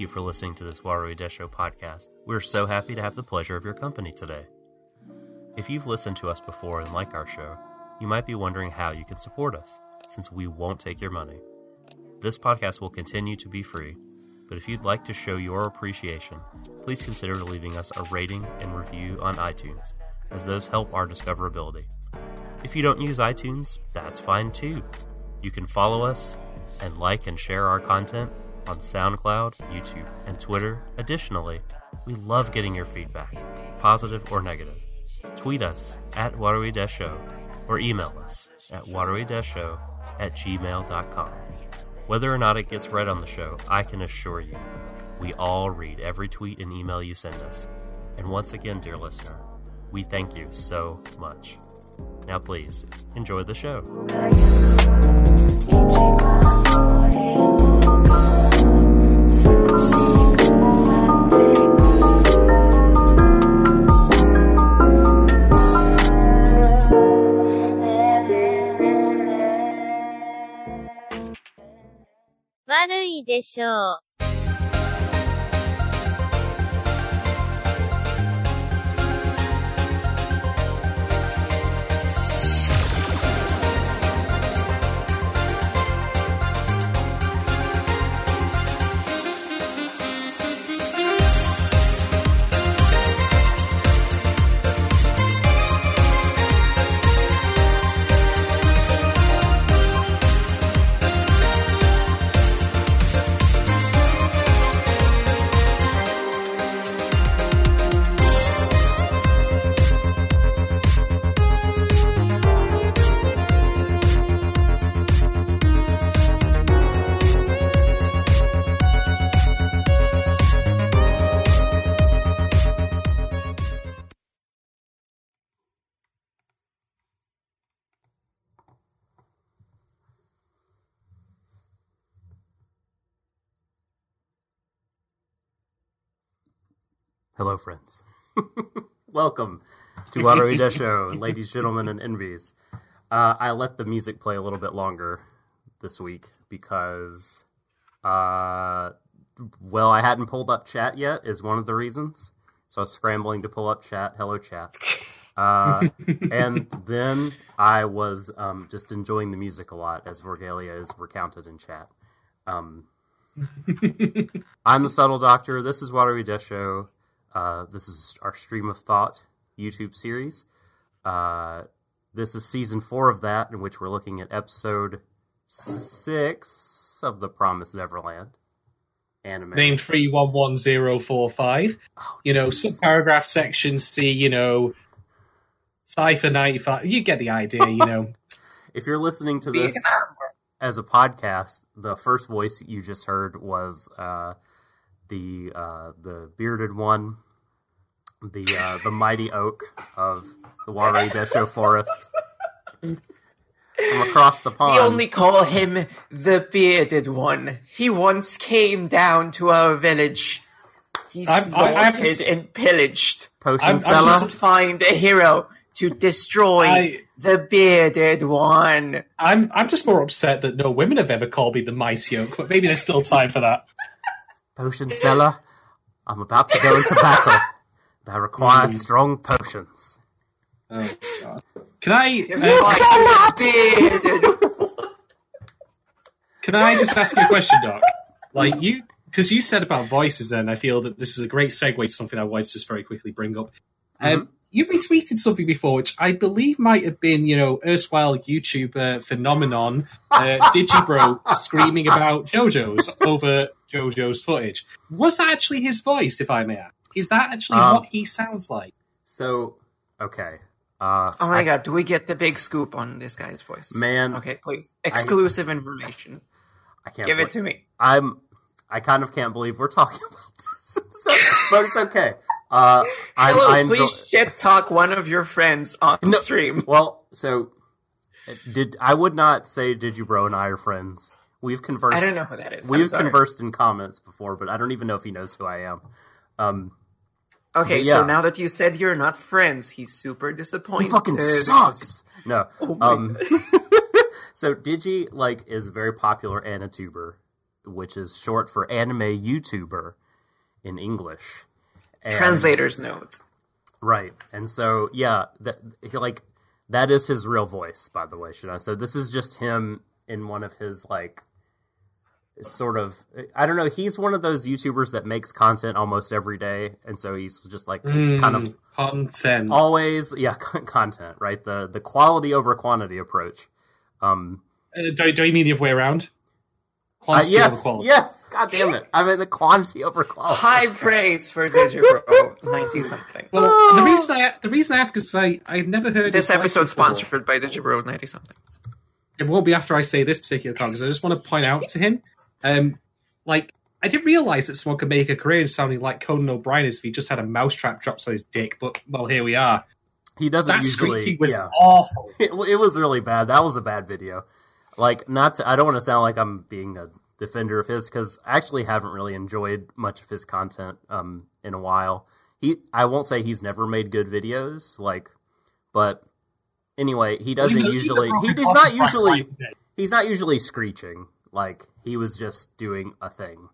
You for listening to this Warui Deshou podcast. We're so happy to have the pleasure of your company today. If you've listened to us before and like our show, you might be wondering how you can support us, since we won't take your money. This podcast will continue to be free, but if you'd like to show your appreciation, please consider leaving us a rating and review on iTunes, as those help our discoverability. If you don't use iTunes, that's fine too. You can follow us and like and share our content on SoundCloud, YouTube, and Twitter. Additionally, we love getting your feedback, positive or negative. Tweet us at Warui Show or email us at warui show at gmail.com. Whether or not it gets read on the show, I can assure you, we all read every tweet and email you send us. And once again, dear listener, we thank you so much. Now, please enjoy the show. 悪いでしょう。Hello, friends. Welcome to Warui Deshou, ladies, gentlemen, and envies. Uh, I let the music play a little bit longer this week because, uh, well, I hadn't pulled up chat yet, is one of the reasons. So I was scrambling to pull up chat. Hello, chat. Uh, and then I was um, just enjoying the music a lot as Vorgelia is recounted in chat. Um, I'm the Subtle Doctor. This is Warui Deshou. Uh, this is our Stream of Thought YouTube series. Uh, this is season four of that, in which we're looking at episode six of The Promised Neverland anime. Name three one one zero four five. Oh, You know, Jesus. subparagraph section C. You know, cipher ninety five. You get the idea. You know. if you're listening to this as a podcast, the first voice you just heard was uh, the uh, the bearded one, the uh, the mighty oak of the Warui Deshou Forest. From across the pond. We only call him the bearded one. He once came down to our village. He I'm- I- I have to slaughtered and pillaged. Potion I'm- I'm seller. Must find a hero to destroy I- the bearded one. I'm I'm just more upset that no women have ever called me the mice yoke, but maybe there's still time for that. Potion seller. I'm about to go into battle. I require strong potions. Oh god. Can I Fight the can I just ask you a question, Doc? Like you because you said about voices then I feel that this is a great segue to something I wanted to just very quickly bring up. Um you retweeted something before, which I believe might have been, you know, erstwhile YouTuber phenomenon, uh, Digibro screaming about JoJo's over JoJo's footage. Was that actually his voice, if I may ask? Is that actually Um, what he sounds like? So, okay. Uh, Oh my I- god, do we get the big scoop on this guy's voice? Man, Okay, please. Exclusive information. I can't Give believe- it to me. I'm. I kind of can't believe we're talking about this, so, but it's okay. Uh, I'm, Hello, I enjoy- please shit talk one of your friends on No. stream. Well, so did I would not say Digibro and I are friends. We've conversed. I don't know who that is. We've conversed in comments before, but I don't even know if he knows who I am. Um, Okay, yeah. so now that you said you're not friends, he's super disappointed. He fucking sucks. No. Oh um, so Digi like is a very popular Anituber, which is short for anime YouTuber in English. And- Translator's note. Right. And so yeah, that he, like that is his real voice, by the way, should I? So this is just him in one of his like sort of I don't know, he's one of those YouTubers that makes content almost every day, and so he's just like kind of Mm, content. always yeah, content, right? The the quality over quantity approach. Um Uh, do, do you mean the other way around? uh, Quantity over yes, quality. yes, god damn it. I mean the quantity over quality. High praise for Digibro, ninety something. Well, the reason I the reason I ask is I I've never heard This his episode sponsored by Digibro, ninety something. It won't be after I say this particular comment because I just want to point out to him, um, like I didn't realize that someone could make a career in sounding like Conan O'Brien as if he just had a mousetrap dropped on his dick. But well, here we are. He doesn't That usually was yeah. awful. it, it was really bad. That was a bad video. Like, not to, I don't want to sound like I'm being a defender of his because I actually haven't really enjoyed much of his content um, in a while. He, I won't say he's never made good videos, like, but anyway, he doesn't Even- even usually. He, he's not usually. He's not usually screeching. Like he was just doing a thing,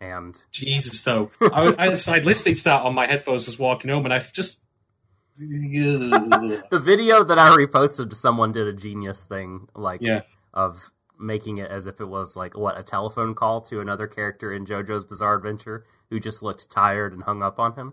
and Jesus, though, I, I, I'd to that on my headphones as walking home, and I just. the video that I reposted to someone did a genius thing, like yeah, of making it as if it was like what a telephone call to another character in JoJo's Bizarre Adventure who just looked tired and hung up on him.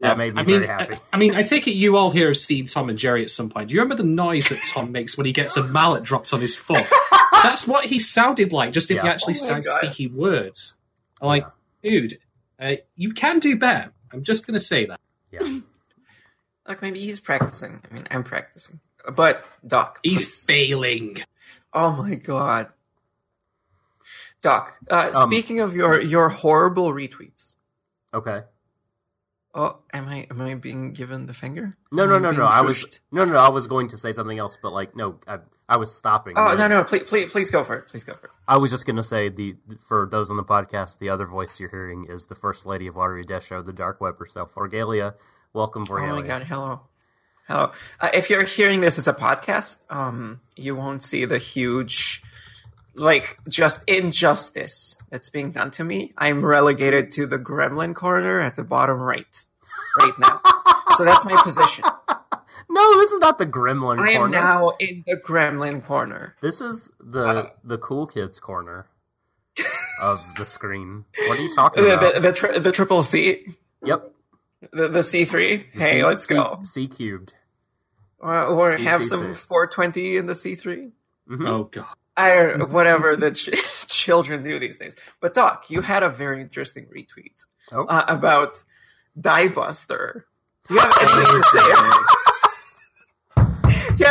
That made me I mean, very happy. I, I mean, I take it you all here have seen Tom and Jerry at some point. Do you remember the noise that Tom makes when he gets a mallet dropped on his foot? That's what he sounded like, just if he actually Oh my started God. speaking words. I'm like, dude, uh, you can do better. I'm just going to say that. yeah. Like maybe he's practicing. I mean, I'm practicing. But Doc, He's please. failing. Oh my god. Doc, uh, Um, speaking of your your horrible retweets. Okay. Oh, am I am I being given the finger? No, Am no, no, being no. I was no, no, no. I was going to say something else, but like, no, I, I was stopping. Oh no, no, please, please, please go for it. Please go for it. I was just going to say the for those on the podcast, the other voice you're hearing is the first lady of Warui Deshou, the dark web herself, Vorgelia. Welcome, Oh Vorgelia. my god, hello. Hello. Uh, if you're hearing this as a podcast, um, you won't see the huge, like, just injustice that's being done to me. I'm relegated to the gremlin corner at the bottom right, right now. so that's my position. No, this is not the Gremlin I am now in the gremlin corner. This is the Uh, the cool kids corner of the screen. What are you talking The, about? the, the, tri- the triple C, yep. the, the C3. Hey, C- let's C- go. C cubed. Or, or C- have C- some 420 in the C3. Mhm. Oh god. I whatever the ch- children do these days. But Doc, you had a very interesting retweet Oh. uh, about Diebuster. Do you have anything to say?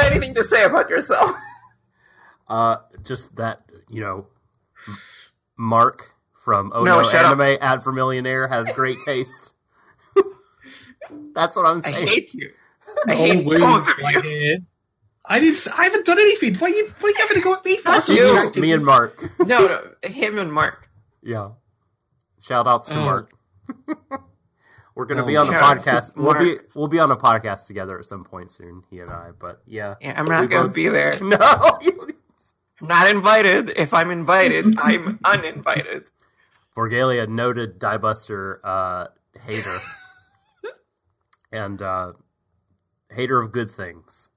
Do you have anything to say about yourself? Uh, just that you know, Mark from Oh No, No, shut up. Anime Ad for Millionaire has great taste. That's what I'm saying. I hate you. I hate wait, both of you. I didn't. s- I haven't done anything. What are you? What are you having to go at me for? That's you. me and Mark. No, no, him and Mark. Yeah. Shout outs to Oh. Mark. We're gonna Oh, be on the shout outs to podcast. We'll be we'll be on a podcast together at some point soon, he and I. But yeah. Yeah, I'm not gonna both- be there. No, I'm not invited. If I'm invited, I'm uninvited. Vorgelia, noted diebuster uh, hater, and uh, hater of good things.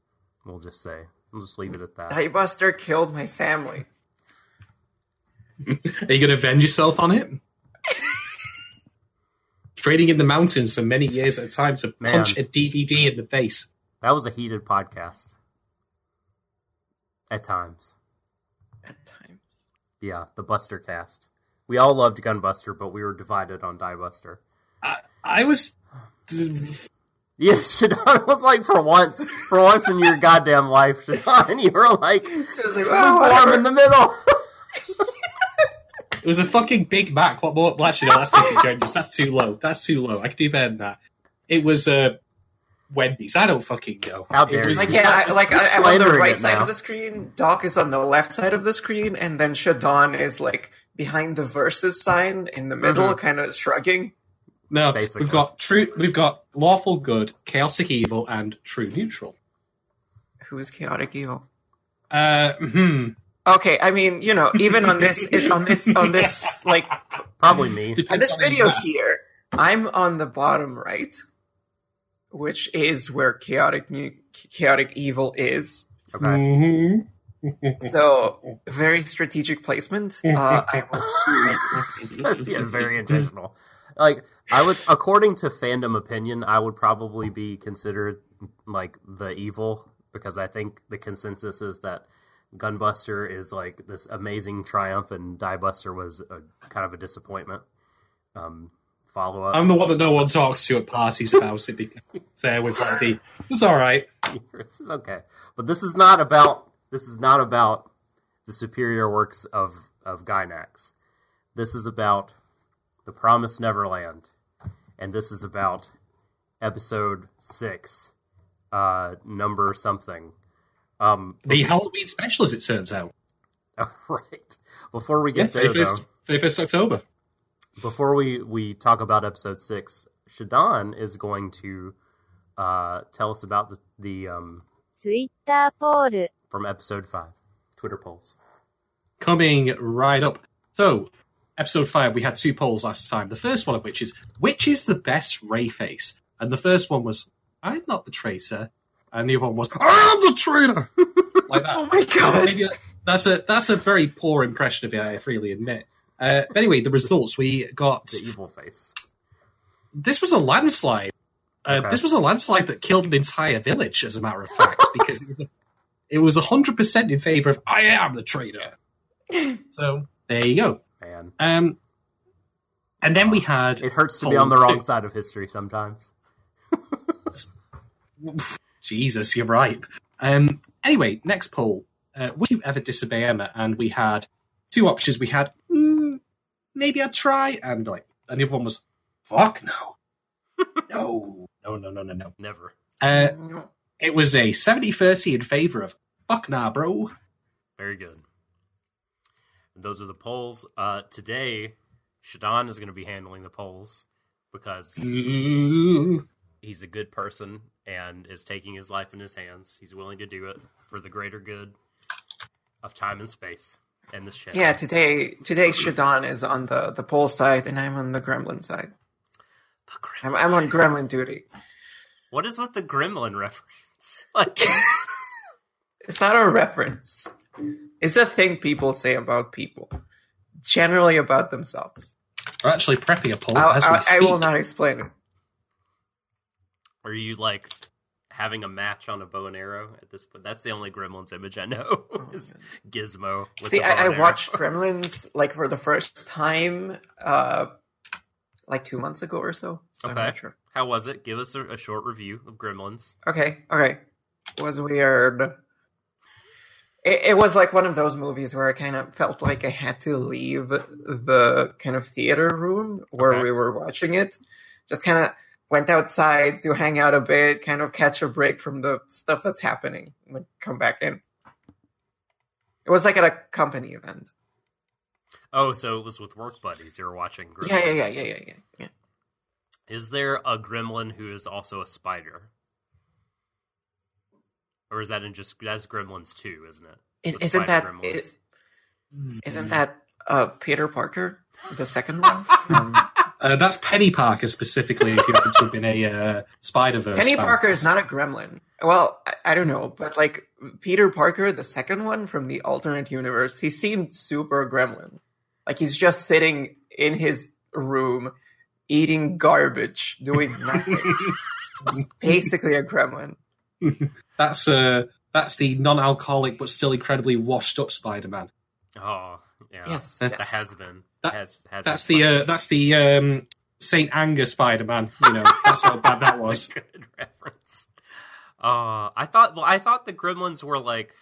We'll just say. We'll just leave it at that. Diebuster killed my family. Are you going to avenge yourself on it? Trading in the mountains for many years at a time to Man. punch a DVD in the face. That was a heated podcast. At times, At times. yeah, the Buster cast. We all loved Gunbuster, but we were divided on Diebuster. I, I was. Yeah, Shadon was like, for once, for once in your goddamn life, Shadon, you were like It's just like, lukewarm well, whatever. in the middle. It was a fucking Big Mac. What more? Well, actually, no, that's disingenuous. That's too low. That's too low. I could do better than that. It was uh, Wendy's. I don't fucking know. How It dare was- you. Like yeah, I, like, I, I'm on the right side now. of the screen. Doc is on the left side of the screen, and then Shadon is like behind the versus sign in the middle, Mhm. kind of shrugging. No, Basically. we've got true. We've got lawful good, chaotic evil, and true neutral. Who's chaotic evil? Uh, hmm. Okay, I mean, you know, even on this, on this, on this, like, Probably me. on Depends this on the video here, I'm on the bottom right, which is where chaotic, new, chaotic evil is. Okay. Mhm. So, very strategic placement. Uh, I will sue. That's yeah, very intentional. Like I would, according to fandom opinion, I would probably be considered like the evil because I think the consensus is that Gunbuster is like this amazing triumph and Diebuster was a kind of a disappointment. Um, follow up. I'm the one that no one talks to at parties about it because there with like the it's all right. this is okay, but this is not about this is not about the superior works of of Gainax. This is about the Promised Neverland, and this is about episode six, uh, number something. Um, the Halloween special, as it turns out. right. Before we get yeah, there, first though, October. Before we, we talk about episode six, Shadon is going to uh, tell us about the, the um, Twitter poll from episode five Twitter polls. Coming right up. So, episode five, we had two polls last time. The first one of which is which is the best Ray face? And the first one was I'm not the tracer and the other one was I'm the traitor. like that. Oh my god! Maybe that's a that's a very poor impression of it. I freely admit. Uh, but anyway, the results we got. The evil face. This was a landslide. Uh, Okay. This was a landslide that killed an entire village, as a matter of fact, because it was a- hundred percent in favor of I am the traitor. So there you go. Man, Um, and then we had it hurts to be on the wrong two. side of history sometimes. Jesus, you're right. Um, anyway, next poll: uh, Would you ever disobey Emma? And we had two options. We had mm, maybe I'd try, and like, and the other one was fuck no, no, no, no, no, no, no. Never. Uh, it was a 70-30 in favor of fuck nah, bro. Very good. Those are the polls. Uh, today, Shadon is going to be handling the polls because Ooh. he's a good person and is taking his life in his hands. He's willing to do it for the greater good of time and space and this channel. Yeah, today today Shadon is on the the poll side, and I'm on the Gremlin side. The gremlin. I'm, I'm on Gremlin duty. What is with the gremlin reference? Like, It's not a reference. It's a thing people say about people, generally about themselves. We're actually prepping a poll I'll, as we I, I will not explain it. Are you like having a match on a bow and arrow at this point? That's the only gremlin's image I know. is Gizmo. With See, the I, I watched Gremlins like for the first time, uh, like two months ago or so. so I'm Okay. not sure. How was it? Give us a, a short review of Gremlins. Okay, okay. It was weird. It, it was like one of those movies where I kind of felt like I had to leave the kind of theater room where Okay. we were watching it. Just kind of went outside to hang out a bit, kind of catch a break from the stuff that's happening, and then come back in. It was like at a company event. Oh, so it was with work buddies you were watching Gremlins. Yeah, yeah, yeah, yeah, yeah, yeah. yeah. Is there a gremlin who is also a spider? Or is that in just that's Gremlins 2, isn't it? The isn't that is, isn't that uh, Peter Parker, the second one? From Uh, that's Penny Parker specifically. If you happen to have been a uh, Spider Verse, Penny Parker is not a gremlin. Well, I, I don't know, but like Peter Parker, the second one from the alternate universe, he seemed super gremlin. Like he's just sitting in his room, eating garbage, doing nothing. He's basically a gremlin. That's uh, that's the non-alcoholic but still incredibly washed-up Spider-Man. Oh, yeah. Yes, The yes. has been. That- has, has That's the uh, that's the um, Saint Anger Spider-Man. You know, that's how bad that was. That's a good reference. Uh, I thought. Well, I thought the Gremlins were like.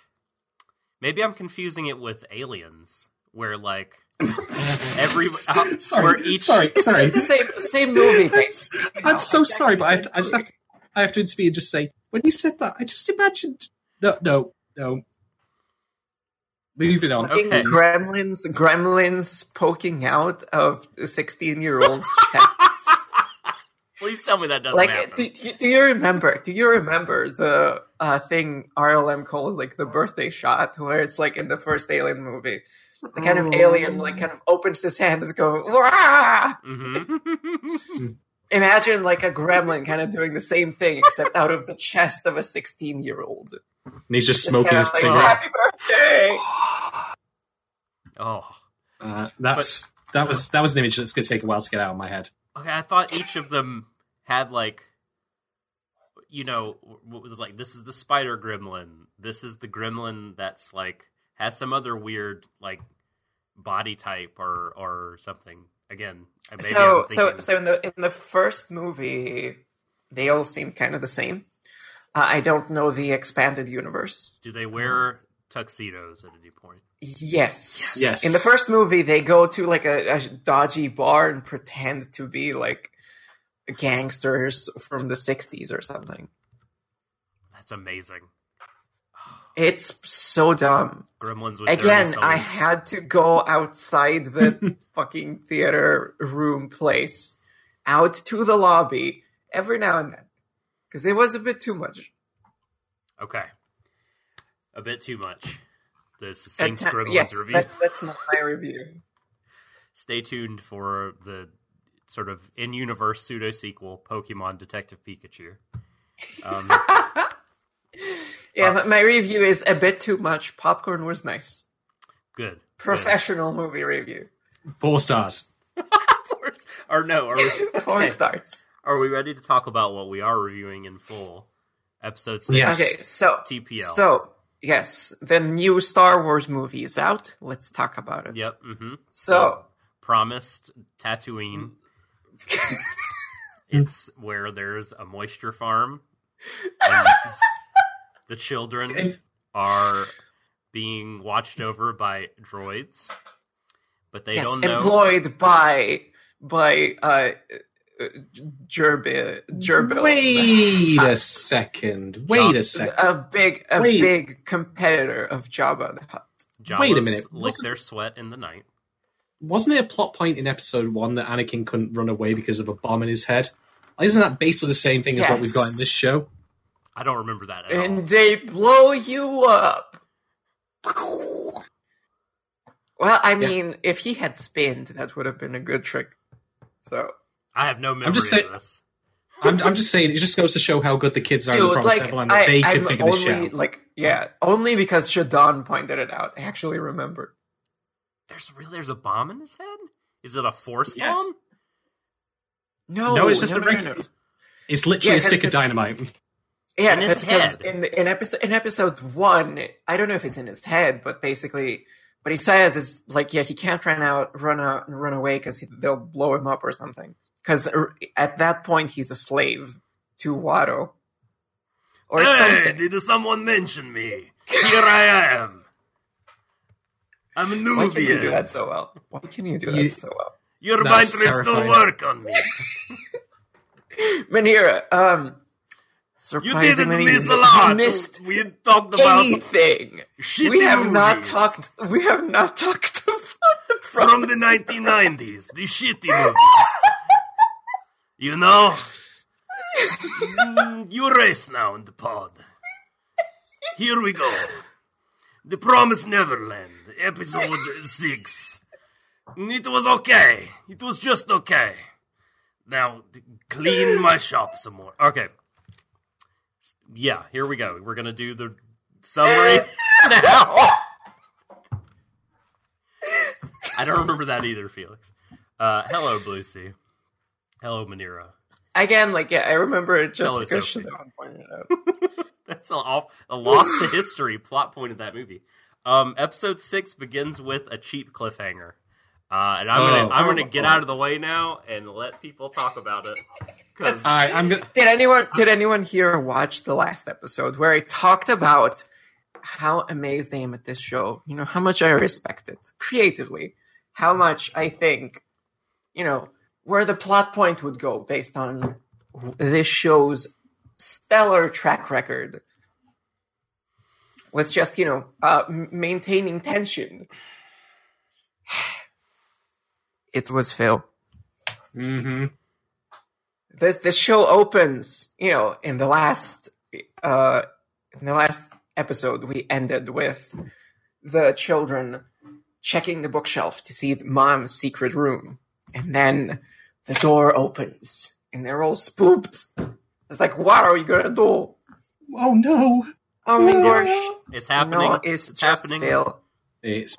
Maybe I'm confusing it with Aliens, where like every uh, sorry, where each sorry, sorry. same same movie. Basically, you know? I'm so sorry, but I, have to, I just have to. I have to intervene and just say when you said that, I just imagined. No, no, no. Moving on. Fucking Okay. gremlins, gremlins poking out of sixteen-year-olds' chests. Please tell me that doesn't like, happen. do, do, do you remember? Do you remember the uh, thing RLM calls like the birthday shot, where it's like in the first Alien movie, the kind of alien like kind of opens his hands and goes, Wah! hmm Imagine like a gremlin kind of doing the same thing, except out of the chest of a sixteen-year-old. And he's just Just smoking kinda his like, cigarette. Happy birthday! oh, Uh, that's that was that was an image that's going to take a while to get out of my head. okay. I thought each of them had like, you know, what was like. This is the spider gremlin. This is the gremlin that's like has some other weird like body type or or something. Again, maybe so I'm so so in the in the first movie, they all seem kind of the same. Uh, I don't know the expanded universe. do they wear tuxedos at any point? Yes. Yes. In the first movie, they go to like a, a dodgy bar and pretend to be like gangsters from the 60s or something. That's amazing. It's so dumb. Gremlins with Again, I had to go outside the fucking theater room place, out to the lobby every now and then. Because it was a bit too much. Okay. A bit too much. This is At Gremlins yes, review. that's that's my review. Stay tuned for the sort of in universe pseudo sequel, Pokemon Detective Pikachu. Um, Yeah, but my review is a bit too much. Popcorn was nice. good. Professional movie review. Four stars. Good. or no, are we, Four stars. are we ready to talk about what we are reviewing in full? Episode six. Yes. Okay, so TPL. so yes, the new Star Wars movie is out. Let's talk about it. Yep. hmm So Promised Tatooine. it's where there's a moisture farm. And the children are being watched over by droids, but they yes, don't know. employed by by uh, uh Gerbil Gerbil. Wait a second. Wait John- a second. A big a Wait. big competitor of Jabba the Hutt. Jawas Wait a minute, Lick wasn't- their sweat in the night. Wasn't it a plot point in episode one that Anakin couldn't run away because of a bomb in his head? Isn't that basically the same thing as what we've got in this show? I don't remember that at all. And they blow you up. Well, I mean, if he had spinned, that would have been a good trick. So, I have no memory just of saying- this. I'm, I'm just saying, it just goes to show how good the kids are in the dude, Promised like, Neverland that I, they I'm figure this only out. like, yeah, only because Shadon pointed it out. I actually remember. There's really there's a bomb in his head. Is it a force Yes. bomb? No, no, it's just no, a no, regular. no, no. It's literally Yeah, a stick of dynamite. Yeah, In his because head. in in episode in episode one, I don't know if it's in his head, but basically, what he says is like, yeah, he can't run out, run out, run away because they'll blow him up or something. Because at that point, he's a slave to Watto, or something. did someone mention me? Here I am. I'm a Why can you do that so well? Why can you do You- that so well? Your mind trips don't terrifying. work on me. Manira, um, You didn't miss a lot. missed we talked about anything. shitty We have not talked. We have not talked about the from the 1990s. The shitty movies. You know, Mm, you race now in the pod. Here we go. The Promised Neverland, episode six. It was okay. It was just okay. Now, clean my shop some more. Okay. Yeah, here we go. We're gonna do the summary now. I don't remember that either, Felix. Uh, hello, Blue Sea. Hello, Manira. Again, like yeah, I remember it just Hello, because. Shadon pointed it out. That's a, a loss to history plot point of that movie. Um, episode six begins with a cheap cliffhanger, uh, and I'm gonna Oh. I'm gonna get out of the way now and let people talk about it. 'Cause- All right, I'm gonna. Did anyone did anyone here watch the last episode where I talked about how amazed I am at this show? You know, how much I respect it creatively, how much I think, you know, where the plot point would go based on this show's stellar track record with just, you know, uh, m- maintaining tension. It was Phil. hmm this this show opens, you know, in the last uh in the last episode we ended with the children checking the bookshelf to see mom's secret room. And then the door opens and they're all spooked. It's like, what are we gonna do? Oh no! Oh my gosh. It's happening. No, it's, It's just happening. Phil. It's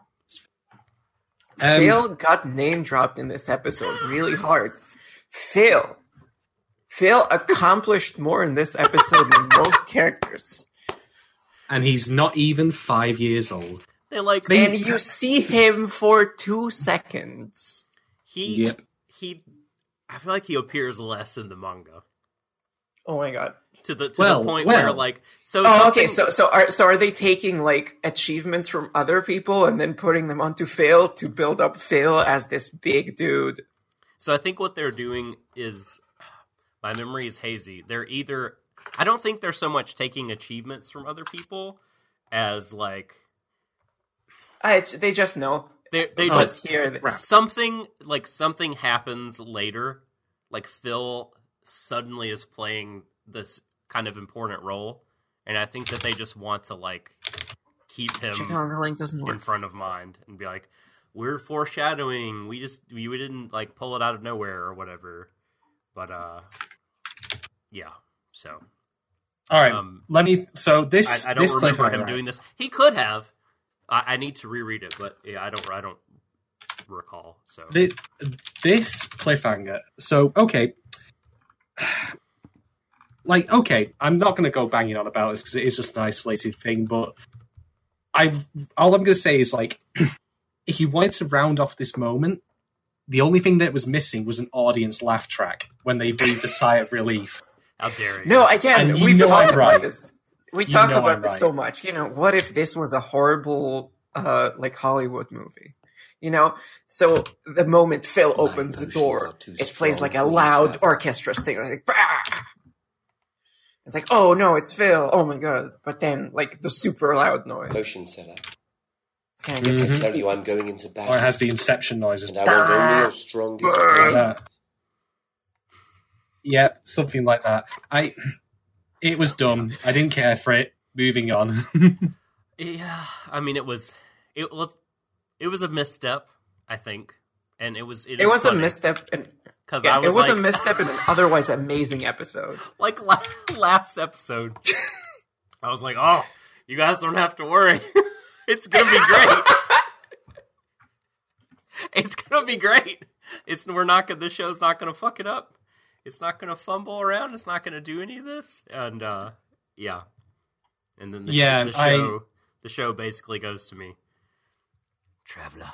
Um, Phil got name dropped in this episode really hard. Phil. Phil accomplished more in this episode than most characters. and he's not even five years old. They like And you see him for two seconds. he Yep. he. I feel like he appears less in the manga Oh my god. To the to Well, the point well. where like so. Oh, something- okay. So, so are so are they taking like achievements from other people and then putting them onto Phil to build up Phil as this big dude? So I think what they're doing is my memory is hazy. They're either I don't think they're so much taking achievements from other people as like I, they just know. they they Oh, just hear something like something happens later. Like Phil suddenly is playing this kind of important role, and I think that they just want to like keep him Chicken link doesn't in work. front of mind and be like, "We're foreshadowing. We just we, we didn't like pull it out of nowhere or whatever." But uh, yeah. So All right, Um, let me. So this I, I don't this remember cliffhanger, him doing this. He could have. I, I need to reread it, but yeah, I don't. I don't recall. So Thi- this cliffhanger. So okay, like okay, I'm not going to go banging on about this because it is just an isolated thing. But I, all I'm going to say is like, if you wanted to round off this moment, the only thing that was missing was an audience laugh track when they breathed a sigh of relief. how dare you? No, again, And you we've know talked I'm about right. this. We You talk know about I'm this right. so much. You know, what if this was a horrible, uh, like Hollywood movie? You know, so the moment Phil opens the door, it plays like a loud Trav. orchestra thing, like bah! It's like, oh no, it's Phil. Oh my god! But then, like the super loud noise, Potion seller. it's kind of gets Mhm. I tell you, I'm going into battle. Or it has the Inception noises. and I want only your strongest. That. Yeah, something like that. I. It was dumb. I didn't care for it. Moving on. Yeah, I mean, it was it was it was a misstep, I think, and it was It was a misstep, and because yeah, I was it was like, a misstep in an otherwise amazing episode. like la- last episode. I was like, oh, you guys don't have to worry. it's gonna be great. it's gonna be great. It's we're not gonna. This show's not gonna fuck it up. It's not gonna fumble around. It's not gonna do any of this. And uh yeah, and then the, Yeah, sh- the I- show the show basically goes to me, traveler.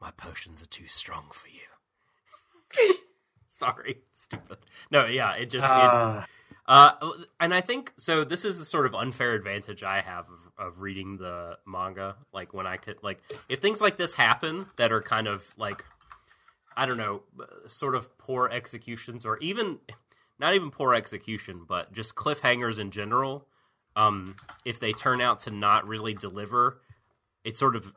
My potions are too strong for you. Sorry, stupid. No, yeah, it just it, Ah. uh, and I think so. This is a sort of unfair advantage I have of, of reading the manga. Like when I could, like, if things like this happen that are kind of like, I don't know, sort of poor executions, or even not even poor execution, but just cliffhangers in general. Um, if they turn out to not really deliver, it's sort of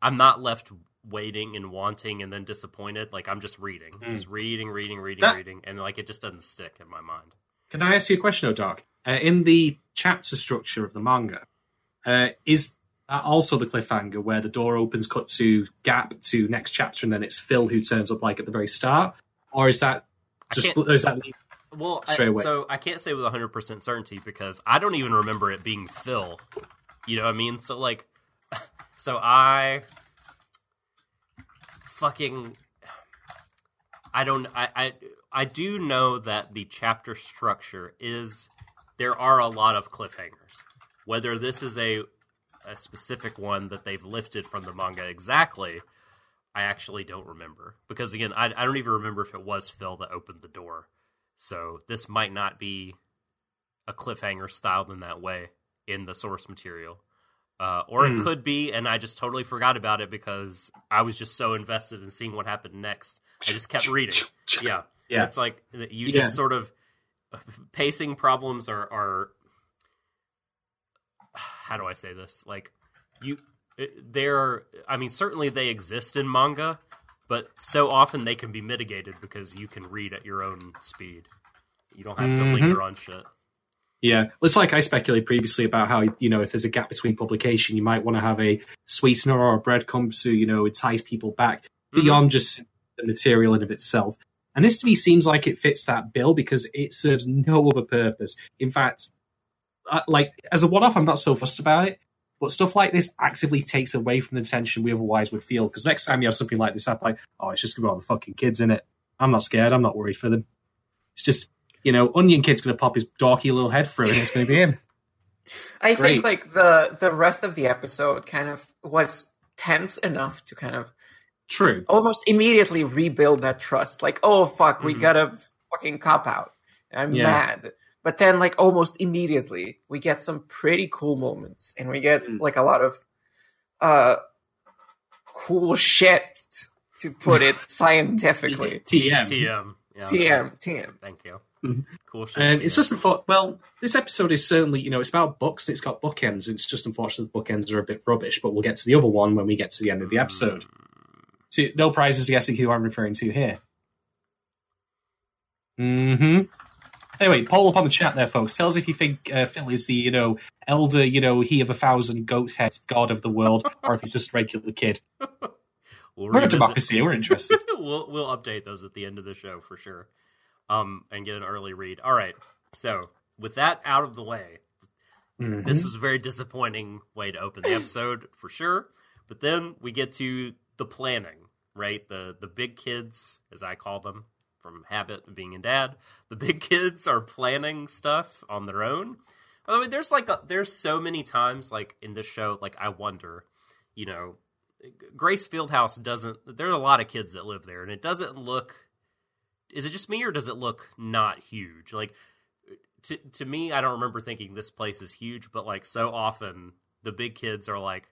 I'm not left waiting and wanting and then disappointed. Like I'm just reading, just reading, reading, reading, That- reading, and like it just doesn't stick in my mind. Can I ask you a question, though, Doc? Uh, in the chapter structure of the manga, uh, is that also the cliffhanger where the door opens, cut to gap to next chapter, and then it's Phil who turns up like at the very start, or is that just is that Well, I, Straight away. so I can't say with 100% certainty because I don't even remember it being Phil. You know what I mean? So, like, so I fucking. I don't. I, I I do know that the chapter structure is there are a lot of cliffhangers. Whether this is a a specific one that they've lifted from the manga exactly, I actually don't remember because again, I I don't even remember if it was Phil that opened the door. So this might not be a cliffhanger styled in that way in the source material. Uh, or it Hmm. could be, and I just totally forgot about it because I was just so invested in seeing what happened next. I just kept reading. Yeah, Yeah. It's like you Yeah. just sort of pacing problems are are. How do I say this? Like you, they're. I mean, certainly they exist in manga, but so often they can be mitigated because you can read at your own speed. You don't have to Mhm. linger on shit. Yeah, it's like I speculated previously about how you know if there's a gap between publication, you might want to have a sweetener or a breadcrumb to you know entice people back Mhm. beyond just the material in of itself. And this to me seems like it fits that bill because it serves no other purpose. In fact, uh, like as a one-off, I'm not so fussed about it. But stuff like this actively takes away from the tension we otherwise would feel. Because next time you have something like this, I'm like, oh, it's just about the fucking kids in it. I'm not scared. I'm not worried for them. It's just, you know, Onion Kid's going to pop his dorky little head through, and it's going to be him. I Great. think like the the rest of the episode kind of was tense enough to kind of True. almost immediately rebuild that trust. Like, oh fuck, we Mhm. gotta fucking cop out. I'm Yeah. mad. But then, like, almost immediately, we get some pretty cool moments, and we get Mm. like a lot of uh cool shit, to put it scientifically. TM. TM. Yeah. TM, TM. Thank you. Mhm. Cool shit. And it's just unfortunate. Well, this episode is certainly, you know, it's about books. It's got bookends. It's just unfortunate the bookends are a bit rubbish. But we'll get to the other one when we get to the end of the episode. So, no prizes guessing who I'm referring to here. Hmm. Anyway, poll up on the chat there, folks. Tell us if you think uh, Phil is the, you know, elder, you know, he of a thousand goats heads, god of the world, or if he's just a regular kid. We'll We're a democracy. We're interested. we'll we'll update those at the end of the show for sure, um, and get an early read. All right. So with that out of the way, Mhm. this was a very disappointing way to open the episode for sure. But then we get to the planning, right? The the big kids, as I call them, from habit of being a dad. The big kids are planning stuff on their own. I mean, there's like a, there's so many times like in this show, like I wonder, you know, Grace Field House doesn't. There are a lot of kids that live there, and it doesn't look. Is it just me, or does it look not huge? Like to to me, I don't remember thinking this place is huge, but like so often, the big kids are like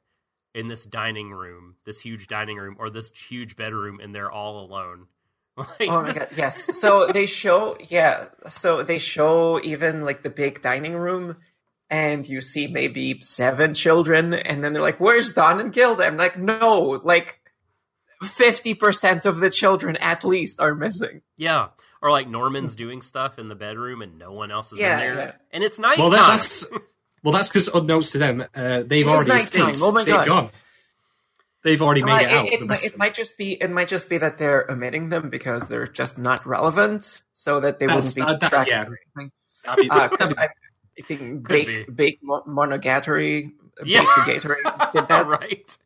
in this dining room, this huge dining room, or this huge bedroom, and they're all alone. Like, Oh my god, yes. So they show, yeah. So they show even like the big dining room, and you see maybe seven children, and then they're like, "Where's Don and Gilda?" I'm like, "No, like fifty percent of the children at least are missing." Yeah, or like Norman's doing stuff in the bedroom, and no one else is Yeah, in there, yeah. and it's nighttime. Well, that's well, that's because unbeknownst to them, uh, they've It is already escaped. Oh my They've God. gone. They've already made Uh, it out. it, the might, it might just be it might just be that they're omitting them because they're just not relevant, so that they That's- wouldn't be uh, that- distracted yeah. or anything. be- Uh, that'd I, I think Bake be. Bake Mo- Monogatari, Yeah. Bakergatory did that. right.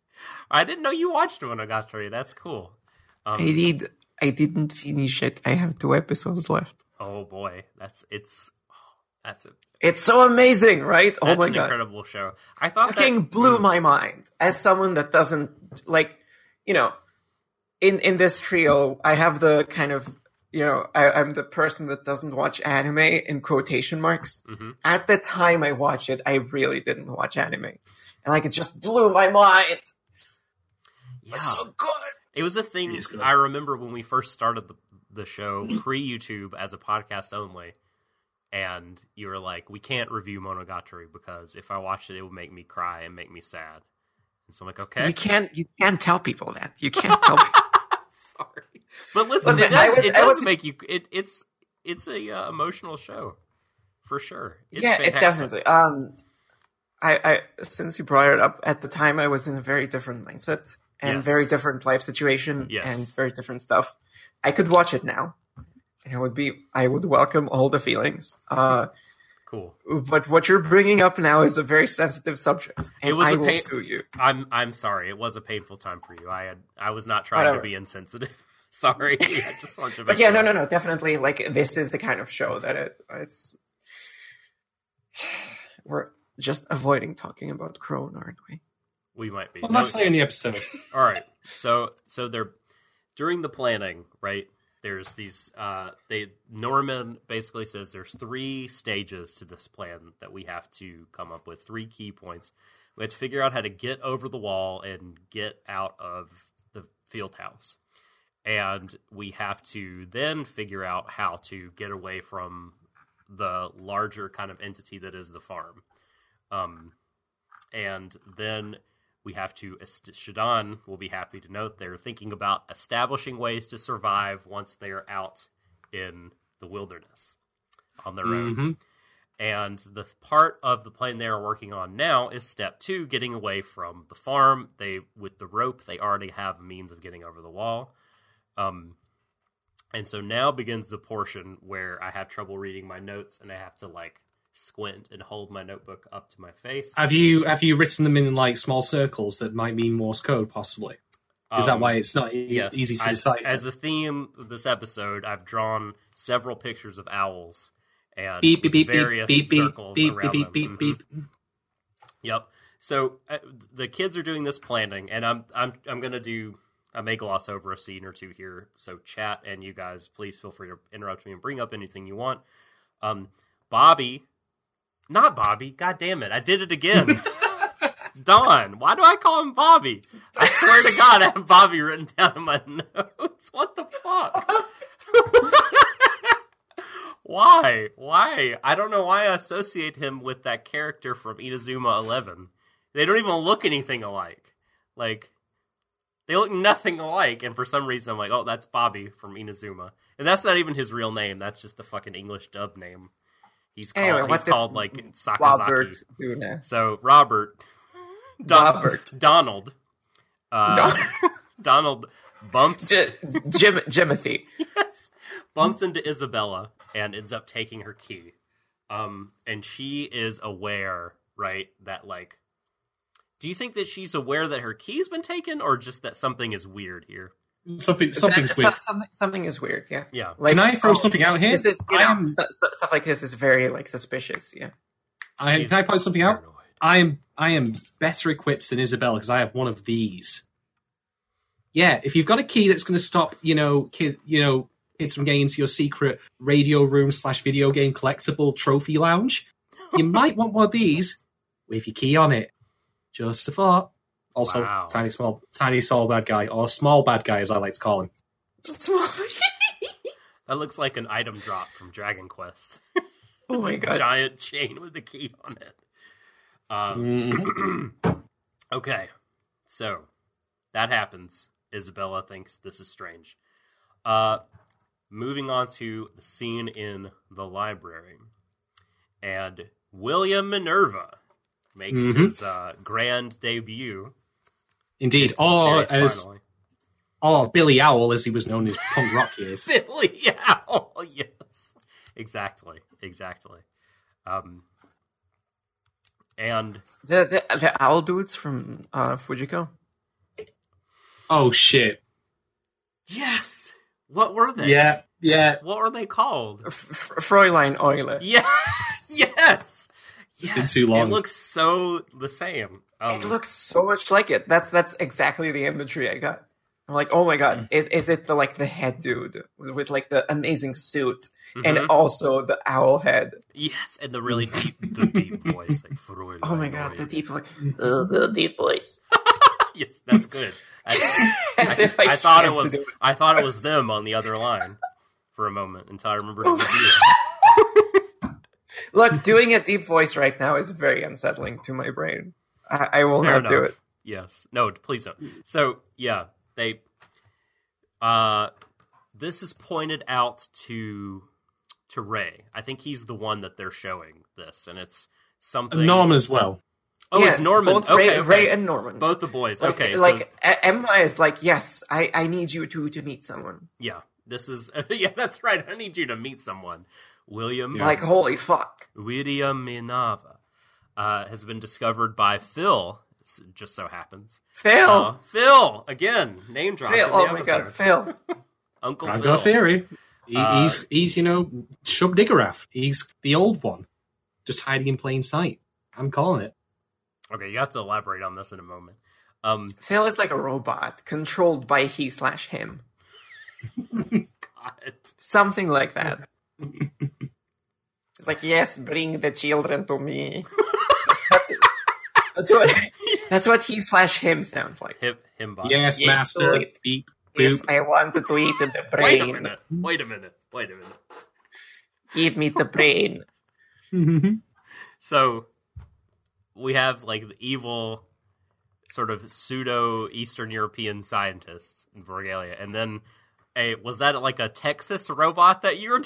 I didn't know you watched Monogatari. That's cool. Um, I did. I didn't finish it. I have two episodes left. oh boy, that's it's that's a It's so amazing, right? oh my an god, incredible show. I thought fucking that, blew Mm. my mind. As someone that doesn't like, you know, in in this trio, I have the kind of, you know, I, I'm the person that doesn't watch anime in quotation marks. Mhm. At the time I watched it, I really didn't watch anime, and like it just blew my mind. It Yeah, was so good. it was a thing. It is good. I remember when we first started the the show pre YouTube as a podcast only, and you were like, "We can't review Monogatari because if I watched it, it would make me cry and make me sad." And so I'm like, "Okay." You can't you can't tell people that. You can't tell people. Sorry, but listen, Look, it does, was- it does was- make you. It, it's it's a uh, emotional show for sure. It's yeah, it definitely. Um, I, I since you brought it up at the time, I was in a very different mindset and Yes. very different life situation Yes. and very different stuff. I could watch it now, and it would be I would welcome all the feelings. Uh, Cool. but what you're bringing up now is a very sensitive subject, and It was I a will pain- sue you. I'm I'm sorry. It was a painful time for you. I had I was not trying Whatever. to be insensitive. sorry. I just wanted to. But yeah, no, no, no, definitely. Like this is the kind of show that it it's. We're just avoiding talking about Krone, aren't we? We might be. well, No- that's later in the episode. All right. So so they're during the planning, right? There's these uh they Norman basically says there's three stages to this plan that we have to come up with, three key points. We have to figure out how to get over the wall and get out of the field house. And we have to then figure out how to get away from the larger kind of entity that is the farm. Um and then we have to Shadon will be happy to note they're thinking about establishing ways to survive once they are out in the wilderness on their own. Mhm. And the part of the plan they are working on now is step two, getting away from the farm. They with the rope, they already have means of getting over the wall. Um, and so now begins the portion where I have trouble reading my notes and I have to like squint and hold my notebook up to my face. Have you have you written them in like small circles that might mean Morse code? Possibly. Is that Um, why it's not e- yes, easy to decipher? As a theme of this episode, I've drawn several pictures of owls and beep beep beep various beep beep circles beep around beep them. beep Mhm. Yep. So uh, the kids are doing this planning, and I'm I'm I'm gonna do. I may gloss over a scene or two here. So chat and you guys, please feel free to interrupt me and bring up anything you want. Um, Bobby, not Bobby. God damn it! I did it again. Don, why do I call him Bobby? I swear to God, I have Bobby written down in my notes. What the fuck? why? Why? I don't know why I associate him with that character from Inazuma Eleven. They don't even look anything alike. Like they look nothing alike, and for some reason I'm like, oh, that's Bobby from Inazuma, and that's not even his real name. That's just the fucking English dub name. He's called. Anyway, he's called like Sakazaki. Robert. So Robert, Don- Robert. Donald, uh, Don- Donald bumps J- Jim Jimothy. yes, bumps into Isabella and ends up taking her key. Um, and she is aware, right, that like, do you think that she's aware that her key's been taken, or just that something is weird here? Something something's That- weird. Something, something is weird. Yeah. Yeah, Like, Can I throw oh, something out here? This is, you know, am. st- st- stuff like this is very like suspicious. Yeah. I, She's can I point something out? paranoid. I am I am better equipped than Isabella because I have one of these. Yeah, if you've got a key that's going to stop, you know, kid, you know, kids from getting into your secret radio room slash video game collectible trophy lounge, you might want one of these with your key on it. Just a thought. Also, Wow. tiny small, tiny small bad guy, or small bad guy as I like to call him. That looks like an item drop from Dragon Quest. oh my god. Giant chain with the key on it. Mm-hmm. Um, okay, so that happens. Isabella thinks this is strange. Uh, moving on to the scene in the library, and William Minerva makes Mhm. his uh, grand debut. Indeed. into the series as finally. or Billy Owl, as he was known as punk rock years. Billy Owl. Yes, exactly, exactly. Um, and The, the the owl dudes from uh, Fujiko. Oh shit! yes, what were they? Yeah, yeah. What were they called? F- F- Fräulein Eule. Yeah. yes. It's yes. been too long. It looks so the same. Um, it looks so much like it. That's that's exactly the imagery I got. I'm like, oh my god, is is it the like the head dude with, with like the amazing suit and mhm. also the owl head? yes, and the really deep, the deep voice. Like, Fräulein Oh my god, the deep voice, oh, the deep voice. yes, that's good. I, I- I I thought it was. it. I thought it was them on the other line for a moment until I remembered it was you. Look, doing a deep voice right now is very unsettling to my brain. I, I will Fair not do it. Yes. No, please don't. So yeah, they uh this is pointed out to to Ray. I think he's the one that they're showing this, and it's something Norm as well. Oh, it's Norman. Both okay, Ray, okay. Ray and Norman. both the boys. Like, okay, like so Emma is like, yes, I, I need you two to meet someone. yeah, this is yeah, that's right. I need you to meet someone. William Like, holy fuck. William Minerva uh, has been discovered by Phil. Just so happens, Phil! Uh, Phil again. Name drop. Phil! in Oh my god, Phil. Uncle I've Phil. got a theory. He, Uh, he's he's you know Shub-Niggurath. He's the old one, just hiding in plain sight. I'm calling it. Okay, you have to elaborate on this in a moment. Um, Phil is like a robot, controlled by he slash him. God. Something like that. it's like, yes, bring the children to me. that's, that's what that's what he slash him sounds like. Hip himbot. Yes, Yes, master. wait. Beep Yes. I wanted to eat the brain. Wait a brain. minute. Wait a minute. Wait a minute. Give me the brain. Mhm. So we have like the evil sort of pseudo Eastern European scientists in Vorgelia, and then a was that like a Texas robot that you were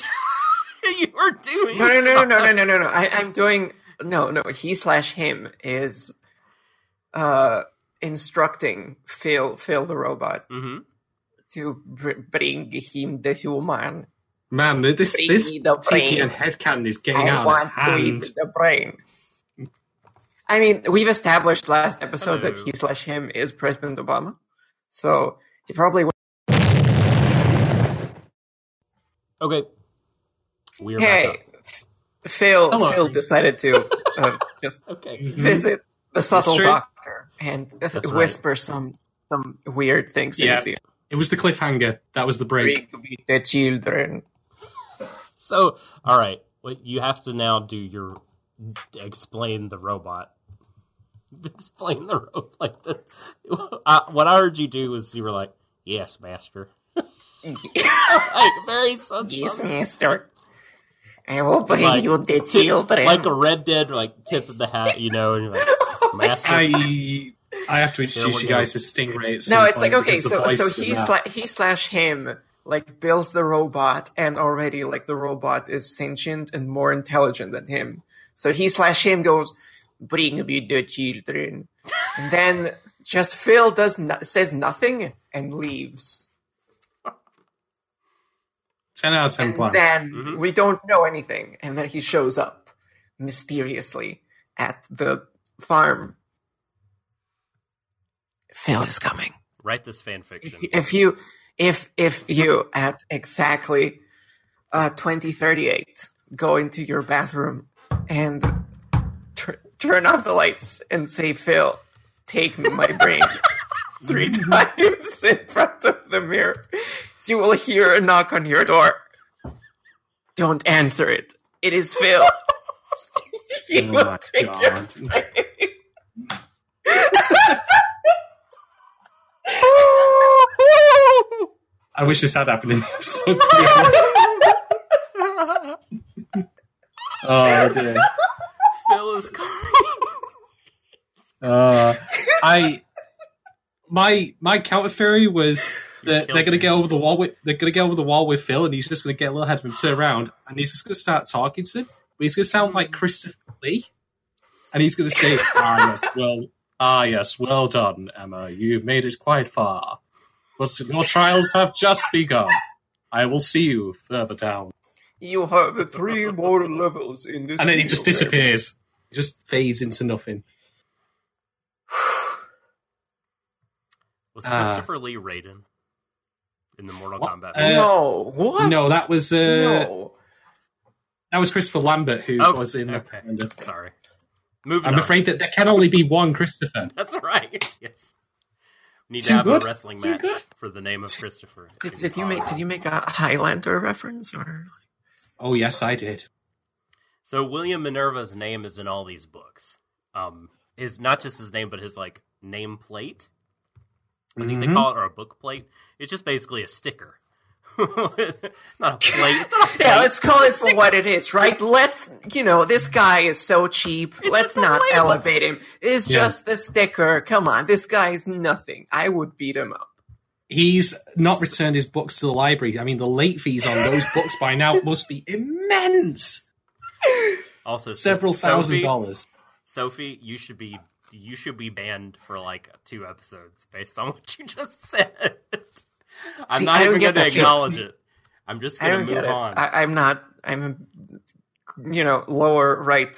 you were doing? No, no, no, no, no, no, no, no. I, I'm doing no, no. He slash him is uh instructing Phil, Phil the robot hmm to br- bring him the human. Man, this Bring this me the TPN brain. headcanon is getting I out of want to eat the brain. I mean, we've established last episode that he slash him is President Obama, so he probably. would- Okay, we are Hey, back Phil. Hello. Phil decided to uh, just. Okay, visit the subtle doctor and That's right. whisper some some weird things in Yeah. his ear. It was the cliffhanger. That was the break. Bring me the children. so all right, well, you have to now do your explain the robot. Explain the robot. Like the, uh, what I heard you do was you were like, "Yes, master." like very so, yes, master. I will bring Like, you the children. like a Red Dead, like tip of the hat, you know, and you're like, "Master." I I have to There introduce we you guys to Stingray. At no, it's like okay, so so he that- sla- he slash him like builds the robot, and already like the robot is sentient and more intelligent than him. So he slash him goes, "Bring me the children," and then just Phil does no- says nothing and leaves. Ten out of ten And plan. then Mhm. we don't know anything, and then he shows up mysteriously at the farm. Phil is coming. Write this fan fiction. if you if if you at exactly uh 2038 go into your bathroom and tur- turn off the lights and say phil take my brain three times in front of the mirror you will hear a knock on your door don't answer it it is phil he Oh will take your God. brain. I wish this had happened in the episode. To be honest. oh dear. Phil is coming. Uh, I my my counter theory was that they're gonna me. get over the wall with they're gonna get over the wall with Phil, and he's just gonna get a little ahead of him, turn around, and he's just gonna start talking to him. But he's gonna sound like Christopher Lee, and he's gonna say, "Ah yes, well, ah yes, well done, Emma. You've made it quite far, but your trials have just begun. I will see you further down." you have three more levels in this And then he just disappears. He just fades into nothing. Was Ah. Christopher Lee Raiden in the Mortal What? Kombat? Uh, no, what? No, that was uh, no. That was Christopher Lambert who Oh, was in okay. Recommender. Sorry. Moving I'm on. afraid that there can only be one Christopher. That's right. Yes. We need Too to have good? a wrestling Too match good? for the name of Christopher. Did, did you make did you make a Highlander reference or? Oh yes, I did. So William Minerva's name is in all these books. Um, his not just his name, but his like name plate. I think they Mhm. call it or a book plate. It's just basically a sticker. not a plate. It's not a plate. Yeah, let's call it It's a for what it is, right? Let's, you know, this guy is so cheap. It's let's not label. elevate him. It's Yeah. just the sticker. Come on, this guy is nothing. I would beat him up. He's not returned his books to the library. I mean, the late fees on those books by now must be immense. Also, Several thousand dollars. Sophie, you should be you should be banned for like two episodes based on what you just said. I'm See, not even going to that joke. acknowledge it. I'm just going to move get it. on. I, I'm not. I'm, you know, lower right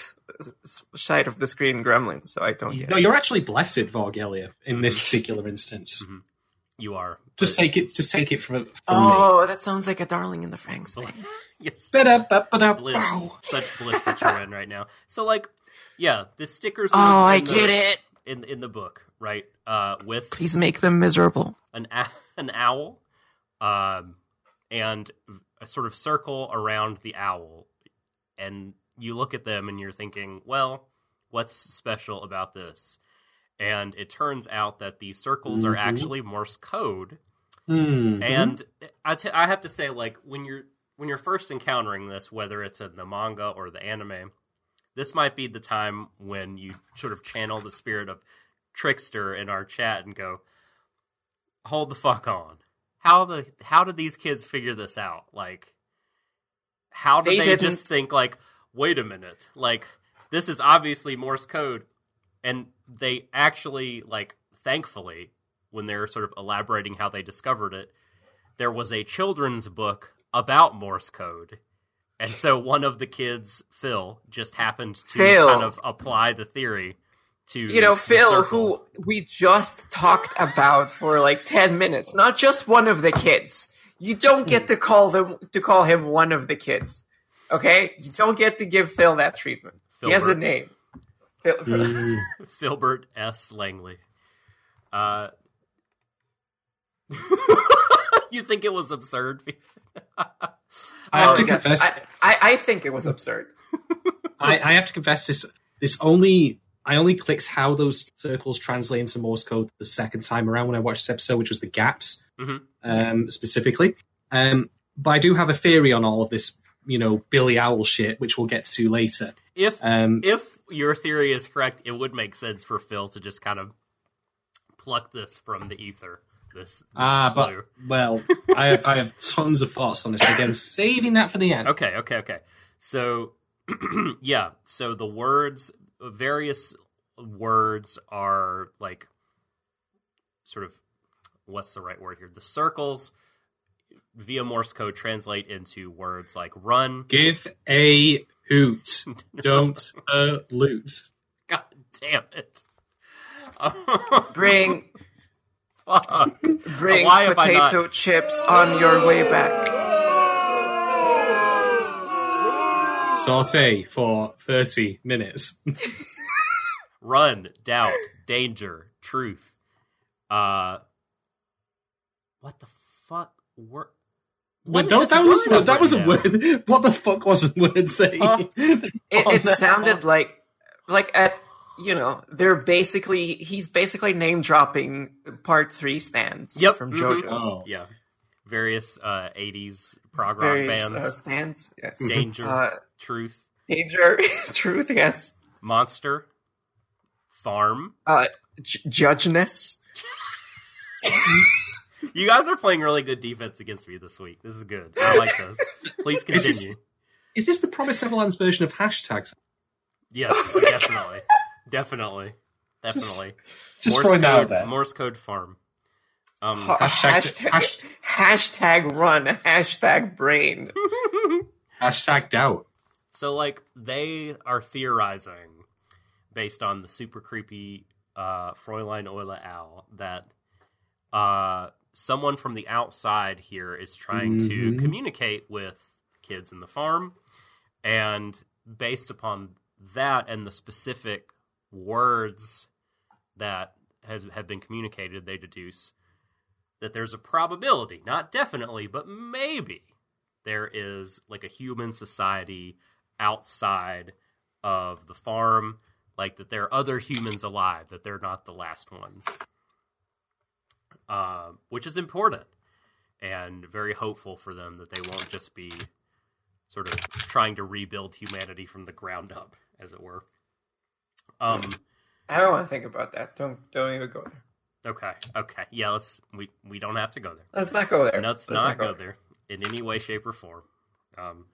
side of the screen gremlin, so I don't get No, it. you're actually blessed, Vorgelia, in this mm-hmm. particular instance. Mm-hmm. you are Just take it. Just take it from, from Oh, that sounds like a darling in the Franxx Bl- thing. yes, me. Ba-da-ba-ba-da. bliss, such bliss that you're in right now. So, like, yeah, the stickers. Oh, in the- I in the- get it. in in the book, right? Uh, with Please make them miserable. an an owl, um, and a sort of circle around the owl, and you look at them and you're thinking, well, what's special about this? And it turns out that these circles are Mhm. actually Morse code, Mhm. and I t- I have to say, like when you're when you're first encountering this, whether it's in the manga or the anime, this might be the time when you sort of channel the spirit of Trickster in our chat and go, "Hold the fuck on! How the how did these kids figure this out? Like, how did They they, just think like, wait a minute, like this is obviously Morse code, and they actually like, thankfully, when they're sort of elaborating how they discovered it, there was a children's book about Morse code." And so one of the kids, Phil, just happened to Phil. kind of apply the theory to You know, the Phil, circle. who we just talked about for like ten minutes, not just one of the kids. You don't get to call them to call him one of the kids. Okay? You don't get to give Phil that treatment. He has a name. Phil, Phil- Mm. Filbert S. Langley. Uh, you think it was absurd? I have Oh to confess. I, I, I think it was absurd. I, I have to confess this. This only I only clicks how those circles translate into Morse code the second time around when I watched this episode, which was the gaps Mhm. um, specifically. Um, but I do have a theory on all of this, you know, Billy Owl shit, which we'll get to later. If Um, if your theory is correct, it would make sense for Phil to just kind of pluck this from the ether. This, this ah, but well, I have I have tons of thoughts on this. Again, saving that for the end. Okay, okay, okay. So, yeah. So the words, various words are like, sort of, what's the right word here? The circles via Morse code translate into words like run. Give a hoot. Don't a loot. God damn it. Bring Fuck. bring Why have not- potato chips on your way back. Saute for thirty minutes. Run, doubt, danger, truth. Uh, what the fuck? Wor- But what is that was word that was a word. What the fuck was a word saying? Huh? It, Oh, it sounded like like at you know they're basically he's basically name dropping part three stands Yep. from Mhm. JoJo's Oh. Yeah, various uh, '80s prog rock various uh, bands. stands. Yes. Danger, Uh, truth, danger, truth. Yes. monster, farm. Uh, j- judgeness. You guys are playing really good defense against me this week. This is good. I like this. Please Is this- continue. Is this the Promise Neverland's version of hashtags? Yes, definitely, definitely, definitely. Just Morse throwing that code. Morse code farm. Um, Ha- Hashtag- hashtag, hashtag run. Hashtag brain. Hashtag doubt. So like they are theorizing based on the super creepy uh Fräulein Euler Owl that uh someone from the outside here is trying to Mhm. communicate with kids in the farm and based upon that and the specific words that has have been communicated they deduce that there's a probability not definitely but maybe there is like a human society outside of the farm like that there are other humans alive that they're not the last ones. Uh, which is important and very hopeful for them that they won't just be sort of trying to rebuild humanity from the ground up as it were um I don't want to think about that. Don't don't even go there. okay okay yeah let's we we don't have to go there Let's not go there. Let's not go there in any way, shape, or form. Um,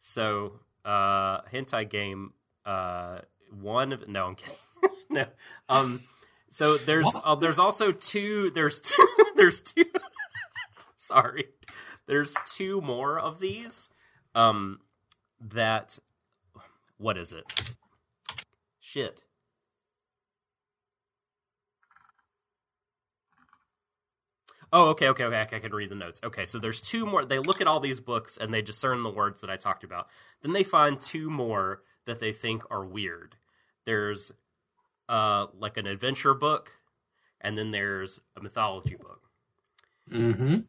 so, uh, hentai game. Uh, one of no, I'm kidding. no. Um, so there's uh, there's also two. There's two. there's two. sorry. There's two more of these. Um, that. What is it? Shit. Oh, okay, okay, okay. I can read the notes. Okay, so there's two more. They look at all these books and they discern the words that I talked about. Then they find two more that they think are weird. There's uh like an adventure book, and then there's a mythology book. Mm-hmm.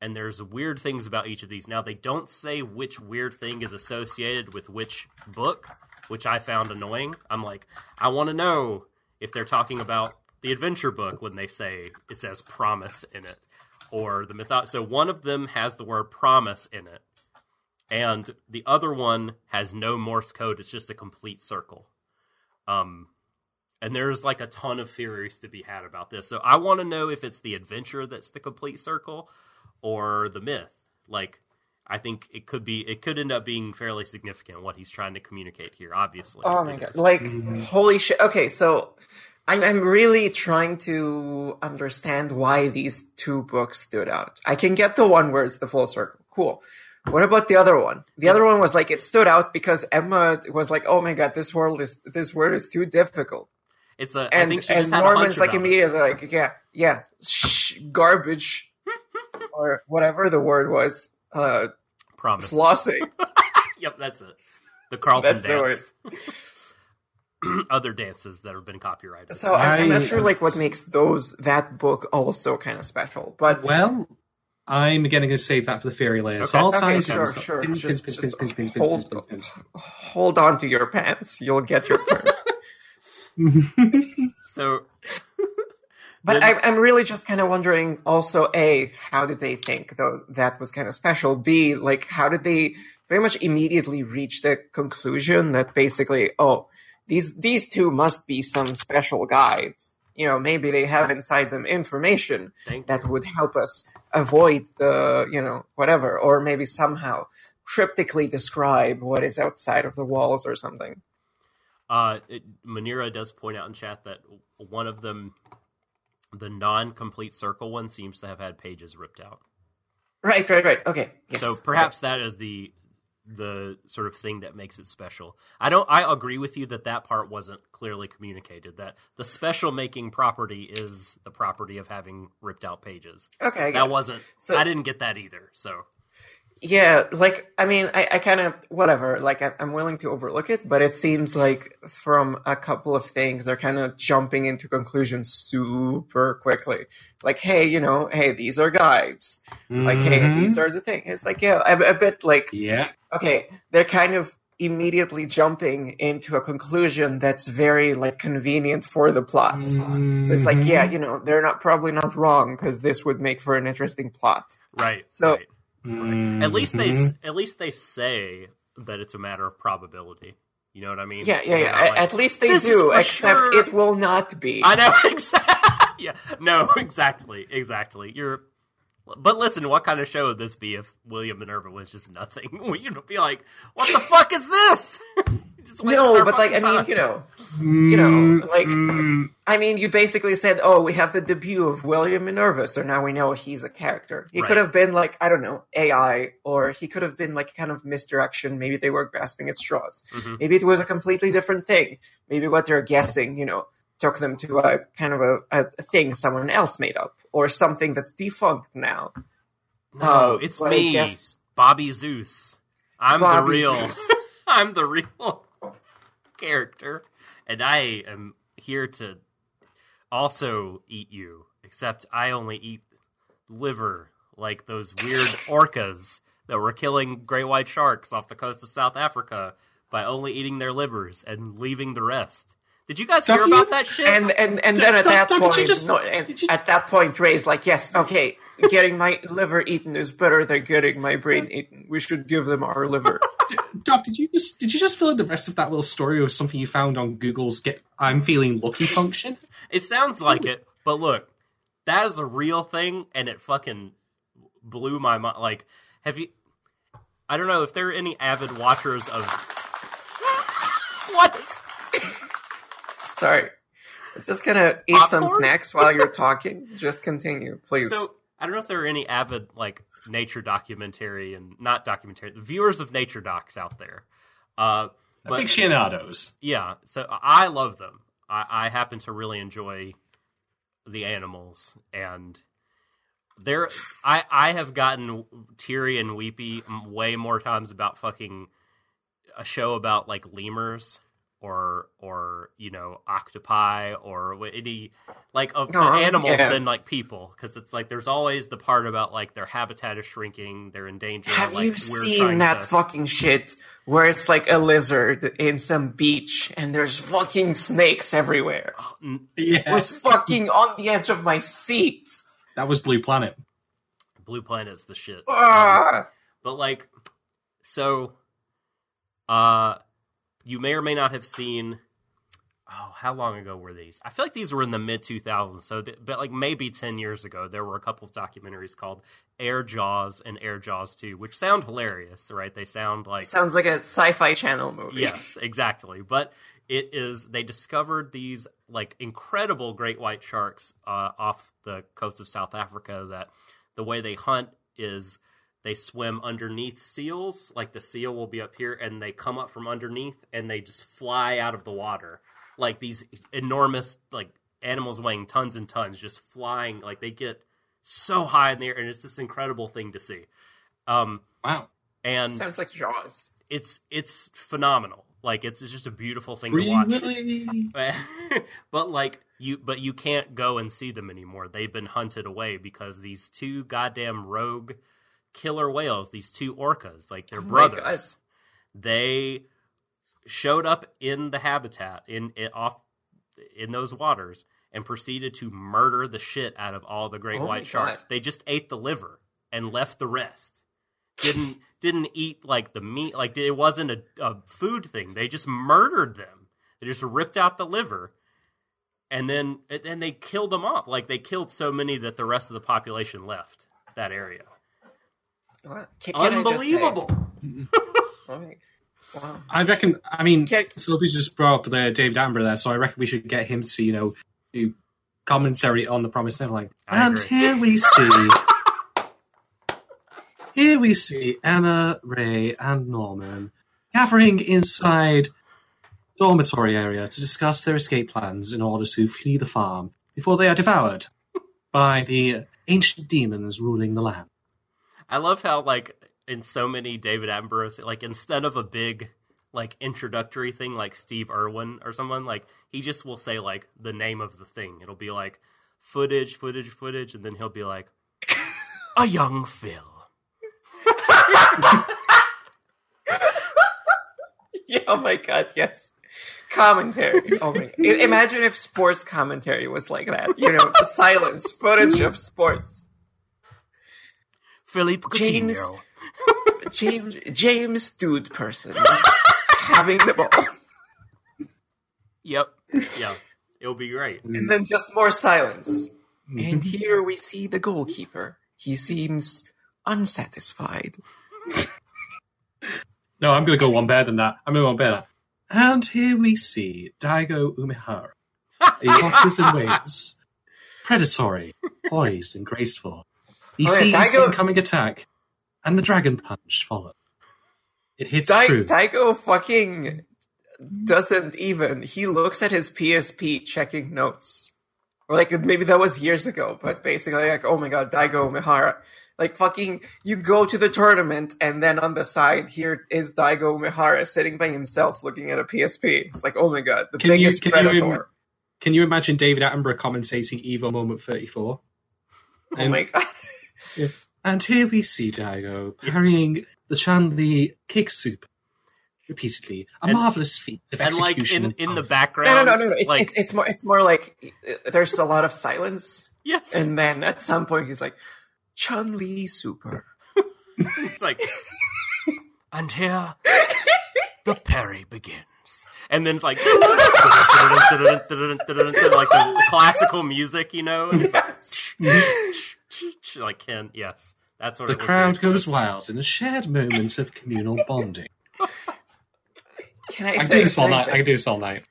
And there's weird things about each of these. Now they don't say which weird thing is associated with which book, which I found annoying. I'm like, I want to know if they're talking about the adventure book when they say it says promise in it or the myth. so one of them has the word promise in it and the other one has no morse code it's just a complete circle um and there's like a ton of theories to be had about this. So I want to know if it's the adventure that's the complete circle or the myth. Like I think it could be it could end up being fairly significant what he's trying to communicate here, obviously. Oh my It god! is. Like, Mhm. holy shit. Okay, so I'm I'm really trying to understand why these two books stood out. I can get the one where it's the full circle. Cool. What about the other one? The other one was like it stood out because Emma was like, "Oh my god, this world is this word is too difficult," it's a and think she and just had a hunch Norman's like immediately like, "Yeah, yeah, shh, garbage," or whatever the word was. Uh, promise. flossing. yep, that's it. The Carlton That's the dance. Other dances that have been copyrighted. So I'm, I'm not sure like what makes those that book also kind of special, but Well, I'm again going to save that for the fairy layer. So Okay, I'll okay, tie sure, pins, sure. Just, just hold, hold on to your pants. You'll get your turn. pins. So but I'm, I'm really just kind of wondering also, A, how did they think though that was kind of special? B, like, how did they very much immediately reach the conclusion that basically, oh, these, these two must be some special guides. You know, maybe they have inside them information that would help us avoid the, you know, whatever, or maybe somehow cryptically describe what is outside of the walls or something. Uh, it, Manira does point out in chat that one of them, the non-complete circle one, seems to have had pages ripped out. Right, right, right. Okay. Yes. So perhaps that is the the sort of thing that makes it special. I don't. I agree with you that that part wasn't clearly communicated. That the special making property is the property of having ripped out pages. Okay, That it. wasn't. So- I didn't get that either. So Yeah, like I mean, I, I kind of whatever. Like I, I'm willing to overlook it, but it seems like from a couple of things, they're kind of jumping into conclusions super quickly. Like, hey, you know, hey, these are guides. Like, hey, Mhm. these are the thing. It's like, yeah, a, a bit like, Yeah. okay, they're kind of immediately jumping into a conclusion that's very like convenient for the plot. So it's like, yeah, Mm-hmm. you know, they're not probably not wrong because this would make for an interesting plot. right. So- right. At least they. Mhm. At least they say that it's a matter of probability. You know what I mean? Yeah, yeah, yeah. like, At least they do, except sure." it will not be. I know exactly. yeah, no, exactly, exactly. You're, but listen, what kind of show would this be if William Minerva was just nothing? You'd be like, "What the fuck is this?" just No, but like I fucking mean, you know, you know, like- Mm. I mean, you basically said, "Oh, we have the debut of William Minerva, so now we know he's a character." He Right. could have been like I don't know AI, or he could have been like kind of misdirection. Maybe they were grasping at straws. Mhm. Maybe it was a completely different thing. Maybe what they're guessing, you know, took them to a kind of a, a thing someone else made up, or something that's defunct now. No, Uh, it's me, guess- Bobby Zeus. I'm the real. Zeus. I'm the real character, and I am here to also eat you. Except I only eat liver, like those weird orcas that were killing great white sharks off the coast of South Africa by only eating their livers and leaving the rest. Did you guys hear Don't you- about that shit? and and and Don't- then at that don't- you point, just- no, and you- at that point, Ray's like, "Yes, okay, getting my liver eaten is better than getting my brain eaten. We should give them our liver." Doc, did you just did you just fill in the rest of that little story with something you found on Google's "Get I'm Feeling Lucky" function? It sounds like it, but look, that is a real thing, and it fucking blew my mind. Like, have you? I don't know if there are any avid watchers of. What? is- Sorry, just gonna eat some snacks while you're talking. Just continue, please. So I don't know if there are any avid like nature documentary and not documentary viewers of nature docs out there. Uh, but Aficionados. yeah, so I love them. I, I happen to really enjoy the animals, and there, I I have gotten teary and weepy way more times about fucking a show about like lemurs or or you know octopi or any like of Oh, animals yeah. than like people because it's like there's always the part about like their habitat is shrinking, they're in danger. Have like, you we're seen that to- fucking shit where it's like a lizard in some beach and there's fucking snakes everywhere? N- It was fucking on the edge of my seat. that was Blue Planet. Blue Planet's the shit. Um, Ah. But like, so, uh, you may or may not have seen. oh, how long ago were these? I feel like these were in the mid 2000s. So, th- but like maybe 10 years ago, there were a couple of documentaries called Air Jaws and Air Jaws 2, which sound hilarious, right? They sound like Sounds like a sci-fi channel movie. yes, exactly. But it is they discovered these like incredible great white sharks uh, off the coast of South Africa. That the way they hunt is they swim underneath seals. Like the seal will be up here, and they come up from underneath, and they just fly out of the water like these enormous like animals weighing tons and tons just flying. Like they get so high in the air, and it's this incredible thing to see. Um, Wow. and Sounds like Jaws. it's it's phenomenal. Like it's, it's just a beautiful thing to watch. Really? but like you but you can't go and see them anymore. They've been hunted away because these two goddamn rogue killer whales, these two orcas, like they're Oh brothers. They showed up in the habitat in, in off in those waters and proceeded to murder the shit out of all the great Oh white sharks. God. They just ate the liver and left the rest. Didn't didn't eat like the meat like it wasn't a, a food thing. They just murdered them. They just ripped out the liver and then and then they killed them off. Like they killed so many that the rest of the population left that area. What? Can- can I just say- Unbelievable. My- Wow. I reckon. I mean, Can- Sylvie just brought up the David Attenborough there, so I reckon we should get him to you know do commentary on the Promised Neverland. And agree. here we see, here we see Anna, Ray, and Norman gathering inside dormitory area to discuss their escape plans in order to flee the farm before they are devoured by the ancient demons ruling the land. I love how like in so many David Attenborough like instead of a big like introductory thing like Steve Irwin or someone like he just will say like the name of the thing. It'll be like footage, footage, footage, and then he'll be like a young Phil. Yeah, oh my god, yes. Commentary. Oh my. Imagine if sports commentary was like that. You know, silence, footage of sports. Philip James- Coutinho. James James Dude person having the ball. Yep. Yeah. It'll be great. And then just more silence. Mm-hmm. And here we see the goalkeeper. He seems unsatisfied. No, I'm going to go one better than that. I'm going to go one better. And here we see Daigo Umehara. He boxes and wings. Predatory, poised, and graceful. He sees Daigo- the incoming attack, and the dragon punch follows. It hits Dai- true. Daigo fucking doesn't even. He looks at his PSP checking notes. Or like maybe that was years ago, but basically like, oh my god, Daigo Umehara. Like fucking you go to the tournament and then on the side here is Daigo Umehara sitting by himself looking at a PSP. It's like, oh my god, the Can you- biggest can you im- Can you imagine David Attenborough commentating Evo Moment 34? oh my god. And here we see Daigo carrying the Chun Li cake soup repeatedly. A And- marvelous feat of And like execution. in, in the background, No, no, no, no, no. It's, like it's, it's more. It's more like uh, there's a lot of silence, yes, and then at some point he's like, "Chun Li Super." it's like, and here the parry begins, and then it's like, like the, the classical music, you know, and it's like, like Ken, yes, that's what The it crowd be. goes wild in a shared moment of communal bonding. Can I, I say? do this all I night. say- I can do this all night.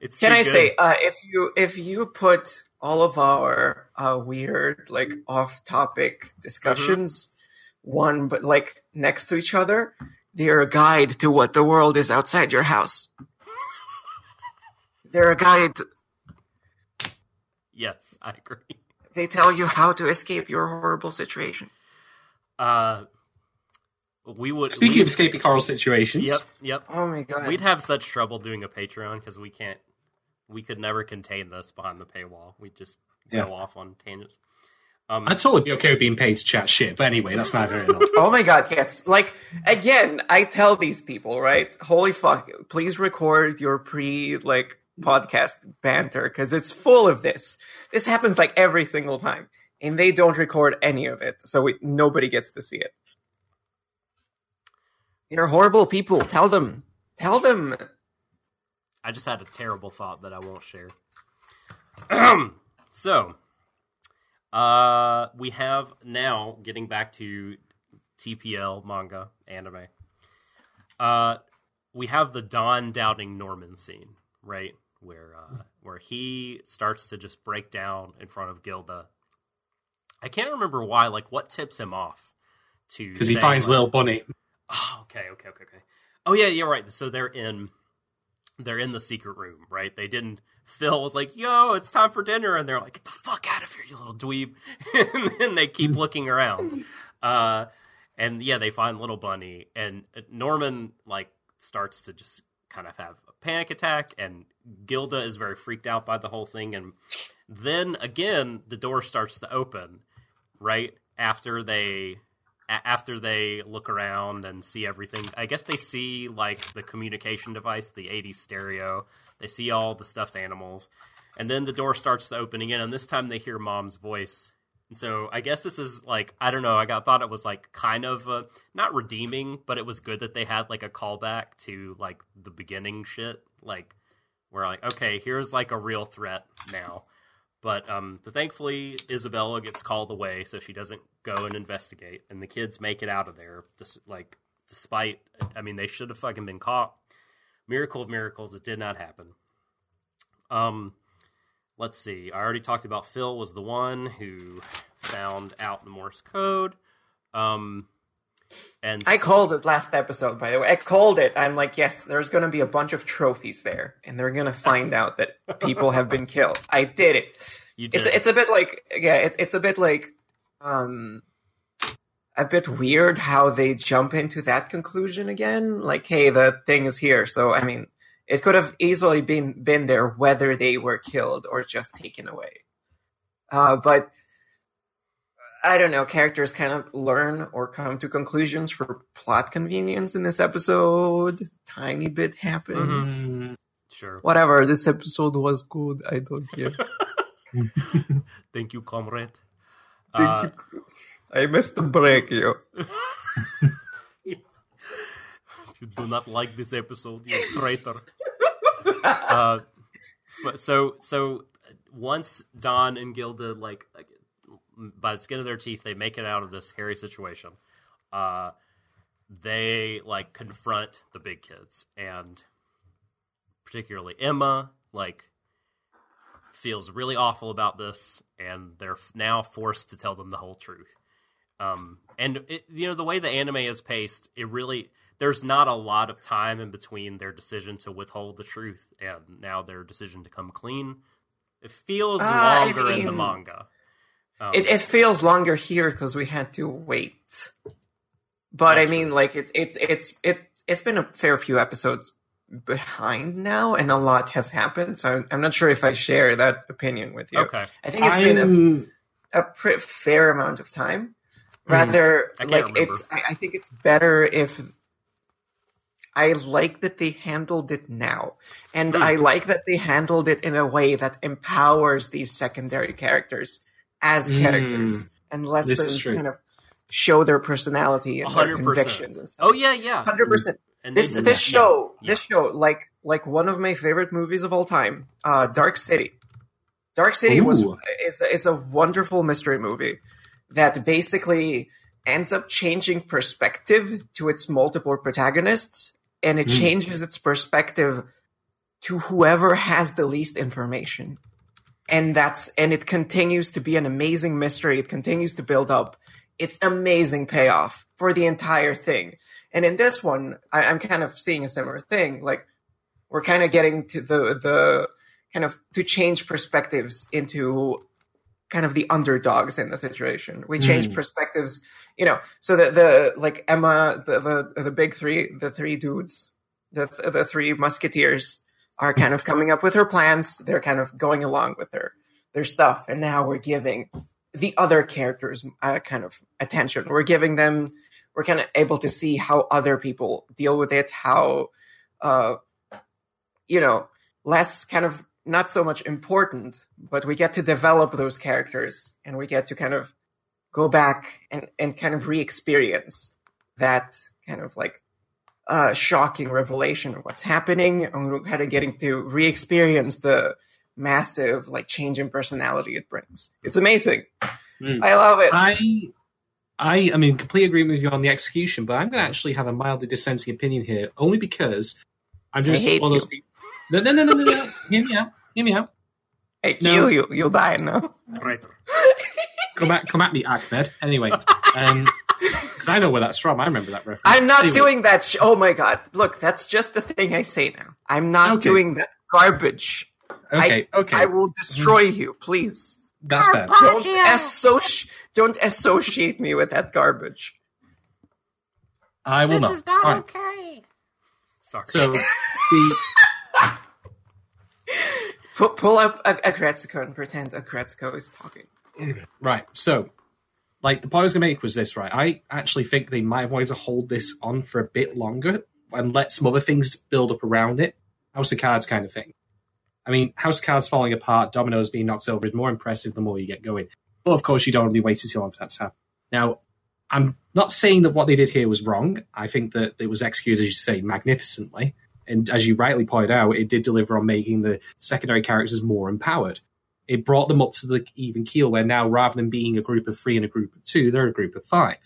It's Can I good. say, uh, if you if you put all of our uh, weird like off-topic discussions one but like next to each other, they're a guide to what the world is outside your house. They're a guide. Yes, I agree. They tell you how to escape your horrible situation. Uh, we would Speaking we- of escaping horrible situations, Yep, yep. Oh my god! We'd have such trouble doing a Patreon because we can't. We could never contain this behind the paywall. We just Yeah. go off on tangents. Um, I'd totally be okay with being paid to chat shit, but anyway, that's not very nor there. Oh my god, yes. Like again, I tell these people, right? Holy fuck, please record your pre like podcast banter because it's full of this. This happens like every single time. And they don't record any of it, so we, nobody gets to see it. They're horrible people. Tell them. Tell them. I just had a terrible thought that I won't share. so, uh, we have now getting back to TPL manga anime. Uh, we have the Don doubting Norman scene, right? Where uh, where he starts to just break down in front of Gilda. I can't remember why. Like, what tips him off to? Because he finds like- little bunny. Oh, okay, okay, okay, okay. Oh yeah, you're right. So they're in they're in the secret room, right? They didn't Phil was like, yo, it's time for dinner, and they're like, get the fuck out of here, you little dweeb. and then they keep looking around. Uh and yeah, they find little bunny and Norman like starts to just kind of have a panic attack and Gilda is very freaked out by the whole thing and then again the door starts to open right after they after they look around and see everything. I guess they see like the communication device the 80s stereo. They see all the stuffed animals. And then the door starts to open again and this time they hear mom's voice. And so i guess this is like i don't know i got thought it was like kind of uh, not redeeming but it was good that they had like a callback to like the beginning shit. Like we're like okay here's like a real threat now but um, thankfully, Isabella gets called away, so she doesn't go and investigate, and the kids make it out of there. Just like, despite, I mean, they should have fucking been caught. Miracle of miracles, it did not happen. Um, let's see. I already talked about Phil was the one who found out the Morse code. Um, and I called it last episode, by the way. I called it. I'm like, yes, there's going to be a bunch of trophies there, and they're going to find out that people have been killed. I did it. you did. It's it's a bit like yeah, it, it's a bit like um a bit weird how they jump into that conclusion again. Like, hey, the thing is here. So I mean, it could have easily been been there whether they were killed or just taken away. Uh, but I don't know. Characters kind of learn or come to conclusions for plot convenience in this episode. Tiny bit happens. Mm, sure. Whatever. This episode was good. I don't care. Thank you, comrade. Thank Uh, you. I missed the break, yo. you do not like this episode, you traitor. uh, so so once Don and Gilda like by the skin of their teeth, they make it out of this hairy situation. Uh, they like confront the big kids, and particularly Emma, like feels really awful about this, and they're now forced to tell them the whole truth. Um, and it, you know the way the anime is paced, it really there's not a lot of time in between their decision to withhold the truth and now their decision to come clean. It feels Ah, I longer in the manga. Um, It, it feels longer here because we had to wait. But That's I mean, true. like it's it's it's it it's been a fair few episodes behind now, and a lot has happened. So I'm, I'm not sure if I share that opinion with you. okay. I think it's been a I'm- a pretty fair amount of time. Rather, I can't like remember. it's. I, I think it's better if. I like that they handled it now, and Hmm. I like that they handled it in a way that empowers these secondary characters as Mm. characters and lets This them kind of show their personality and their 100%. convictions and stuff. Oh yeah, yeah. Hundred percent. This this yeah, show yeah. this show like like one of my favorite movies of all time, uh, Dark City. Dark City was Ooh. is is a wonderful mystery movie that basically ends up changing perspective to its multiple protagonists, and it Mm. changes its perspective to whoever has the least information. And that's and it continues to be an amazing mystery. It continues to build up. It's amazing payoff for the entire thing. And in this one, I, I'm kind of seeing a similar thing. Like we're kind of getting to the the kind of to change perspectives into kind of the underdogs in the situation. We change Mm. perspectives, you know. So the the like Emma, the the the big three, the three dudes, the the three musketeers are kind of coming up with her plans. They're kind of going along with her their stuff, and now we're giving the other characters uh, kind of attention. We're giving them. We're kind of able to see how other people deal with it. How, uh, you know, less kind of not so much important, but we get to develop those characters, and we get to kind of go back and and kind of re-experience that kind of like uh, shocking revelation of what's happening, and we're kind of getting to re-experience the massive like change in personality it brings. It's amazing. Mm. I love it. I, I, I mean, complete agreement with you on the execution, but I'm going to actually have a mildly dissenting opinion here, only because I'm just hate one of those you. people. No, no, no, no, no, no. Hear me out. Hear me out. I No. kill you. You'll die now. Traitor. Come at, come at me, Ahmed. Anyway, um, because I know where that's from. I remember that reference. I'm not Anyway, doing that. Sh- oh my god! Look, that's just the thing I say now. I'm not Okay. doing that garbage. Okay, okay, I will destroy you. Please that's fair. don't associate. Don't associate me with that garbage. I will this not. All right. okay. Sorry. So the Pull, pull up a, a Gretzko and pretend a Gretzko is talking. Right. So, like, the point I was to make was this, right? I actually think they might have wanted to hold this on for a bit longer and let some other things build up around it. House of Cards kind of thing. I mean, House of Cards falling apart, dominoes being knocked over is more impressive the more you get going. But of course, you don't want to be waiting too long for that to happen. Now, I'm not saying that what they did here was wrong. I think that it was executed, as you say, magnificently. And as you rightly pointed out, it did deliver on making the secondary characters more empowered it brought them up to the even keel where now rather than being a group of three and a group of two, they're a group of five.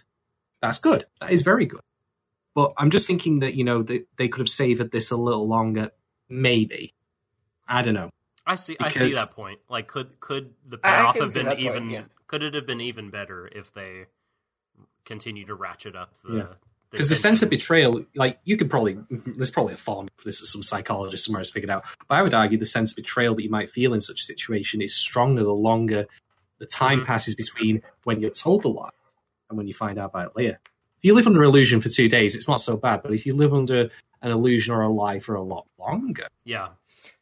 That's good. That is very good. But I'm just thinking that, you know, they, they could have savored this a little longer. Maybe. I don't know. I see. I see that point. Like, could could the I- I payoff have been that point, even? yeah. Could it have been even better if they continue to ratchet up the? Yeah. Because the sense of betrayal, like, you could probably, there's probably a form for this that some psychologist somewhere has figured out. But I would argue the sense of betrayal that you might feel in such a situation is stronger the longer the time Mhm. passes between when you're told the lie and when you find out about it later. If you live under illusion for two days, it's not so bad. But if you live under an illusion or a lie for a lot longer, Yeah.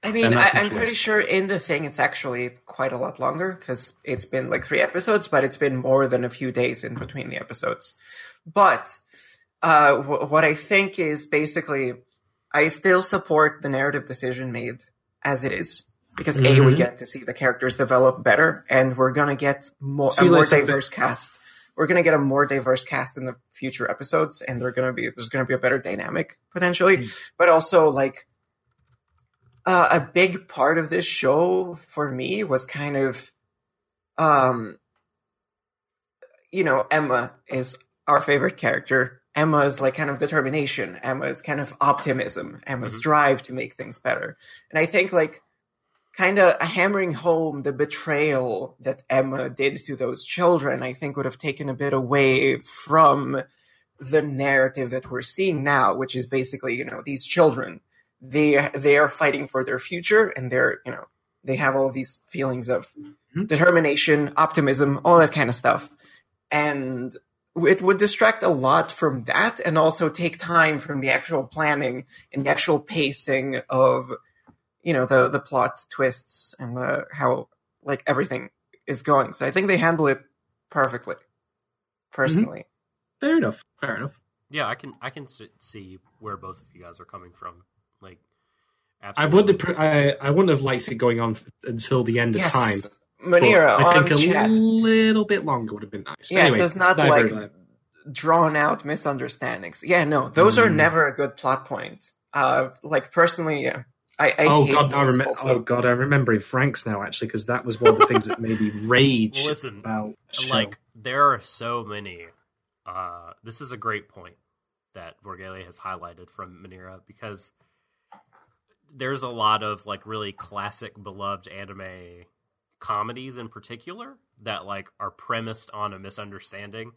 I mean, I, I'm pretty sure in the thing it's actually quite a lot longer because it's been like three episodes, but it's been more than a few days in between the episodes. But uh, w- what I think is basically, I still support the narrative decision made as it is because a we Mhm. get to see the characters develop better, and we're gonna get more See, a more diverse cast. We're gonna get a more diverse cast in the future episodes, and they're gonna be there's gonna be a better dynamic potentially, but also like uh, a big part of this show for me was kind of um you know emma is our favorite character emma's like kind of determination emma's kind of optimism emma's Mhm. drive to make things better and i think like kind of hammering home the betrayal that emma did to those children i think would have taken a bit away from the narrative that we're seeing now which is basically you know these children they they are fighting for their future and they're you know they have all these feelings of Mhm. determination optimism all that kind of stuff and it would distract a lot from that and also take time from the actual planning and the actual pacing of you know the the plot twists and the how like everything is going so i think they handle it perfectly personally mm-hmm. fair enough. Fair enough. Yeah. I can. I can see where both of you guys are coming from. Like, I wouldn't. Have, I, I wouldn't have liked it going on until the end of time. Manira But I on think a chat little bit longer would have been nice. Yeah, anyway, it does not like drawn out misunderstandings. Yeah, no, those are Mm. never a good plot point. Uh, like personally, yeah, I, I oh god, I those remember. also. Oh god, I'm remembering Franxx now actually because that was one of the things that made me rage Listen, about the show. like there are so many uh this is a great point that Vorgelia has highlighted from Manira because there's a lot of like really classic beloved anime comedies in particular that like are premised on a misunderstanding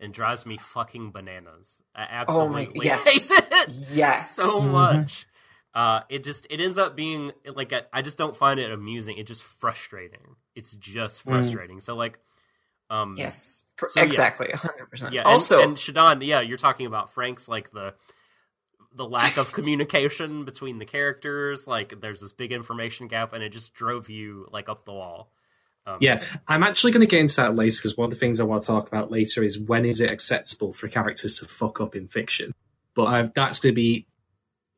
and drives me fucking bananas. I oh my, absolutely yes, hate it yes. so Mhm. much. Uh, it just it ends up being like I I just don't find it amusing. It's just frustrating. It's just Mm. frustrating. So like, um, yes, So, exactly, hundred percent. yeah. Also, and, and Shadon, yeah, you're talking about Franxx like the the lack of communication between the characters. Like, there's this big information gap, and it just drove you like up the wall. Um, Yeah, I'm actually going to get into that later because one of the things I want to talk about later is when is it acceptable for characters to fuck up in fiction. But I, that's going to be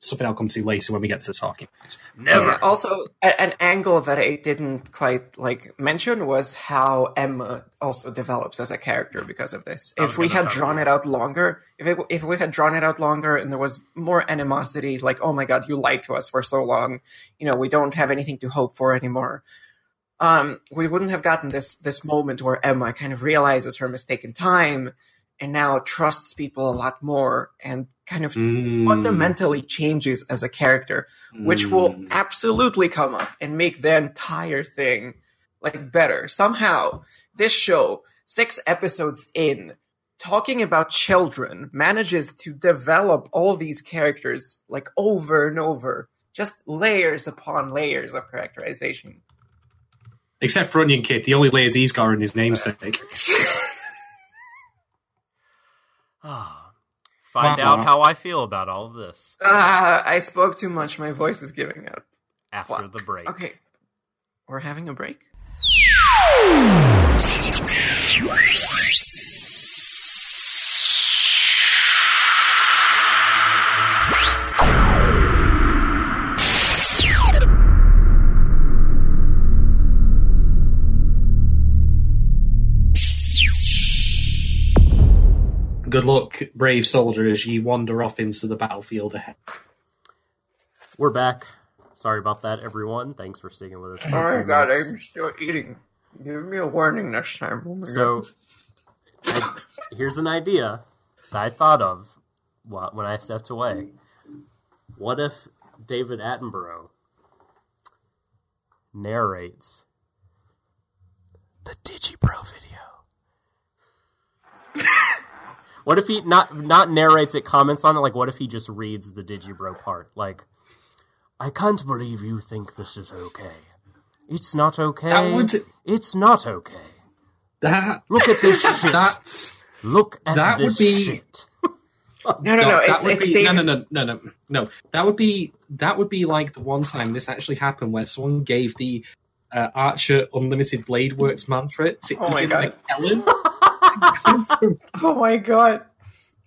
something I'll come to later when we get to the talking points. Yeah, also, a- an angle that I didn't quite like mention was how Emma also develops as a character because of this. If we had drawn about it out longer, if it, if we had drawn it out longer, and there was more animosity, like "Oh my God, you lied to us for so long," you know, we don't have anything to hope for anymore. Um, we wouldn't have gotten this this moment where Emma kind of realizes her mistake in time, and now trusts people a lot more, and kind of Mm. fundamentally changes as a character which will Mm. absolutely come up and make the entire thing like better. Somehow, this show, six episodes in, talking about children, manages to develop all these characters like over and over, just layers upon layers of characterization. Except for Onion Kid, the only layers he's got in his namesake. Ah, find Wah-wah. out how I feel about all of this Ah, I spoke too much. My voice is giving out. after Fuck. the break. Okay, we're having a break. Good luck, brave soldier, as you wander off into the battlefield ahead. We're back. Sorry about that, everyone. Thanks for sticking with us. for a Oh my god, minutes. I'm still eating. Give me a warning next time. Oh So, I, here's an idea that I thought of when I stepped away. What if David Attenborough narrates the Digibro video? what if he not not narrates it, comments on it? Like, what if he just reads the Digibro part? Like, I can't believe you think this is okay. It's not okay. That would- It's not okay. That Look at this shit. that's Look at that would be- shit. No, no, no. that It's, it's be, David. no, no, no, no, no, no. That would be that would be like the one time this actually happened where someone gave the uh, Archer Unlimited Blade Works mantra to Oh my God. McKellen. Oh my god.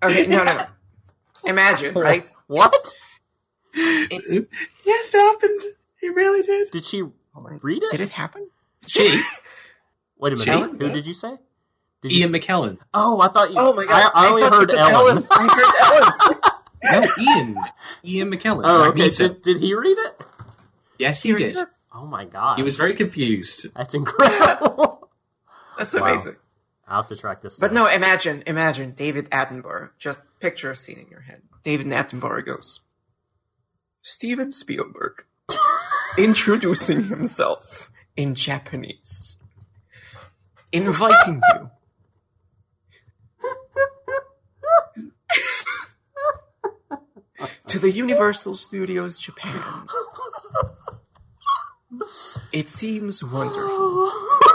Okay, no, no, no. Imagine, right? What? It's, yes, it happened. It really did. Did she read it? Did it happen? She, Wait a minute. Ellen? Who did you say? Did you Ian s- McKellen. Oh, I thought you. Oh my god! I, I only heard it was Ellen. I heard Ellen. No, Ian. Ian McKellen. Oh, okay. Did, did he read it? yes, he did. Oh my god. He was very confused. That's incredible. That's Wow. I'll have to track this. But down. no, imagine, imagine David Attenborough. Just picture a scene in your head. David Attenborough goes, Steven Spielberg, introducing himself in Japanese, inviting you. to the Universal Studios Japan. It seems wonderful.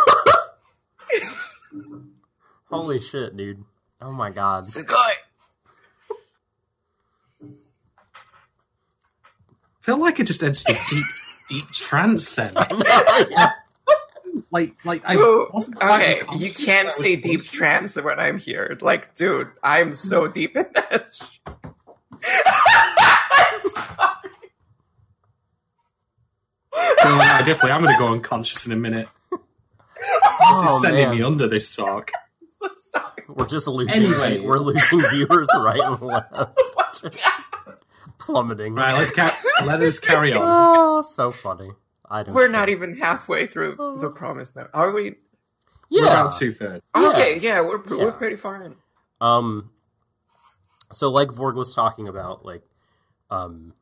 Holy shit, dude. Oh my god. Sugoi! felt like it just entered a deep, deep trance then. Like, like I Oh, wasn't okay, you can't say deep supposed to- trance when I'm here. Like, dude, I'm so mm. deep in that. sh- I'm sorry. Oh, I definitely, I'm going to go unconscious in a minute. This Oh, is sending man. me under this talk. So sorry. We're just losing. Anyway. We're losing viewers right and left. Just plummeting. Right, let's ca- let us carry on. Oh, so funny. I don't. We're care. not even halfway through the promise now. Are we? We're Yeah. about two thirds. Okay, yeah, we're, Yeah. we're pretty far in. Um, so like Vorg was talking about, like, um,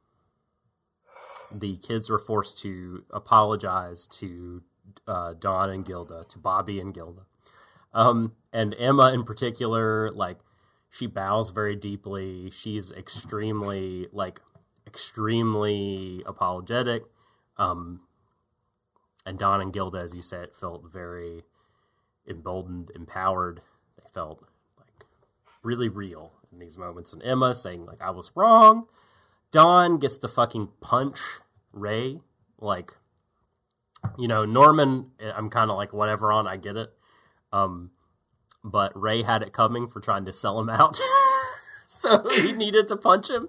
the kids were forced to apologize to uh, Don and Gilda, to Bobby and Gilda, um, and Emma in particular. Like, she bows very deeply. She's extremely, like, extremely apologetic. Um, and Don and Gilda, as you said, felt very emboldened, empowered. They felt like really real in these moments. And Emma saying like I was wrong. Don gets to fucking punch Ray. Like, you know, Norman. I'm kind of like whatever on. I get it. Um, but Ray had it coming for trying to sell him out, so he needed to punch him.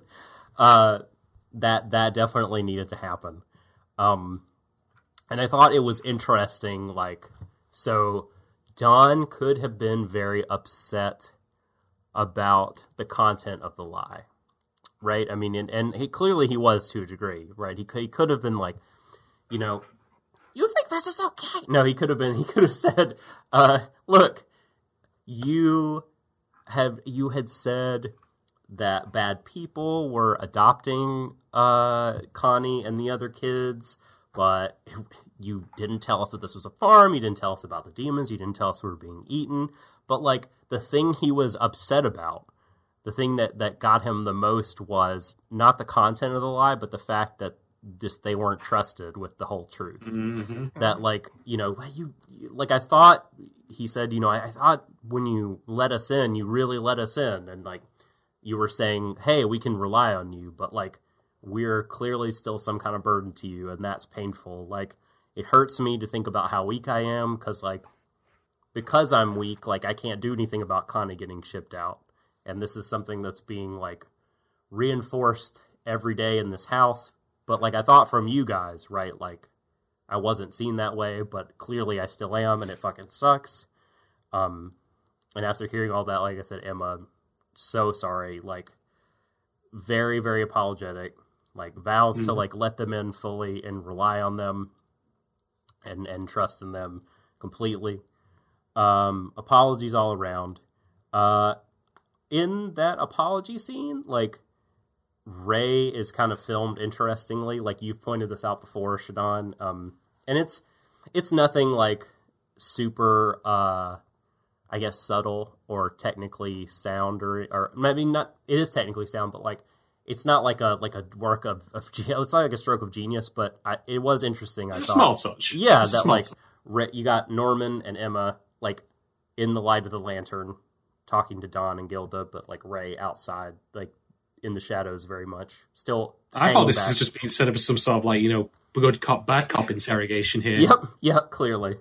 Uh, that that definitely needed to happen. Um, and I thought it was interesting. Like, so Don could have been very upset about the content of the lie, right? I mean, and, and he clearly he was to a degree, right? He he could have been like, you know, you think this is okay? No, he could have been. He could have said, uh, "Look, you have you had said that bad people were adopting uh, Connie and the other kids." But you didn't tell us that this was a farm. You didn't tell us about the demons. You didn't tell us we were being eaten. But like the thing he was upset about, the thing that that got him the most was not the content of the lie, but the fact that just they weren't trusted with the whole truth. Mm-hmm. That like you know you like I thought he said you know I, I thought when you let us in you really let us in and like you were saying hey we can rely on you but like we're clearly still some kind of burden to you and that's painful like it hurts me to think about how weak I am because like because I'm weak like I can't do anything about Connie getting shipped out and this is something that's being like reinforced every day in this house but like I thought from you guys, right? Like I wasn't seen that way, but clearly I still am, and it fucking sucks. Um, and after hearing all that, like I said, Emma, so sorry. Like very, very apologetic. Like vows to Mhm. like let them in fully and rely on them, and and trust in them completely. Um, apologies all around. Uh, in that apology scene, like Ray is kind of filmed interestingly. Like you've pointed this out before, Shadon. Um, and it's it's nothing like super, uh, I guess, subtle or technically sound, or or maybe not. It is technically sound, but like it's not like a like a work of, of it's not like a stroke of genius. But I, it was interesting. I thought small touch. yeah, It's that like. Re- you got Norman and Emma like in the light of the lantern talking to Don and Gilda, but like Ray outside, like in the shadows, very much still. I thought this back. was just being set up as some sort of like you know good cop bad cop interrogation here. Yep, yep, clearly.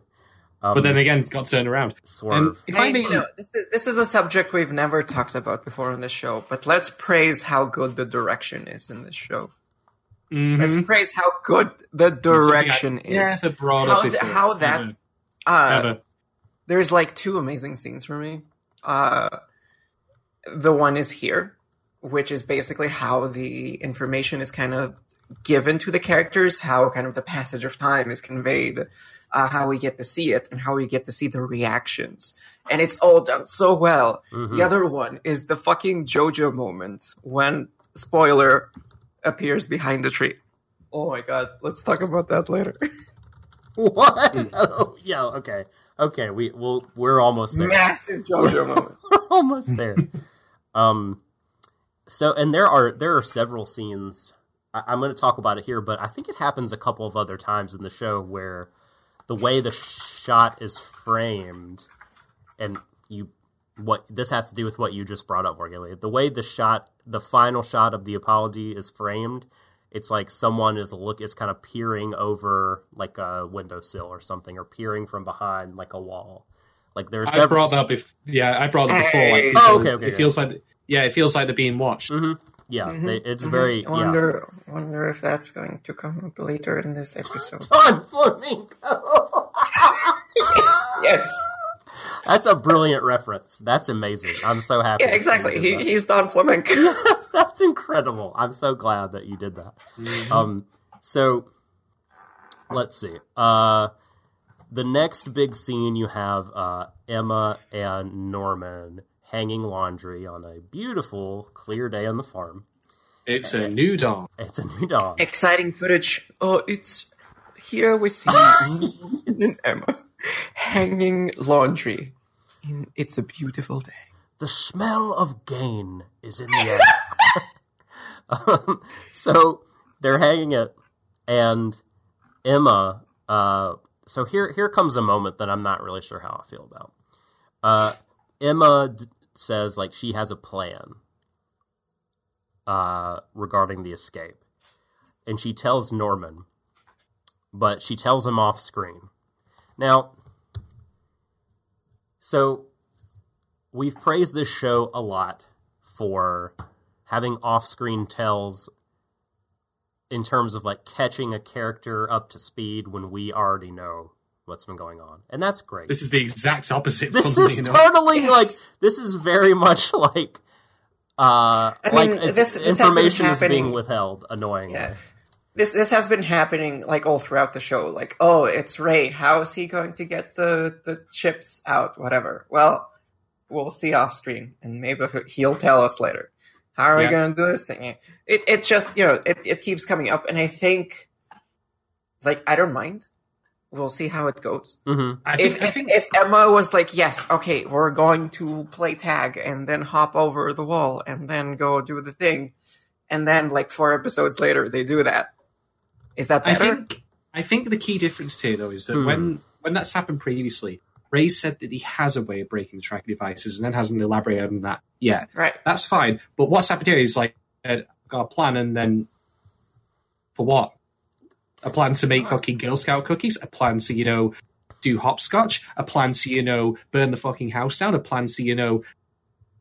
Um, But then again, it's got turned around. swerve. And if I Hey, may, you know, this is this is a subject we've never talked about before on this show, but let's praise how good the direction is in this show. Mhm. Let's praise how good the direction I is. never brought How, th- how that Never. uh, Never. there's like two amazing scenes for me. Uh, the one is here, which is basically how the information is kind of given to the characters, how kind of the passage of time is conveyed, uh, how we get to see it, and how we get to see the reactions. And it's all done so well. Mhm. The other one is the fucking JoJo moment when spoiler appears behind the tree. Oh my god, let's talk about that later. What? Mm. Oh, yeah. Okay. Okay. We will. We're almost there. Massive JoJo moment. almost there. um. So, and there are there are several scenes. I, I'm going to talk about it here, but I think it happens a couple of other times in the show where the way the shot is framed, and you what this has to do with what you just brought up, Morgan. The way the shot, the final shot of the apology is framed, it's like someone is look is kind of peering over like a windowsill or something, or peering from behind like a wall. Like there's I brought that up. Bef- yeah, I brought that before. Like, Oh, okay, okay, It yeah. feels like yeah, it feels like they're being watched. hmm Yeah, Mhm, they, it's mhm. very I Wonder, wonder if that's going to come up later in this episode. Don Flamingo. yes. That's a brilliant reference. That's amazing. I'm so happy. Yeah, exactly. He, he's Don Flamenco. That's incredible. I'm so glad that you did that. Mm-hmm. Um, so let's see. Uh, the next big scene you have uh, Emma and Norman hanging laundry on a beautiful, clear day on the farm. It's a new dawn. It's a new dog. Exciting footage. Oh, it's here we see Norman and Emma hanging laundry. And it's a beautiful day. the smell of gain is in the air. um, so they're hanging it, and Emma. Uh, so here, here comes a moment that I'm not really sure how I feel about. Uh, Emma d- says like she has a plan uh, regarding the escape, and she tells Norman, but she tells him off screen. Now, so we've praised this show a lot for having off-screen tells in terms of like catching a character up to speed when we already know what's been going on, and that's great. This is the exact opposite. This funnily is enough. totally Yes. like this is very much like uh I like mean, it's, this- this information is being withheld annoyingly. Yeah. This this has been happening like all throughout the show. Like, oh, it's Ray. How is he going to get the the chips out? Whatever. Well, we'll see off screen, and maybe he'll tell us later. How are we going to do this thing? It it just you know it it keeps coming up, and I think like I don't mind. We'll see how it goes. hmm I If, think, I if, think if Emma was like, yes, okay, we're going to play tag and then hop over the wall and then go do the thing, and then like four episodes later they do that, is that I better? think I think the key difference here though is that Hmm. when when that's happened previously, Ray said that he has a way of breaking the tracking devices and then hasn't elaborated on that yet. right. That's fine. But what's happened here is like I've got a plan and then for what? A plan to make fucking Girl Scout cookies, a plan to, you know, do hopscotch, a plan to, you know, burn the fucking house down, a plan to, you know,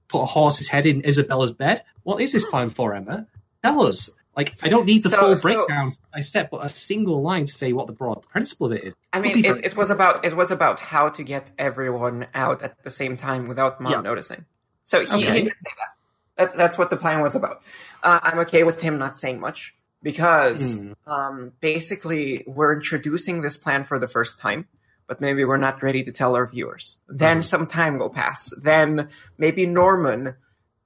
put a horse's head in Isabella's bed. What is this plan for, Emma? Tell us. Like, I don't need the So- full so- breakdown by step, but a single line to say what the broad principle of it is. I mean, it, it was about it was about how to get everyone out at the same time without mom Yeah. noticing. So he, Okay. he did say that. that. That's what the plan was about. Uh, I'm okay with him not saying much because Hmm. um, basically we're introducing this plan for the first time, but maybe we're not ready to tell our viewers. Then Hmm. some time will pass. Then maybe Norman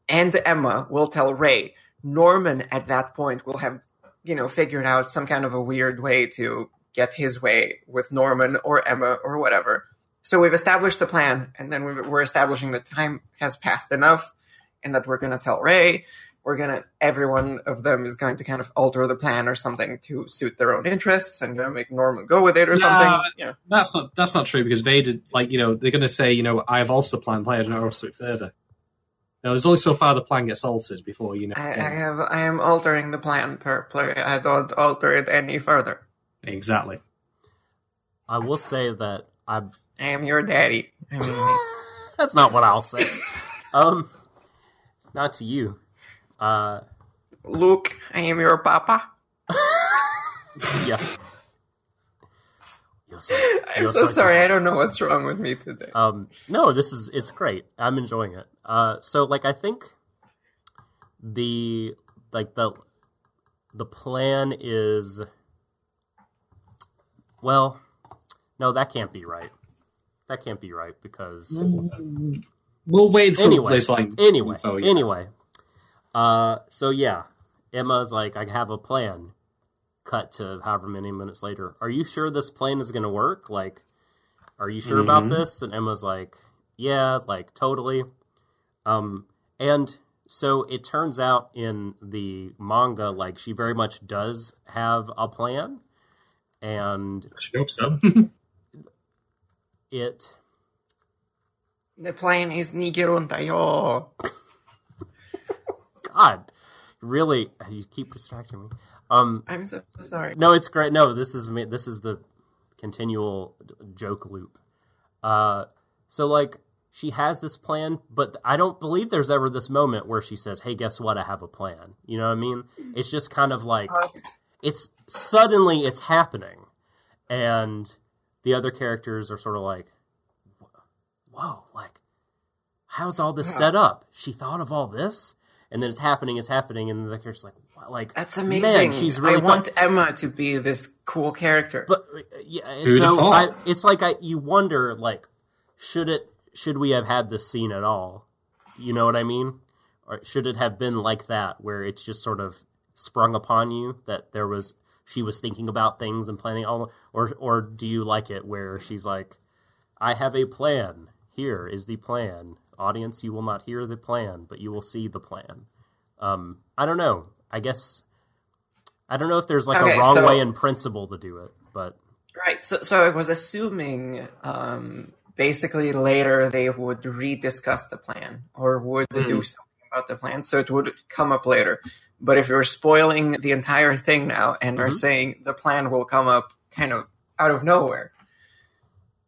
and Emma will tell Ray. Norman at that point will have you know figured out some kind of a weird way to get his way with Norman or Emma or whatever. So we've established the plan, and then we're establishing that time has passed enough, and that we're going to tell Ray. We're gonna. Every one of them is going to kind of alter the plan or something to suit their own interests, and gonna make Norman go with it or Nah, something. You know. That's not that's not true because Vader, like you know, they're going to say, you know, I have also planned, play it and also it further. Now, there's only so far the plan gets altered before you know. I, I have. I am altering the plan per play. I don't alter it any further. exactly. I will say that I I am your daddy. I mean, that's not what I'll say. um not to you. Uh Luke, I am your papa. yeah. You're so, I'm you're so sorry. good. I don't know what's wrong with me today. Um, no, this is it's great. I'm enjoying it. Uh, so like I think the like the the plan is well, no, that can't be right. That can't be right because We'll wait Anyway, like anyway, info, yeah. anyway. Uh, so yeah, Emma's like, I have a plan. Cut to however many minutes later. Are you sure this plan is going to work? Like, are you sure about Mhm. this? And Emma's like, yeah, like totally. Um, and so it turns out in the manga, like she very much does have a plan, and I hope so. it The plan is Nigirunta yo. God, really, you keep distracting me. Um, I'm so sorry. No, it's great. No, this is me. This is the continual joke loop. Uh, so like she has this plan, but I don't believe there's ever this moment where she says, "Hey, guess what? I have a plan." You know what I mean? It's just kind of like Uh, it's suddenly it's happening, and the other characters are sort of like, "Whoa, like how's all this Yeah. set up? She thought of all this." And then it's happening, it's happening, and the character's like, what? like That's amazing. Man, she's really I thought- want Emma to be this cool character. But yeah, Who'da so? I, it's like I you wonder like should it should we have had this scene at all? You know what I mean? Or should it have been like that where it's just sort of sprung upon you that there was she was thinking about things and planning all or or do you like it where she's like I have a plan. Here is the plan. Audience, you will not hear the plan, but you will see the plan. Um, I don't know. I guess I don't know if there's like Okay, a wrong so- way in principle to do it, but Right. So, so I was assuming, um, basically later they would rediscuss the plan or would Hmm. do something about the plan, so it would come up later. But if you're spoiling the entire thing now and are Mhm. saying the plan will come up kind of out of nowhere,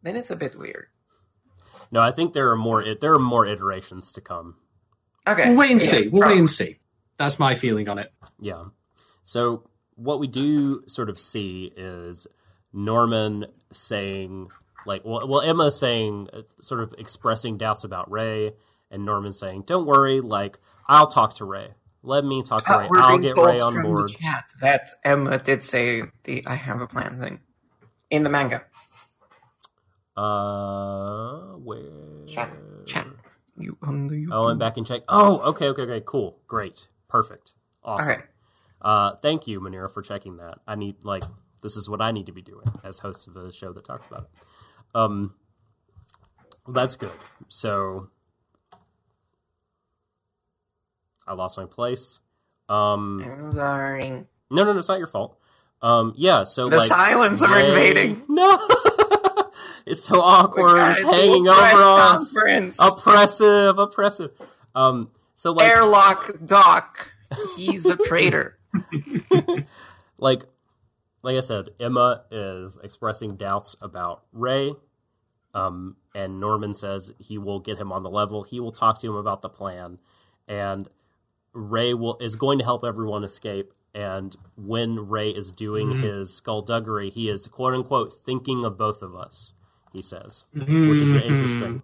then it's a bit weird. No, I think there are more. There are more iterations to come. Okay. We'll wait and Yeah, see. We'll probably. wait and see. That's my feeling on it. Yeah. So what we do sort of see is Norman saying, like, well, well Emma saying, uh, sort of expressing doubts about Ray, and Norman saying, "Don't worry, like, I'll talk to Ray. Let me talk to Uh, Ray. I'll get Ray on board." that Emma did say the "I have a plan" thing in the manga. Uh, where? Chat, chat. You on the Oh, I'm back in check. Oh, okay, okay, okay, cool, great, perfect, awesome. Uh, thank you, Manira, for checking that. I need like this is what I need to be doing as host of a show that talks about it. Um, well, that's good. So I lost my place. Um, I'm sorry. no, no, no, it's not your fault. Um, yeah. So The like, silence are invading. No, it's so awkward. We It's gotta do hanging over us. conference. Oppressive, oppressive. Um, so like, Airlock Doc. He's a traitor. like like I said, Emma is expressing doubts about Ray. Um, and Norman says he will get him on the level. He will talk to him about the plan, and Ray will is going to help everyone escape. And when Ray is doing his skullduggery, he is quote unquote thinking of both of us. He says, which is interesting.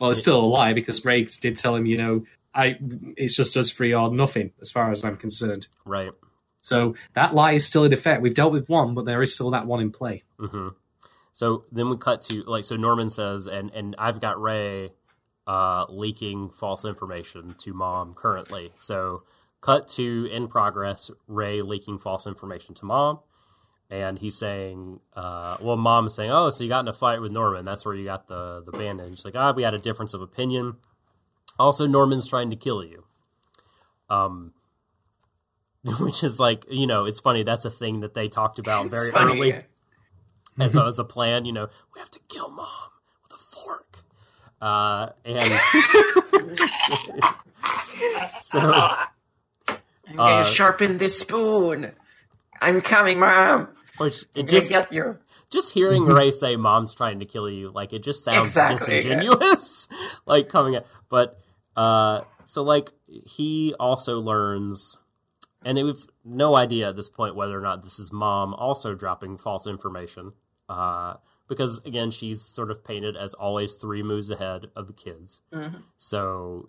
Well, it's still a lie because Ray did tell him, you know, I it's just us three or nothing as far as I'm concerned. Right. So that lie is still in effect. We've dealt with one, but there is still that one in play. hmm So then we cut to like so Norman says, and and I've got Ray uh, leaking false information to mom currently. So cut to in progress, Ray leaking false information to mom, and he's saying, uh, well, mom's saying, oh, so you got in a fight with Norman? That's where you got the the bandage. Like, ah, we had a difference of opinion. Also, Norman's trying to kill you. Um. Which is like, you know, it's funny. That's a thing that they talked about very early. And so, as a plan, you know, we have to kill mom with a fork. Uh, and so, I'm gonna Uh, sharpen this spoon. I'm coming, Mom. just get you. just hearing Ray say "mom's trying to kill you," like it just sounds Exactly, yeah. disingenuous, like coming at. But uh, so like he also learns, and we've no idea at this point whether or not this is mom also dropping false information. Uh, because again, she's sort of painted as always three moves ahead of the kids. Mhm. So,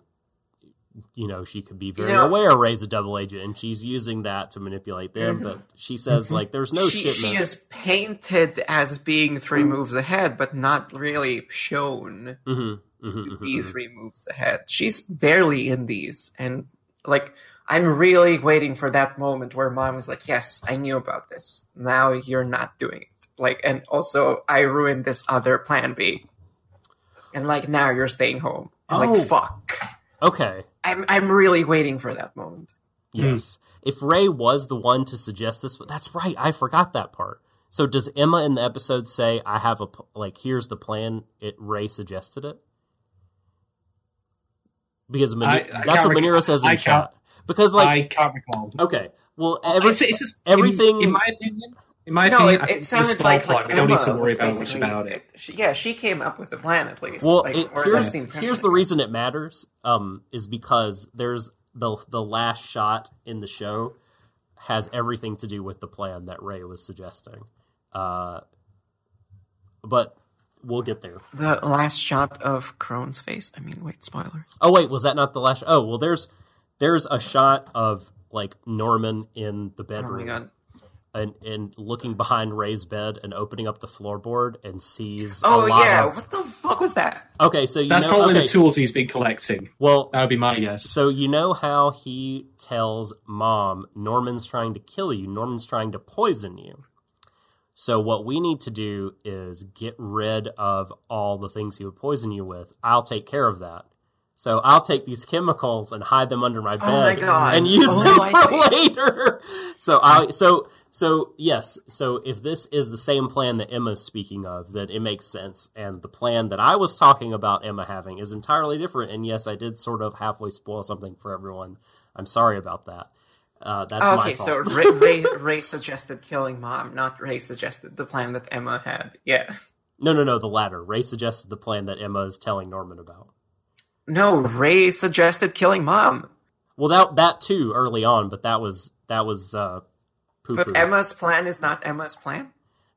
you know, she could be very know- aware Ray's a double agent, and she's using that to manipulate them. But she says like, "There's no she, shipment." she is painted as being three moves ahead, but not really shown Mhm, mhm, to mhm, be three moves ahead. She's barely in these, and like I'm really waiting for that moment where mom is like, "Yes, I knew about this. Now you're not doing it." Like, and also I ruined this other plan B, and like now you're staying home. And Oh. Like, fuck. Okay. I'm I'm really waiting for that moment. Yes. Hmm. If Ray was the one to suggest this, that's right. I forgot that part. So does Emma in the episode say, "I have a like here's the plan"? It Ray suggested it because Mani- I- I that's what rec- Manira says in I can't- chat. Because like I can't recall. okay, well every, it's, it's just, everything- In, in my opinion, in my No, opinion, it, it it's a sounded small like, plot. like we don't need to worry about much about it. She, yeah, she came up with the plan at least. Well, Like, it, here's the here's the reason it matters. Um, is because there's the the last shot in the show has everything to do with the plan that Ray was suggesting. Uh, but we'll get there. The last shot of Krone's face. I mean, wait, spoilers. Oh wait, was that not the last? Oh well, there's there's a shot of like Norman in the Oh bedroom my god. And and looking behind Ray's bed and opening up the floorboard and sees. Oh a lot yeah, of- what the fuck was that? Okay, so you That's know. probably okay, the tools he's been collecting. well, That would be my guess. So you know how he tells mom Norman's trying to kill you, Norman's trying to poison you. So what we need to do is get rid of all the things he would poison you with. I'll take care of that. So I'll take these chemicals and hide them under my bed Oh my and use Oh, them I for see. later. So I so so yes, so if this is the same plan that Emma's speaking of, then it makes sense. And the plan that I was talking about Emma having is entirely different. And yes, I did sort of halfway spoil something for everyone. I'm sorry about that. Uh, that's Oh, my okay, so Ray, Ray, Ray suggested killing mom, not Ray suggested the plan that Emma had. Yeah. no, no, no, the latter. Ray suggested the plan that Emma is telling Norman about. No, Ray suggested killing mom. Well, that that too early on, but that was that was uh, poo But Emma's plan is not Emma's plan.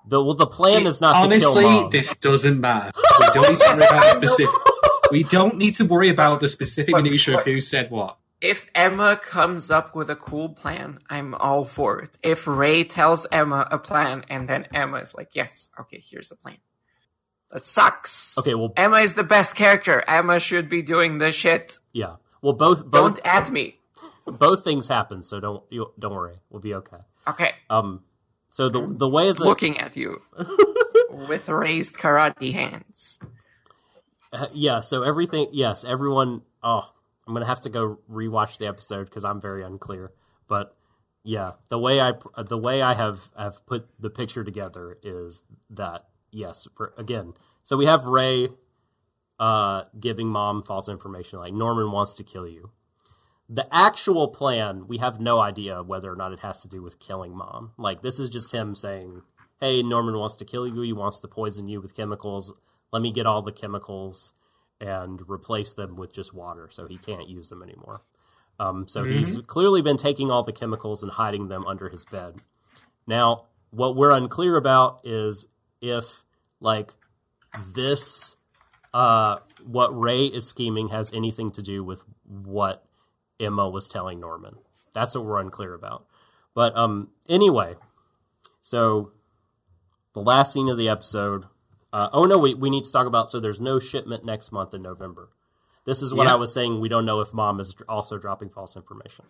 The well, the plan is not Honestly, to kill mom. this doesn't matter. We don't need to worry about the specific. We don't need to worry about the specific But- minutia of who said what. If Emma comes up with a cool plan, I'm all for it. If Ray tells Emma a plan and then Emma is like, "Yes, okay, here's a plan." That sucks. Okay, well- Emma is the best character. Emma should be doing this shit. yeah. Well, both both Don't add me. both things happen, so don't you, don't worry. We'll be okay. Okay, Um. So the the way that looking at you with raised karate hands. Uh, yeah, so everything, yes, everyone. Oh, I'm gonna have to go rewatch the episode because I'm very unclear. But yeah, the way I the way I have have put the picture together is that yes, for, again. So we have Ray uh, giving mom false information, like Norman wants to kill you. The actual plan, we have no idea whether or not it has to do with killing mom. Like this is just him saying, "Hey, Norman wants to kill you. He wants to poison you with chemicals. Let me get all the chemicals and replace them with just water, so he can't use them anymore." Um, so he's clearly been taking all the chemicals and hiding them under his bed. Now, what we're unclear about is if, like, this, uh, what Ray is scheming has anything to do with what Emma was telling Norman. That's what we're unclear about. But um, anyway, so the last scene of the episode. Uh, oh no, we we need to talk about. So there's no shipment next month in November. This is what Yeah. I was saying. We don't know if mom is also dropping false information.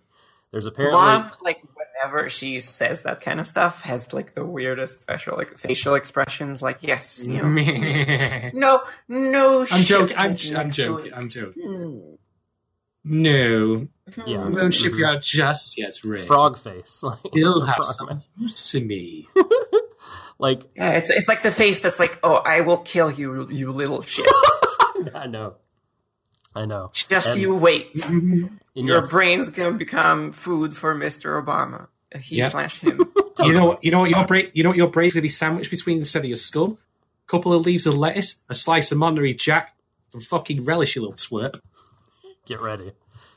There's apparently Mom, like whenever she says that kind of stuff, has like the weirdest facial like facial expressions. Like, yes, you know, I'm no, no. joking. I'm, joking. I'm next to joking. it. I'm joking. Hmm. No, yeah, we won't ship mhm. you out just yet, Ray. frog face. Like, You'll have some use to me. like Yeah, it's it's like the face that's like, oh, I will kill you, you little shit. I know, I know. Just And- you wait. And Your yes, brain's gonna become food for Mr. Obama. He Yeah. slash him. You know, what- you know what your brain, you know what your brain's gonna be sandwiched between the set of your skull, a couple of leaves of lettuce, a slice of Monterey Jack, and fucking relish, you little twerp. get ready.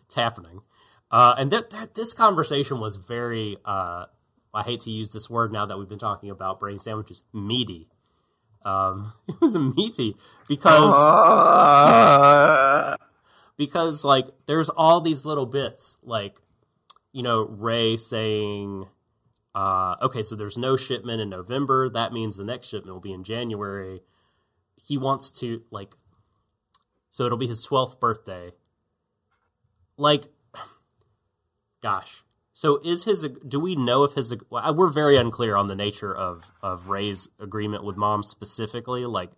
It's happening. Uh, and th- th- this conversation was very, uh, I hate to use this word now that we've been talking about brain sandwiches, meaty. Um, it was meaty because Uh, because like there's all these little bits like you know ray saying uh okay so there's no shipment in november. That means the next shipment will be in january. He wants to like so it'll be his 12th birthday. Like gosh. So is his do we know if his we're very unclear on the nature of of ray's agreement with mom specifically. Like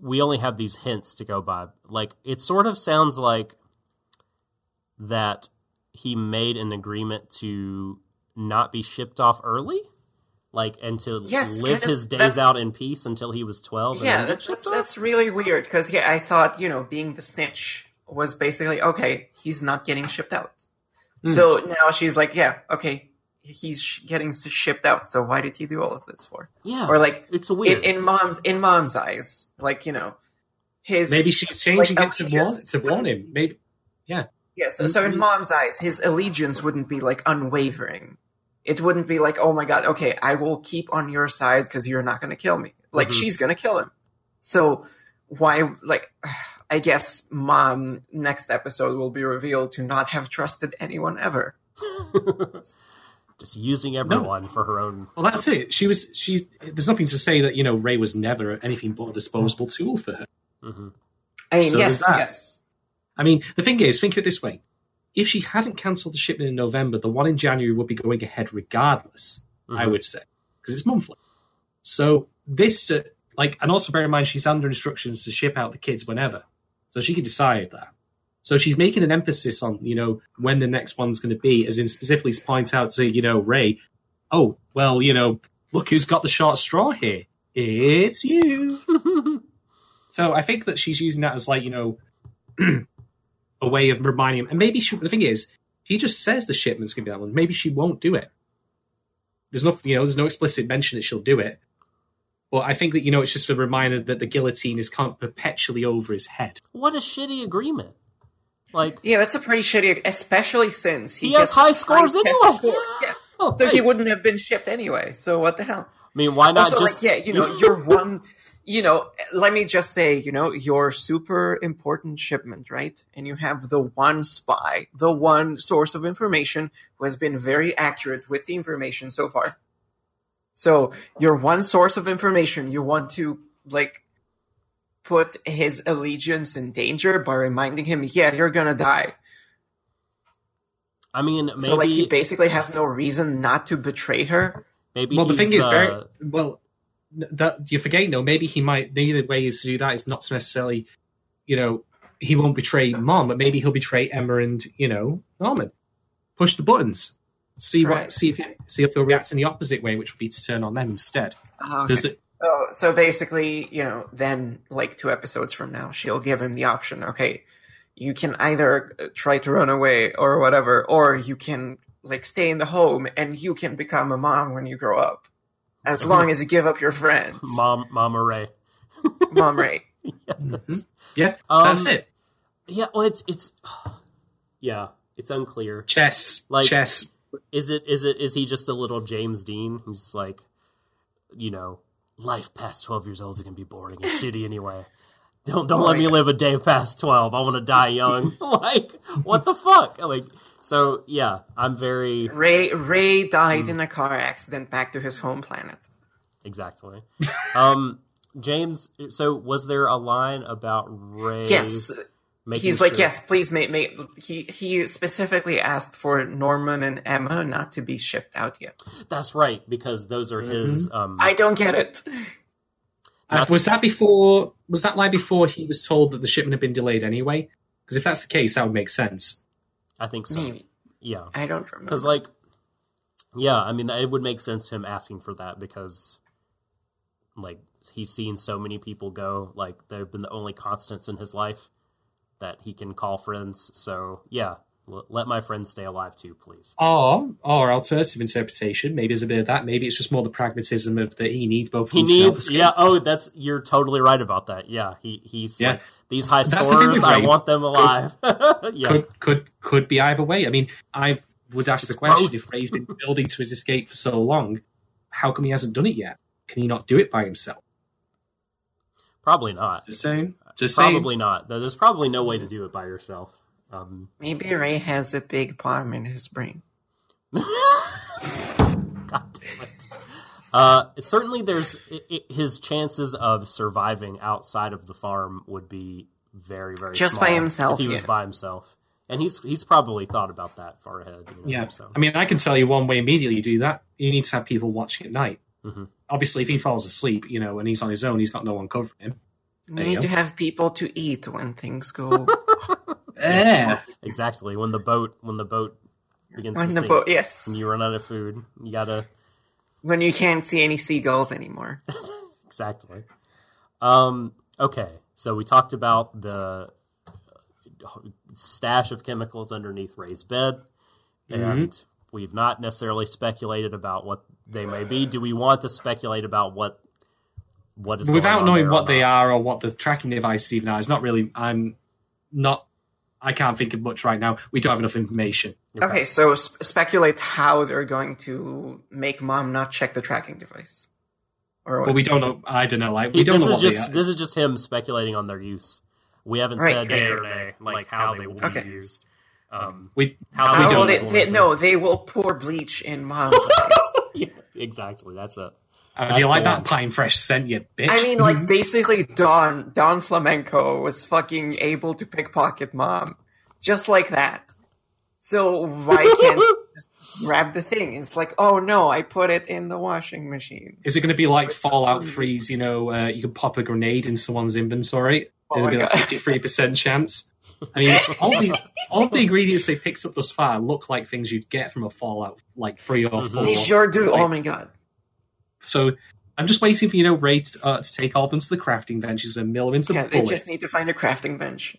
we only have these hints to go by. Like it sort of sounds like that he made an agreement to not be shipped off early, like and to Yes, live kind of- his days out in peace until he was twelve. yeah, that's that's, that's really weird because yeah, I thought you know being the snitch was basically okay. He's not getting shipped out. Hmm. So now she's like, yeah, okay, he's getting shipped out. So why did he do all of this for? yeah, Or like it's in, weird. in mom's in mom's eyes, like you know, his Maybe she's changing Like, it to allegiance. warn, to warn him. Maybe, yeah. Yeah, so, so in mom's eyes, his allegiance wouldn't be like unwavering. It wouldn't be like, oh my god, okay, I will keep on your side because you're not going to kill me. Like, Mhm. she's going to kill him. So, why, like, I guess mom next episode will be revealed to not have trusted anyone ever. Just using everyone for her own. Well, that's it. She was. She's. There's nothing to say that you know Ray was never anything but a disposable tool for her. Mm-hmm. I mean, So yes, yes. I mean, the thing is, think of it this way: if she hadn't cancelled the shipment in November, the one in January would be going ahead regardless. I Mhm. would say because it's monthly. So this, uh, like, and also bear in mind she's under instructions to ship out the kids whenever, so she can decide that. So she's making an emphasis on you know when the next one's going to be, as in specifically to point out to you know Ray, oh well, you know, look who's got the short straw here. It's you. So I think that she's using that as like you know a way of reminding him. And maybe she, the thing is, he just says the shipment's going to be that one. Maybe she won't do it. There's no you know there's no explicit mention that she'll do it. But I think that you know it's just a reminder that the guillotine is con- perpetually over his head. What a shitty agreement! Like Yeah, that's a pretty shitty, especially since he, He has high scores test anyway. scores. Yeah. Oh, So he wouldn't have been shipped anyway. So what the hell? I mean, why not also, just like, yeah, you know, you're one. You know, let me just say, you know, your super important shipment, right? And you have the one spy, the one source of information who has been very accurate with the information so far. So your one source of information, you want to like put his allegiance in danger by reminding him, yeah, you're gonna die. I mean, maybe so like he basically has no reason not to betray her. maybe well, the thing he's, is, very uh, well. n- That you're forgetting though. Maybe he might. The other way is to do that is not necessarily, you know, he won't betray Mom, but maybe he'll betray Emma and you know Norman. Push the buttons. See what. Right. See if see if they'll react in the opposite way, which would be to turn on them instead. Ah, okay. Does it? So, so basically, you know, then like two episodes from now, she'll give him the option. Okay, you can either uh, try to run away or whatever, or you can like stay in the home and you can become a mom when you grow up, as long as you give up your friends. Mom, Mama Ray. mom, right? Yeah, Um, that's it. Yeah, well, it's it's yeah, it's unclear. Chess, like- chess. Is it is it is he just a little James Dean who's like, you know, life past twelve years old is gonna be boring and shitty anyway. Don't don't Oh, let me live a day past twelve. I want to die young. like what the fuck? Like so yeah, I'm very Ray Ray died Hmm. in a car accident back to his home planet. exactly. Um, James. So was there a line about Ray? Yes, making he's like, yes, please make make. He he specifically asked for Norman and Emma not to be shipped out yet. That's right because those are his. Um, I don't get it. Uh, Not to- was that before? Was that line before he was told that the shipment had been delayed anyway? Because if that's the case, that would make sense. I think so. Maybe Yeah. I don't remember. Because, like, yeah, I mean, it would make sense to him asking for that because, like, he's seen so many people go. Like, they've been the only constants in his life that he can call friends. So, yeah, l- let my friends stay alive too, please. Or, or alternative interpretation, maybe there's a bit of that. Maybe it's just more the pragmatism of that he needs both. He them to help needs, yeah. Oh, that's you're totally right about that. Yeah, he he's Yeah. like these high That's scorers. with I want them alive. yeah, Could could could be either way. I mean, I would ask the question: both. if Ray's been building to his escape for so long, how come he hasn't done it yet? Can he not do it by himself? probably not. Just saying. Just saying. Probably not. There's probably no way to do it by yourself. Um, Maybe Ray has a big bomb in his brain. God damn it. Uh, certainly, there's i i his chances of surviving outside of the farm would be very, very Just small by himself, If he was by himself, and he's he's probably thought about that far ahead. You know, Yeah, So. I mean, I can tell you one way immediately you do that. You need to have people watching at night. Mhm. Obviously, if he falls asleep, you know, and he's on his own, he's got no one covering him. You There you need go. to have people to eat when things go. Yeah. exactly when the boat when the boat begins when to the sink, boat, yes, and you run out of food, you gotta when you can't see any seagulls anymore. exactly. Um, okay, so we talked about the stash of chemicals underneath Ray's bed, and we've not necessarily speculated about what they may be. Do we want to speculate about what what is going Without on knowing what they not? are or what the tracking devices even are, it's not really. I'm not. I can't think of much right now. We don't have enough information. Okay, so sp- speculate how they're going to make mom not check the tracking device. Or But we don't know. I don't know. Like we don't this know is what just they are. this is just him speculating on their use. We haven't Right, said right. yay or nay, like how they will Okay. be used. Um, We how we How they will don't they, know. they- no, they will pour bleach in mom's eyes. yeah, exactly. That's it. Uh, do you like that pine fresh scent, you bitch? I mean, like basically, Don Don Flamenco was fucking able to pickpocket mom, just like that. So why can't you just grab the thing? It's like, oh no, I put it in the washing machine. Is it going to be like Fallout 3's, you know, uh, you can pop a grenade in someone's inventory? Oh There'll my be like 53% chance. I mean, all the, all the ingredients they picked up thus far look like things you'd get from a Fallout, like 3 or Mhm. 4. They sure do. Like- Oh my god. So I'm just waiting for, you know, Ray to, uh, to take all of them to the crafting benches and mill them into Yeah, they just need to find a crafting bench.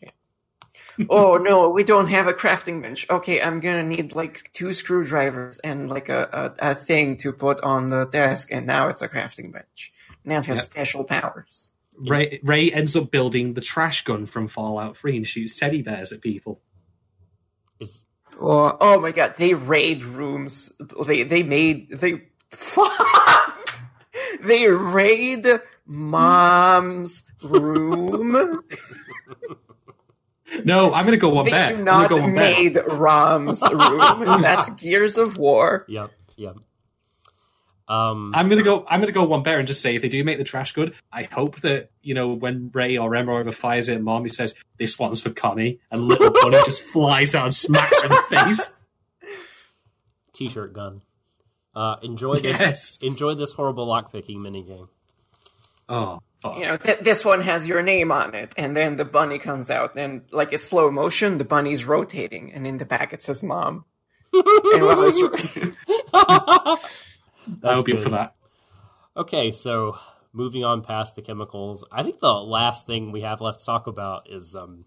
oh no, we don't have a crafting bench. Okay, I'm gonna need like two screwdrivers and like a, a, a thing to put on the desk, and now it's a crafting bench. Now it has Yep. special powers. Ray, Ray ends up building the trash gun from Fallout 3 and shoots teddy bears at people. Is Oh, oh my god, they raid rooms. They they made they fuck. They raid mom's room. No, I'm gonna go one they better. do I'm not gonna go one better. made Rom's room. That's Gears of War. Yep, yep. Um, I'm gonna go. I'm gonna go one better and just say if they do make the trash good, I hope that you know when Ray or Emma ever fires it at Mom, he says this one's for Connie, and little Bunny just flies out and smacks her in the face. t-shirt gun. Uh, enjoy this. Yes. Enjoy this horrible lockpicking minigame. Oh, fuck. You know, th- this one has your name on it, and then the bunny comes out, and like it's slow motion, the bunny's rotating, and in the back it says "mom." and while it's I would be good. for that. Okay, so moving on past the chemicals, I think the last thing we have left to talk about is um,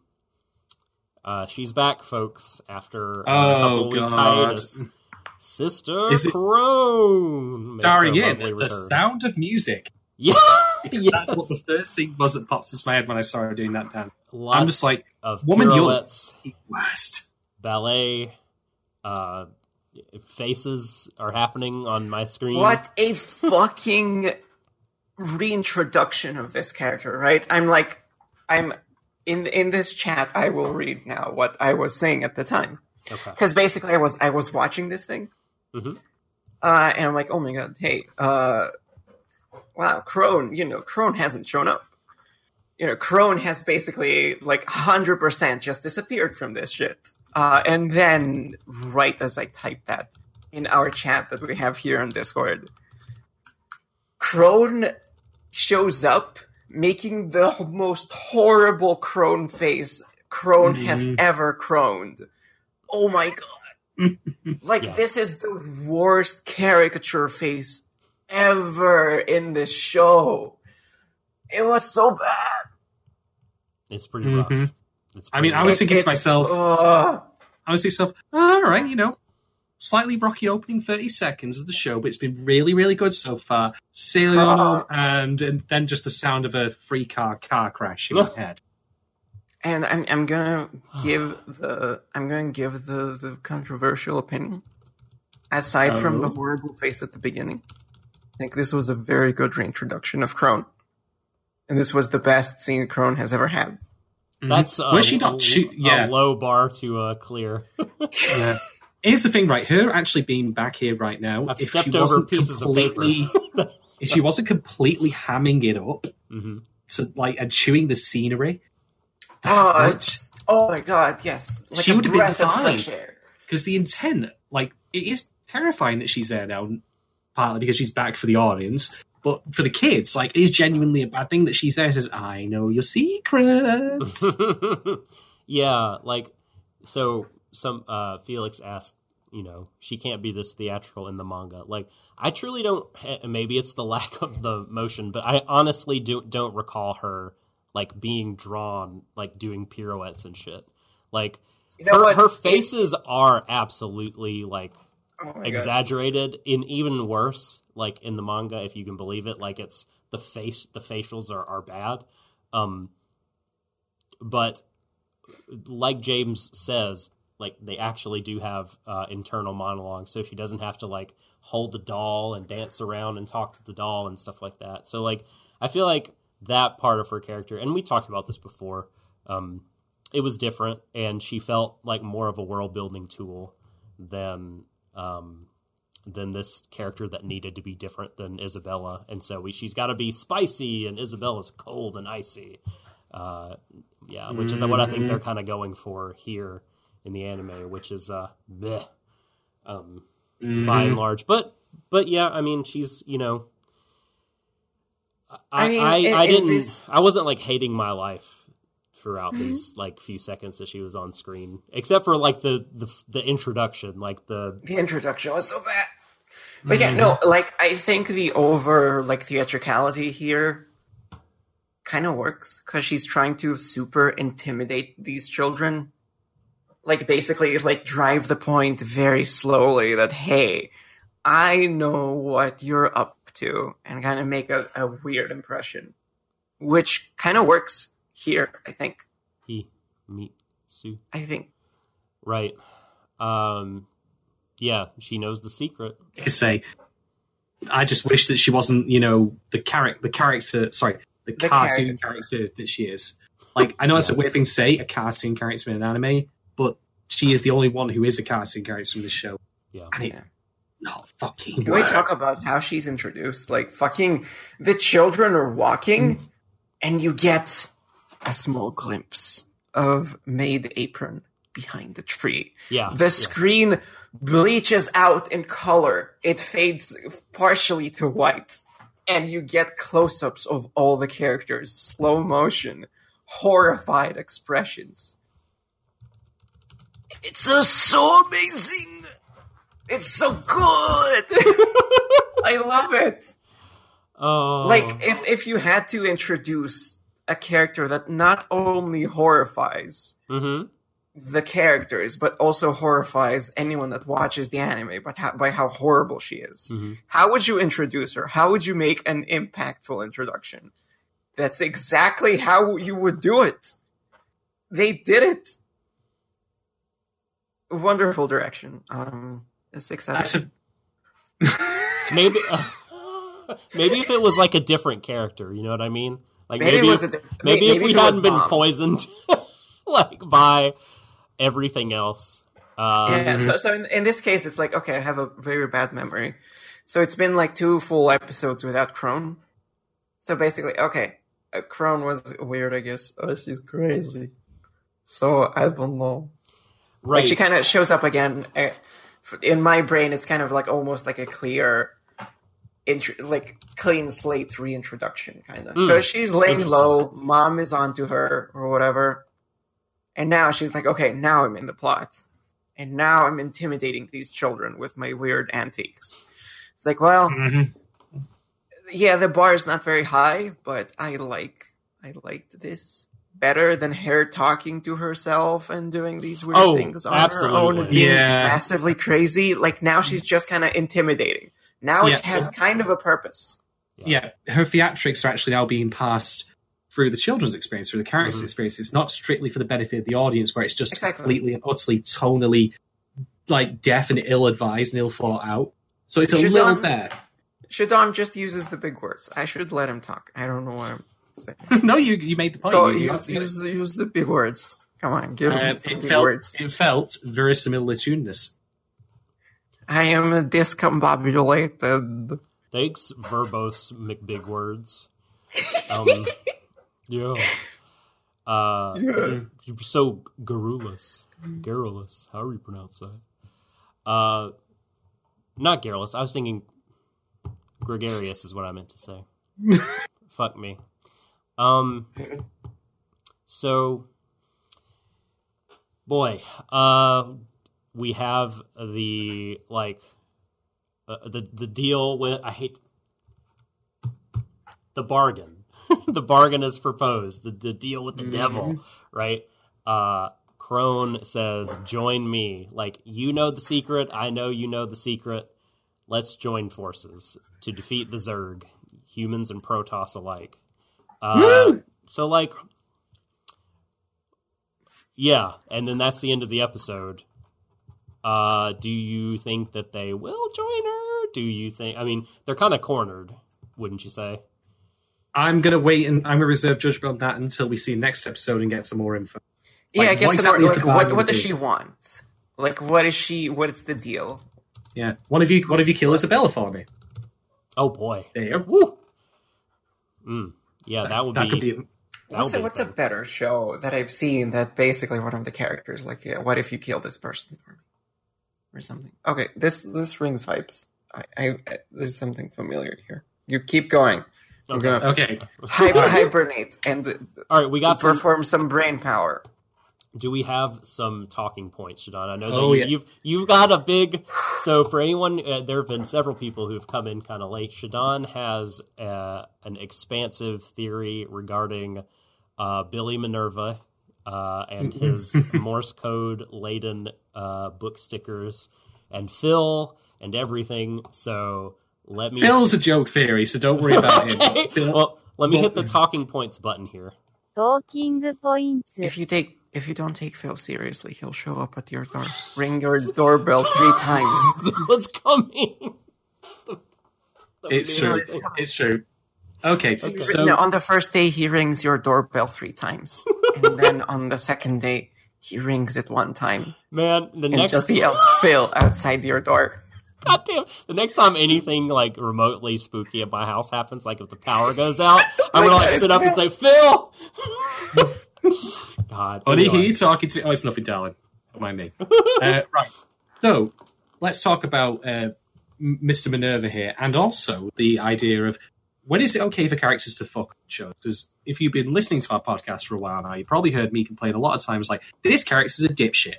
uh, she's back, folks, after uh, a couple Oh, weeks hiatus. Sister Is it- Krone, Starring in the return. sound of music. Yeah, yes. That's what the first thing was that pops into my head when I saw her doing that dance. Lots I'm just like, of woman, you're- pirouettes, worst. ballet, uh, faces are happening on my screen. what a fucking reintroduction of this character, right? I'm like, I'm in in this chat. I will read now what I was saying at the time. Okay. because basically I was I was watching this thing, Mhm. uh, and I'm like, oh my god, hey, uh, wow, Krone, you know, Krone hasn't shown up. You know, Krone has basically like hundred percent just disappeared from this shit. Uh, and then right as I type that in our chat that we have here on Discord, Krone shows up making the most horrible crone face Krone has Mhm. ever croned. Oh my god. like Yeah. this is the worst caricature face ever in this show. It was so bad. It's pretty rough. Mhm. It's I mean, pretty I was rough. thinking to myself, ugh. I was thinking to myself, oh, all right, you know, slightly rocky opening 30 seconds of the show, but it's been really, really good so far. Sailing Ah. and, and then just the sound of a free car car crash in my head. And I'm I'm gonna give the I'm gonna give the the controversial opinion. Aside from the Oh. horrible face at the beginning, I think this was a very good reintroduction of Krone, and this was the best scene Krone has ever had. That's uh, Was she not l- shoot- a yeah. low bar to uh, clear. Yeah. Here's the thing, right? Her actually being back here right now, I've if stepped she wasn't pieces of paper. completely, if she wasn't completely hamming it up hmm to like and chewing the scenery, Oh, it's, oh my god, yes, like She would have been breath of fine. because the intent, like, it is terrifying that she's there now, partly because she's back for the audience, but for the kids, like, it is genuinely a bad thing that she's there. and Says, "I know your secret." yeah, like so. Some uh, Felix asked, you know, she can't be this theatrical in the manga. Like, I truly don't. eh, Maybe it's the lack of the motion, but I honestly do, don't recall her like being drawn, like doing pirouettes and shit. Like, You know her, what? her faces are absolutely like Oh my God. exaggerated in even worse like in the manga if you can believe it like it's the face the facials are, are bad um but like james says like they actually do have uh, internal monologues so she doesn't have to like hold the doll and dance around and talk to the doll and stuff like that so like i feel like that part of her character and we talked about this before um it was different and she felt like more of a world building tool than um than this character that needed to be different than Isabella and so we, she's got to be spicy and Isabella's cold and icy. Uh yeah which is what I think they're kind of going for here in the anime which is uh bleh, um by Mm-hmm. and large. But but yeah I mean she's you know I I I, mean, I, in- in didn't this- I wasn't like hating my life throughout Mm-hmm. these like few seconds that she was on screen, except for like the the, the introduction, like the the introduction was so bad. But yeah, no, like I think the over like theatricality here kind of works because she's trying to super intimidate these children. Like basically, like drive the point very slowly that hey, I know what you're up to, and kind of make a, a weird impression, which kind of works here. I think. he meet Sue. I think. Right. Um, yeah, she knows the secret. Like I say, I just wish that she wasn't, you know, the character, the character, sorry, the, The cartoon character. character that she is. Like, I know it's a weird thing to say, a cartoon character in an anime, but she is the only one who is a cartoon character in this show. Yeah. And it Yeah. Not fucking Can we talk about how she's introduced? Like fucking the children are walking mm. and you get a small glimpse of Maid Apron behind the tree. Yeah. The yeah. screen bleaches out in color. It fades partially to white. And you get close ups of all the characters, slow motion, horrified expressions. It's so, so amazing! It's so good! I love it! Oh, Like, if, if you had to introduce a character that not only horrifies hmm the characters, but also horrifies anyone that watches the anime but how, by how horrible she is. Mhm. How would you introduce her? How would you make an impactful introduction? That's exactly how you would do it. They did it. Wonderful direction. Um, out That's of a, maybe, maybe if it was like a different character, you know what I mean? Like maybe, maybe, it was a if, di- maybe, may- if we hadn't been poisoned, like by everything else. Um, Yeah, so, so in, in this case, it's like, okay, I have a very bad memory. So it's been like two full episodes without Krone. So basically, okay, uh, Krone was weird, I guess. Oh, she's crazy. So I don't know. right. Like she kind of shows up again. In my brain, it's kind of like almost like a clear, intro, like clean slate reintroduction, kind of. Mm. Because she's laying low, mom is onto her or whatever, and now she's like, okay, now I'm in the plot, and now I'm intimidating these children with my weird antiques. It's like, well, Mhm. yeah, the bar is not very high, but I like I liked this better than her talking to herself and doing these weird Oh, things on absolutely. her own and being Yeah. massively crazy. Like now she's just kind of intimidating. Now Yeah. it has kind of a purpose. yeah, her theatrics are actually now being passed through the children's experience, through the character's Mhm. experience. It's not strictly for the benefit of the audience, where it's just Exactly. completely and utterly tonally like deaf and ill advised and ill thought out. So it's a Should little bit. Shadon just uses the big words. I should let him talk. I don't know why. I'm saying. no, you you made the point. Go You- you use, use, the, use the big words. Come on, give him Uh, some it big felt words. it felt very verisimilitudinous. I am discombobulated. Thanks, verbose McBig words. Um, yeah. Uh, Yeah. You're so garrulous. Garrulous. How do you pronounce that? Uh, not garrulous. I was thinking gregarious is what I meant to say. Fuck me. Um. So, boy, uh, we have the like uh, the the deal with I hate the bargain. the bargain is proposed. The the deal with the devil, right? Uh Krone says, "Join me. Like you know the secret, I know you know the secret. Let's join forces to defeat the Zerg, humans and Protoss alike." Uh, so like yeah, and then that's the end of the episode. Uh, do you think that they will join her? Do you think? I mean, they're kind of cornered, wouldn't you say? I'm gonna wait and I'm gonna reserve judgment on that until we see next episode and get some more info. Yeah, Like, get what some more. exactly Like, what what does do? she want? Like, what is she? What is the deal? Yeah, one of you, one of you, kill Isabella for me. Oh boy, There, woo. Mm, yeah, that would that be. could be. that What's a, be what's a better show that I've seen that basically one of the characters like, yeah, what if you kill this person for me, or something? Okay, this this rings vibes. I, I, I there's something familiar here. You keep going. We're Okay. gonna Okay, hi- hibernate and All right, we got some. perform some brain power do we have some talking points, Shadon? I know that oh, you, have yeah. you've, you've got a big. So for anyone, uh, there have been several people who've come in kind of late. Shadon has uh, an expansive theory regarding uh, Billy Minerva uh, and his Morse code laden uh, book stickers, and Phil and everything. So let me. Phil's a joke theory, so don't worry about okay. him. Phil... Well, let me hit the talking points button here. Talking points. If you take if you don't take Phil seriously, he'll show up at your door, ring your doorbell three times. What's coming? It's true. It's true. Okay, so No, on the first day, he rings your doorbell three times, and then on the second day, he rings it one time Man, the and next just yells "Phil" outside your door. goddamn, the next time anything like remotely spooky at my house happens, like if the power goes out, I'm gonna like sit up and say, "Phil." God, Buddy, who anyway. you talking to? Oh, it's nothing, darling. Don't mind me. uh, right. So let's talk about uh, Mr. Minerva here, and also the idea of when is it okay for characters to fuck shows? Because if you've been listening to our podcast for a while now, you probably heard me complain a lot of times, like this character's a dipshit,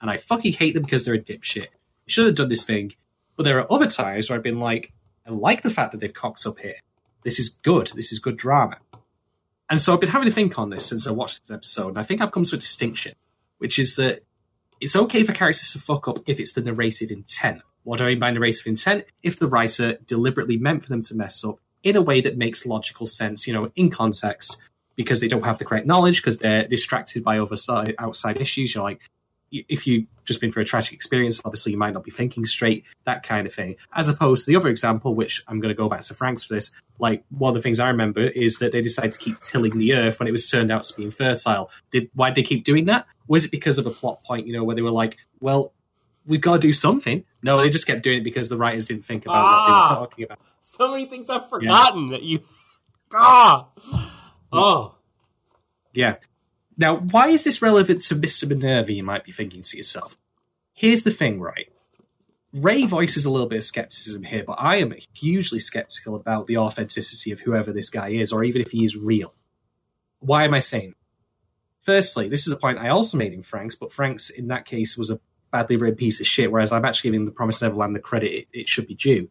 and I fucking hate them because they're a dipshit. Should have done this thing, but there are other times where I've been like, I like the fact that they've cocked up here. This is good. This is good drama. And so I've been having to think on this since I watched this episode, and I think I've come to a distinction, which is that it's okay for characters to fuck up if it's the narrative intent. What do I mean by narrative intent? If the writer deliberately meant for them to mess up in a way that makes logical sense, you know, in context, because they don't have the correct knowledge, because they're distracted by other side, outside issues. You're like, if you've just been through a tragic experience, obviously you might not be thinking straight, that kind of thing. As opposed to the other example, which I'm going to go back to Franxx for this, like one of the things I remember is that they decided to keep tilling the earth when it was turned out to be infertile. Did why did they keep doing that? Was it because of a plot point, you know, where they were like, well, we've got to do something? No, they just kept doing it because the writers didn't think about what they Ah. were talking about. so many things I've forgotten that you. Ah, oh, Yeah. Now, why is this relevant to Mr. Minerva, you might be thinking to yourself? Here's the thing, right? Ray voices a little bit of skepticism here, but I am hugely skeptical about the authenticity of whoever this guy is, or even if he is real. Why am I saying? Firstly, this is a point I also made in Franxx, but Franxx in that case was a badly written piece of shit, whereas I'm actually giving the Promised Neverland the credit it, it should be due.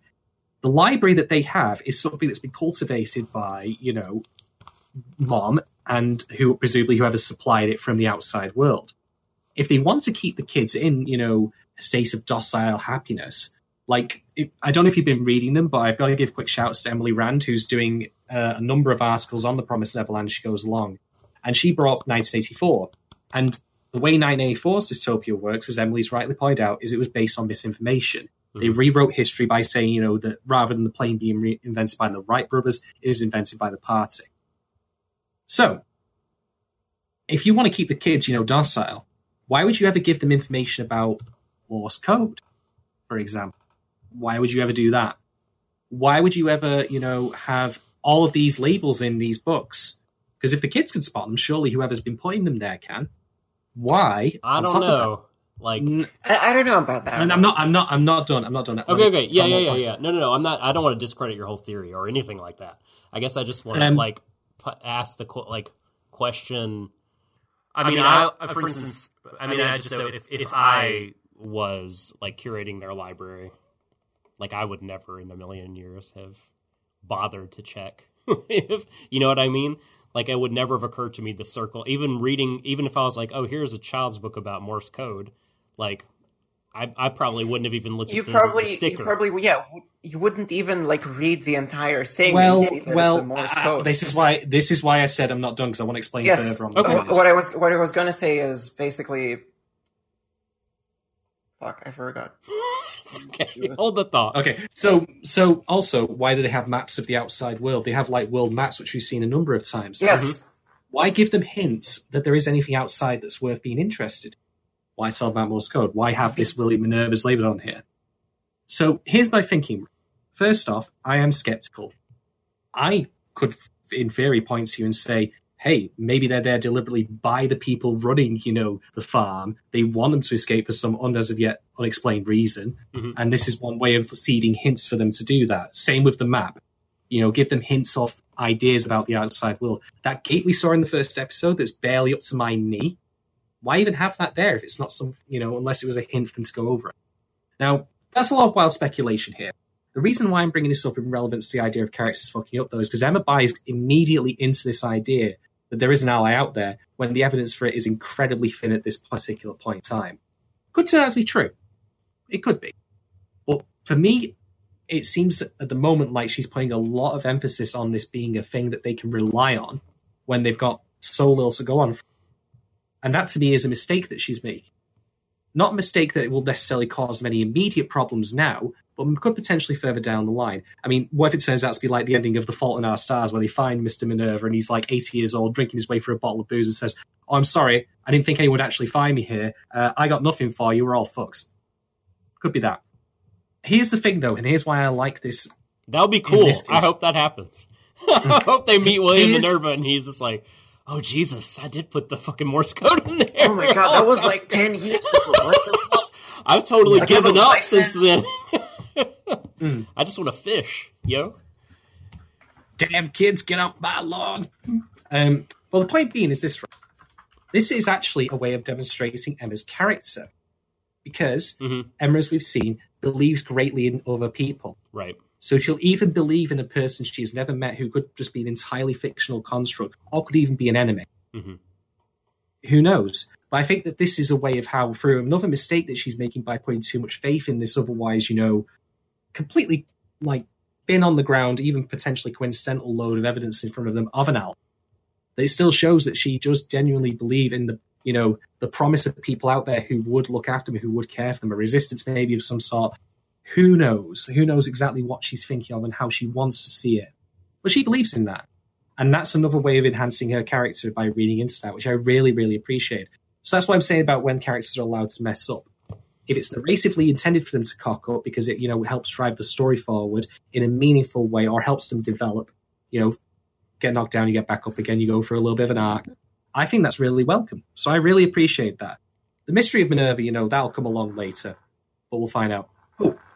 The library that they have is something that's been cultivated by, you know, mom and who presumably whoever supplied it from the outside world. If they want to keep the kids in, you know, a state of docile happiness, like it, I don't know if you've been reading them, but I've got to give quick shouts to Emily Rand, who's doing uh, a number of articles on the Promised Neverland as she goes along, and she brought up 1984. And the way 1984's dystopia works, as Emily's rightly pointed out, is it was based on misinformation. They rewrote history by saying, you know, that rather than the plane being re- invented by the Wright brothers, it was invented by the party. So, if you want to keep the kids, you know, docile, why would you ever give them information about Morse code, for example? Why would you ever do that? Why would you ever, you know, have all of these labels in these books? Because if the kids can spot them, surely whoever's been putting them there can. Why? I don't know. Like, that- N- I, I don't know about that. and I'm not. I'm not. I'm not done. I'm not done. okay, okay, yeah, yeah, yeah, point. yeah. No, no, no. I'm not. I don't want to discredit your whole theory or anything like that. I guess I just want to Um, like pu- ask the like question. I mean, I, for instance, I mean, I just know if, if I was like curating their library, like I would never in a million years have bothered to check. if you know what I mean, like it would never have occurred to me the circle. Even reading, even if I was like, oh, here's a child's book about Morse code, like I, I probably wouldn't have even looked you at the, probably, the you probably, yeah, you wouldn't even like read the entire thing. Well, and see that well, it's a Morse uh, code. this is why. This is why I said I'm not done because I want to explain yes. further on. the Okay. Wh- What I was, what I was gonna say is basically, fuck, I forgot. okay, hold the thought. Okay, so so also, why do they have maps of the outside world? They have like world maps, which we've seen a number of times. Yes, Why give them hints that there is anything outside that's worth being interested? Why tell about Morse code? Why have this William Minerva's labeled on here? So here's my thinking. First off, I am skeptical. I could, in theory, point to you and say, hey, maybe they're there deliberately by the people running, you know, the farm. They want them to escape for some un- as of yet unexplained reason. Mhm. And this is one way of seeding hints for them to do that. Same with the map. You know, give them hints of ideas about the outside world. That gate we saw in the first episode that's barely up to my knee. Why even have that there if it's not some, you know, unless it was a hint for them to go over it? Now, that's a lot of wild speculation here. The reason why I'm bringing this up in relevance to the idea of characters fucking up, though, is because Emma buys immediately into this idea that there is an ally out there when the evidence for it is incredibly thin at this particular point in time. Could turn out to be true. It could be. But for me, it seems at the moment like she's putting a lot of emphasis on this being a thing that they can rely on when they've got so little to go on. And that to me is a mistake that she's making. Not a mistake that will necessarily cause many immediate problems now, but could potentially further down the line. I mean, what if it turns out to be like the ending of The Fault in Our Stars, where they find Mr. Minerva and he's like 80 years old, drinking his way through a bottle of booze and says, Oh, I'm sorry, I didn't think anyone would actually find me here. Uh, I got nothing for you, we're all fucks. Could be that. Here's the thing, though, and here's why I like this. That would be cool. I hope that happens. I hope they meet William Minerva and he's just like, oh, Jesus, I did put the fucking Morse code in there. Oh my god, that was like 10 years ago. What the fuck? I've totally Like, given up don't since then. Mm. I just want to fish, yo. Damn kids, get off my lawn. Um, well, the point being is this: this is actually a way of demonstrating Emma's character, because Mhm. Emma, as we've seen, believes greatly in other people. Right. So she'll even believe in a person she's never met who could just be an entirely fictional construct or could even be an enemy. Mhm. Who knows? But I think that this is a way of how, through another mistake that she's making by putting too much faith in this otherwise, you know, completely like thin on the ground, even potentially coincidental load of evidence in front of them of an owl, that it still shows that she does genuinely believe in the, you know, the promise of people out there who would look after them, who would care for them, a resistance maybe of some sort, who knows? Who knows exactly what she's thinking of and how she wants to see it? But she believes in that. And that's another way of enhancing her character by reading into that, which I really, really appreciate. So that's what I'm saying about when characters are allowed to mess up. If it's narratively intended for them to cock up because it, you know, helps drive the story forward in a meaningful way or helps them develop, you know, get knocked down, you get back up again, you go for a little bit of an arc. I think that's really welcome. So I really appreciate that. The mystery of Minerva, you know, that'll come along later, but we'll find out.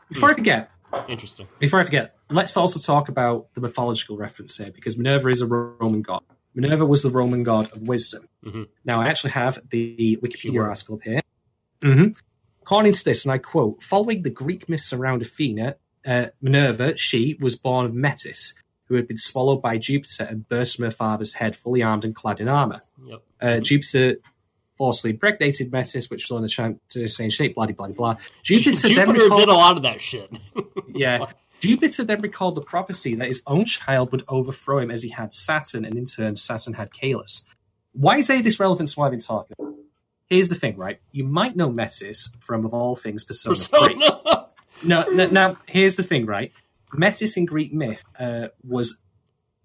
Before I forget, Interesting. before I forget, let's also talk about the mythological reference here because Minerva is a Roman god. Minerva was the Roman god of wisdom. Mhm. Now, I actually have the Wikipedia article up here. hmm According to this, and I quote, following the Greek myths around Athena, uh, Minerva, she was born of Metis, who had been swallowed by Jupiter and burst from her father's head, fully armed and clad in armor. Yep. Uh, Jupiter forcibly impregnated Metis, which was on the cha- to the same shape, blah, blah, blah. Jupiter, Jupiter recalled- did a lot of that shit. yeah. Jupiter then recalled the prophecy that his own child would overthrow him as he had Saturn, and in turn, Saturn had Caelus. Why is any of this relevant to what I've been talking about? Here's the thing, right? You might know Metis from, of all things, Persona 3. No, no, now, here's the thing, right? Metis in Greek myth uh, was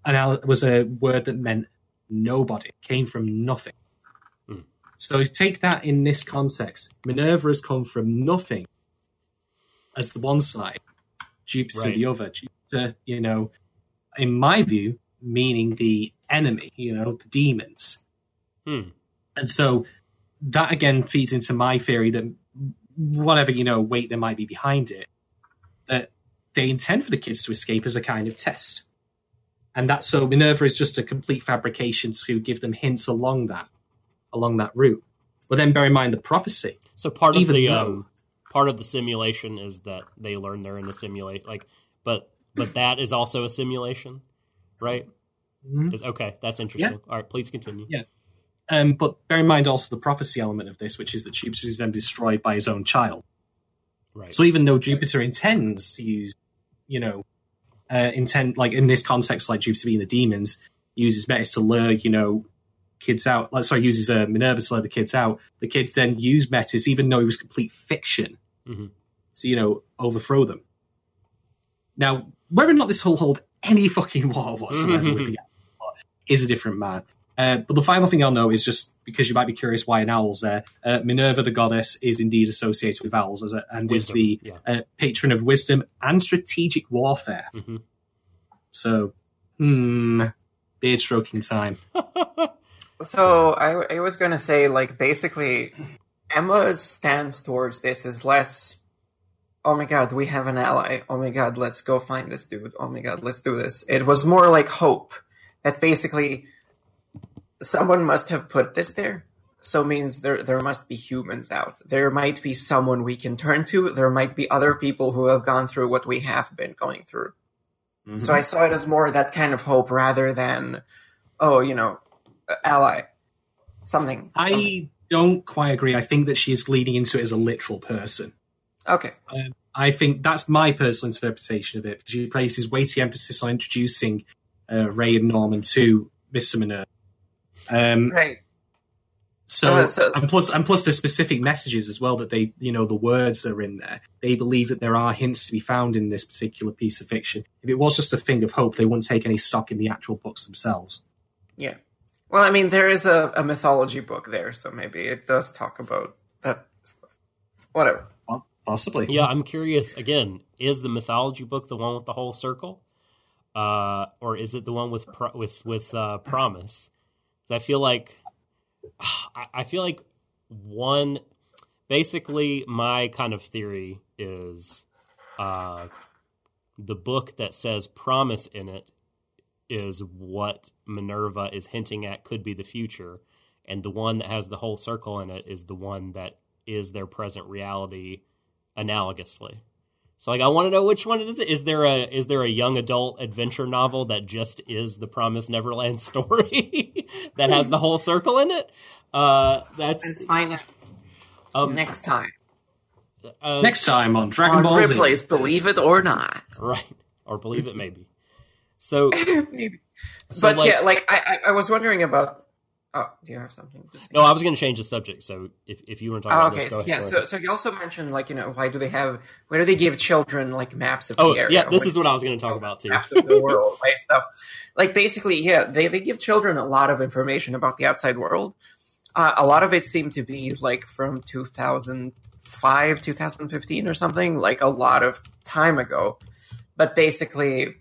an was a word that meant nobody, came from nothing. So take that in this context. Minerva has come from nothing as the one side, Jupiter Right. the other. Jupiter, you know, in my view, meaning the enemy, you know, the demons. Hmm. And so that again feeds into my theory that whatever, you know, weight there might be behind it, that they intend for the kids to escape as a kind of test. And that so Minerva is just a complete fabrication to give them hints along that along that route. But then bear in mind the prophecy. So part of the though- um, part of the simulation is that they learn they're in the simulate like but but that is also a simulation, right? Mhm. Is okay, that's interesting. All right, please continue. Yeah. Um, but bear in mind also the prophecy element of this, which is that Jupiter is then destroyed by his own child. Right. So even though Jupiter intends to use, you know, uh, intend like in this context, like Jupiter being the demons, uses Metis to lure, you know, kids out. Like, sorry, uses uh, Minerva to lure the kids out. The kids then use Metis, even though he was complete fiction, Mhm. to you know overthrow them. Now, whether or not this will hold any fucking water whatsoever with the Owl is a different matter. Uh, but the final thing I'll know is just because you might be curious why an owl's there. Uh, Minerva, the goddess, is indeed associated with owls as a, and Wisdom, is the yeah. uh, patron of wisdom and strategic warfare. Mhm. So, hmm, beard stroking time. So I, I was gonna say, like, basically, Emma's stance towards this is less. Oh my god, we have an ally. Oh my god, let's go find this dude. Oh my god, let's do this. It was more like hope that basically someone must have put this there. So means there there must be humans out. There might be someone we can turn to. There might be other people who have gone through what we have been going through. So mm-hmm. I saw it as more that kind of hope rather than, oh, you know, ally, something. something. I don't quite agree. I think that she's leading into it as a literal person. Okay. I think that's my personal interpretation of it because she places weighty emphasis on introducing uh, Ray and Norman to Mr. Minerva. Um, Right. So, Uh, so- and plus and plus the specific messages as well that they you know the words that are in there. They believe that there are hints to be found in this particular piece of fiction. If it was just a thing of hope, they wouldn't take any stock in the actual books themselves. Yeah. Well, I mean, there is a, a mythology book there, so maybe it does talk about that stuff. Whatever. Possibly. Yeah, I'm curious. Again, is the mythology book the one with the whole circle, uh, or is it the one with pro- with with uh, promise? 'Cause I feel like I, I feel like one. Basically, my kind of theory is uh, the book that says promise in it is what Minerva is hinting at could be the future, and the one that has the whole circle in it is the one that is their present reality analogously. So like I want to know which one it is. Is there a is there a young adult adventure novel that just is the Promised Neverland story that has the whole circle in it? Uh Let's that's find out um next time. uh, Next time on Dragon On Ball Z. replays, believe it or not. right or believe it maybe. So maybe. So, but like- yeah, like I, I, I was wondering about. Oh, do you have something no, I was going to change the subject. So if if you want to talk Oh, about okay. this, So, yeah. So, so you also mentioned like you know why do they have why do they give children like maps of oh the area? yeah, this Like, is what I was going to talk about too. maps of the world, like stuff. Like basically, yeah, they they give children a lot of information about the outside world. Uh, a lot of it seemed to be like from 2005, 2015 or something, like a lot of time ago. But basically,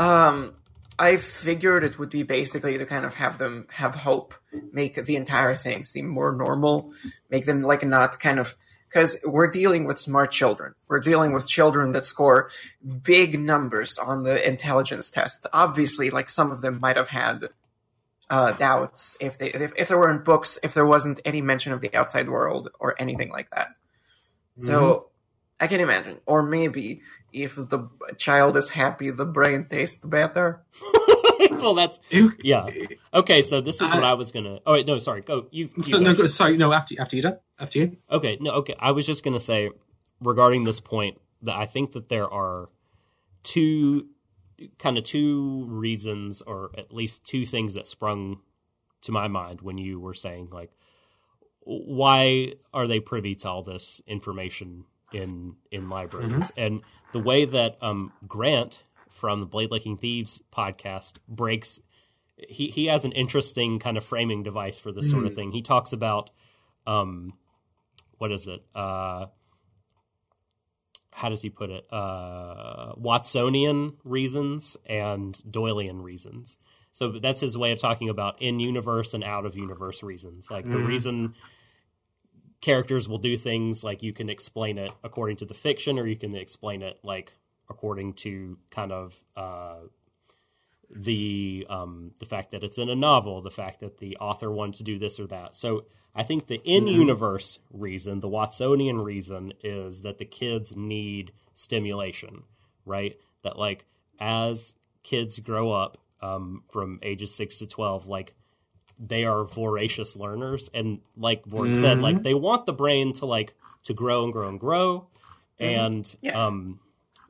um, I figured it would be basically to kind of have them have hope, make the entire thing seem more normal, make them like not kind of because we're dealing with smart children. We're dealing with children that score big numbers on the intelligence test. Obviously, like some of them might have had uh, doubts if they if, if there weren't books, if there wasn't any mention of the outside world or anything like that. So I can imagine, or maybe if the child is happy, the brain tastes better. well, that's yeah. Okay, so this is Uh, what I was gonna. Oh wait, no, sorry. Go you. you So, go. no, go- sorry, no. After after you done. After you. Okay, no, okay. I was just going to say regarding this point that I think that there are two kind of two reasons or at least two things that sprung to my mind when you were saying like why are they privy to all this information in in libraries and the way that um Grant from the Blade Licking Thieves podcast breaks he he has an interesting kind of framing device for this sort of Mm. thing. He talks about um what is it? Uh how does he put it? Uh Watsonian reasons and Doylean reasons. So that's his way of talking about in universe and out of universe reasons. Like the Mhm. reason characters will do things like you can explain it according to the fiction or you can explain it like according to kind of uh the um the fact that it's in a novel, the fact that the author wanted to do this or that. So I think the in universe reason, the Watsonian reason is that the kids need stimulation, right? That like as kids grow up um from ages 6 to 12 like they are voracious learners and like Vorg said Mhm. like they want the brain to like to grow and grow and grow and Yeah. um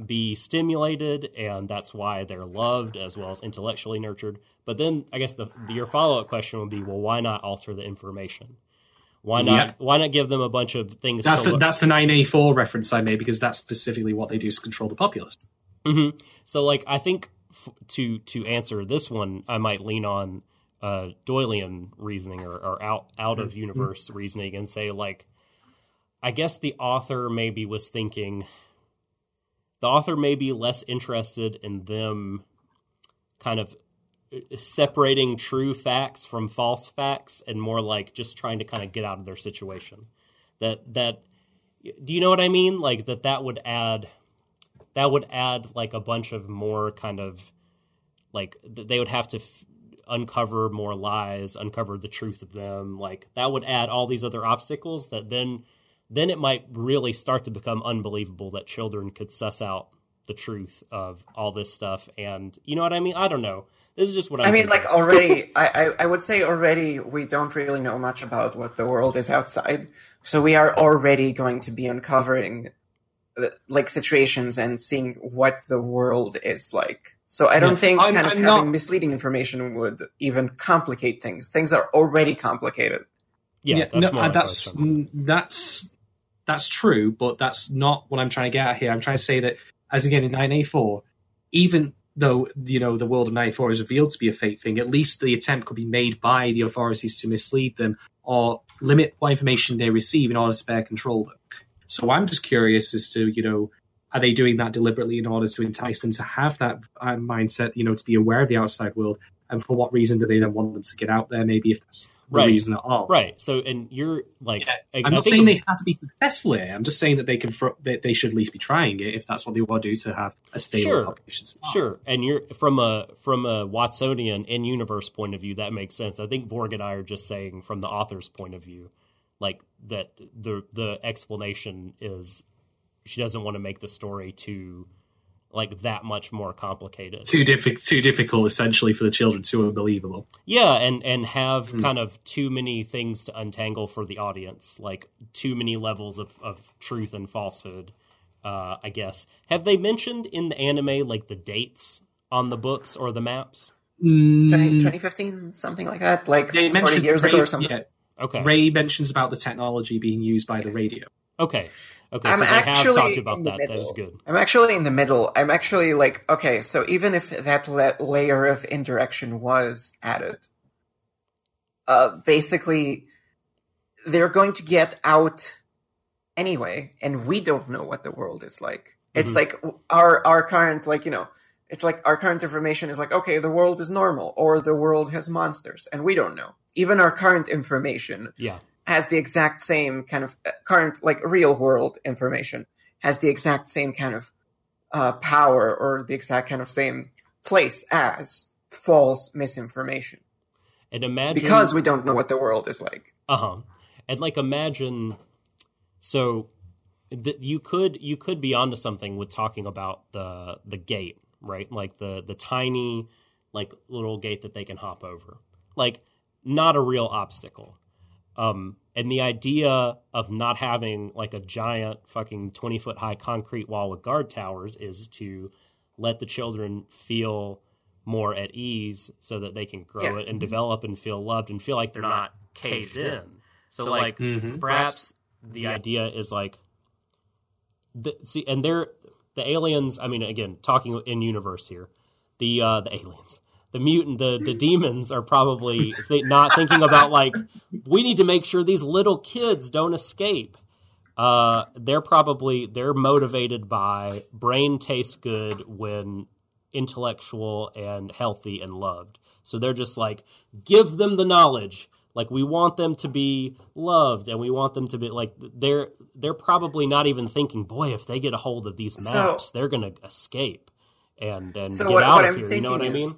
be stimulated and that's why they're loved as well as intellectually nurtured but then i guess the your follow-up question would be well why not alter the information why not Yeah. why not give them a bunch of things That's to the, look- that's the 9A4 reference I made because that's specifically what they do is control the populace. hmm So, like, I think f- to to answer this one, I might lean on uh, Doylean reasoning or, or out out of universe reasoning and say, like, I guess the author maybe was thinking the author may be less interested in them kind of uh, separating true facts from false facts and more like just trying to kind of get out of their situation. That that do you know what i mean? Like that that would add that would add like a bunch of more kind of like they would have to f- uncover more lies uncover the truth of them. Like that would add all these other obstacles that then then it might really start to become unbelievable that children could suss out the truth of all this stuff. And you know what i mean? I don't know. This is just what I'm I mean, thinking. like already, I, I, would say already we don't really know much about what the world is outside. So we are already going to be uncovering uh, like situations and seeing what the world is like So I don't Yeah. think I'm- kind of I'm having not- misleading information would even complicate things. Things are already complicated. Yeah, that's no, more uh, that's that's that's true, but that's not what I'm trying to get at here. I'm trying to say that, as again in 984, even though you know the world of 984 is revealed to be a fake thing, at least the attempt could be made by the authorities to mislead them or limit what information they receive in order to better control them. So I'm just curious as to you know. Are they doing that deliberately in order to entice them to have that uh, mindset, you know, to be aware of the outside world? And for what reason do they then want them to get out there? Maybe if that's the Right. reason at all. Right. So, and you're like, Yeah, I, I'm not saying they have to be successful here. I'm just saying that they can fr- that they should at least be trying it if that's what they want to do to have a stable Sure. population. Sure, and you're from a from a Watsonian in universe point of view, that makes sense. I think Vorg and I are just saying from the author's point of view, like that the the explanation is she doesn't want to make the story too like that much more complicated. Too difficult, too difficult, essentially, for the children. Too unbelievable. Yeah, and and have Hmm. kind of too many things to untangle for the audience, like too many levels of of truth and falsehood. Uh, I guess have they mentioned in the anime like the dates on the books or the maps? 20, Mm, 2015, something like that, like they 40 mentioned years Ray, ago or something. yeah, Okay. Ray mentions about the technology being used by the radio. Okay. Okay. I'm so actually talked about that. That middle. is good. I'm actually in the middle. I'm actually like, okay, so even if that la- layer of indirection was added, uh, basically, they're going to get out anyway, and we don't know what the world is like. It's Mhm. like our our current, like you know, it's like our current information is like, okay, the world is normal, or the world has monsters, and we don't know. Even our current information Yeah. Has the exact same kind of uh, current, like real world information, has the exact same kind of uh, power or the exact kind of same place as false misinformation And imagine because we don't know what the world is like. Uh huh. And like imagine, so that you could you could be onto something with talking about the the gate, right? Like the the tiny like little gate that they can hop over, like not a real obstacle. Um, and the idea of not having like a giant fucking twenty foot high concrete wall with guard towers is to let the children feel more at ease so that they can grow Yeah. it and develop and feel loved and feel like they're not caged in. So, like Mhm. perhaps the idea is like the, see and they're the aliens i mean again talking in universe here the uh the aliens the mutant the the demons are probably th- not thinking about like we need to make sure these little kids don't escape. Uh they're probably they're motivated by brain tastes good when intellectual and healthy and loved. So they're just like give them the knowledge. Like we want them to be loved and we want them to be like they're they're probably not even thinking boy if they get a hold of these So- maps they're gonna escape and and So get what- out what of I'm here. You know what i mean is-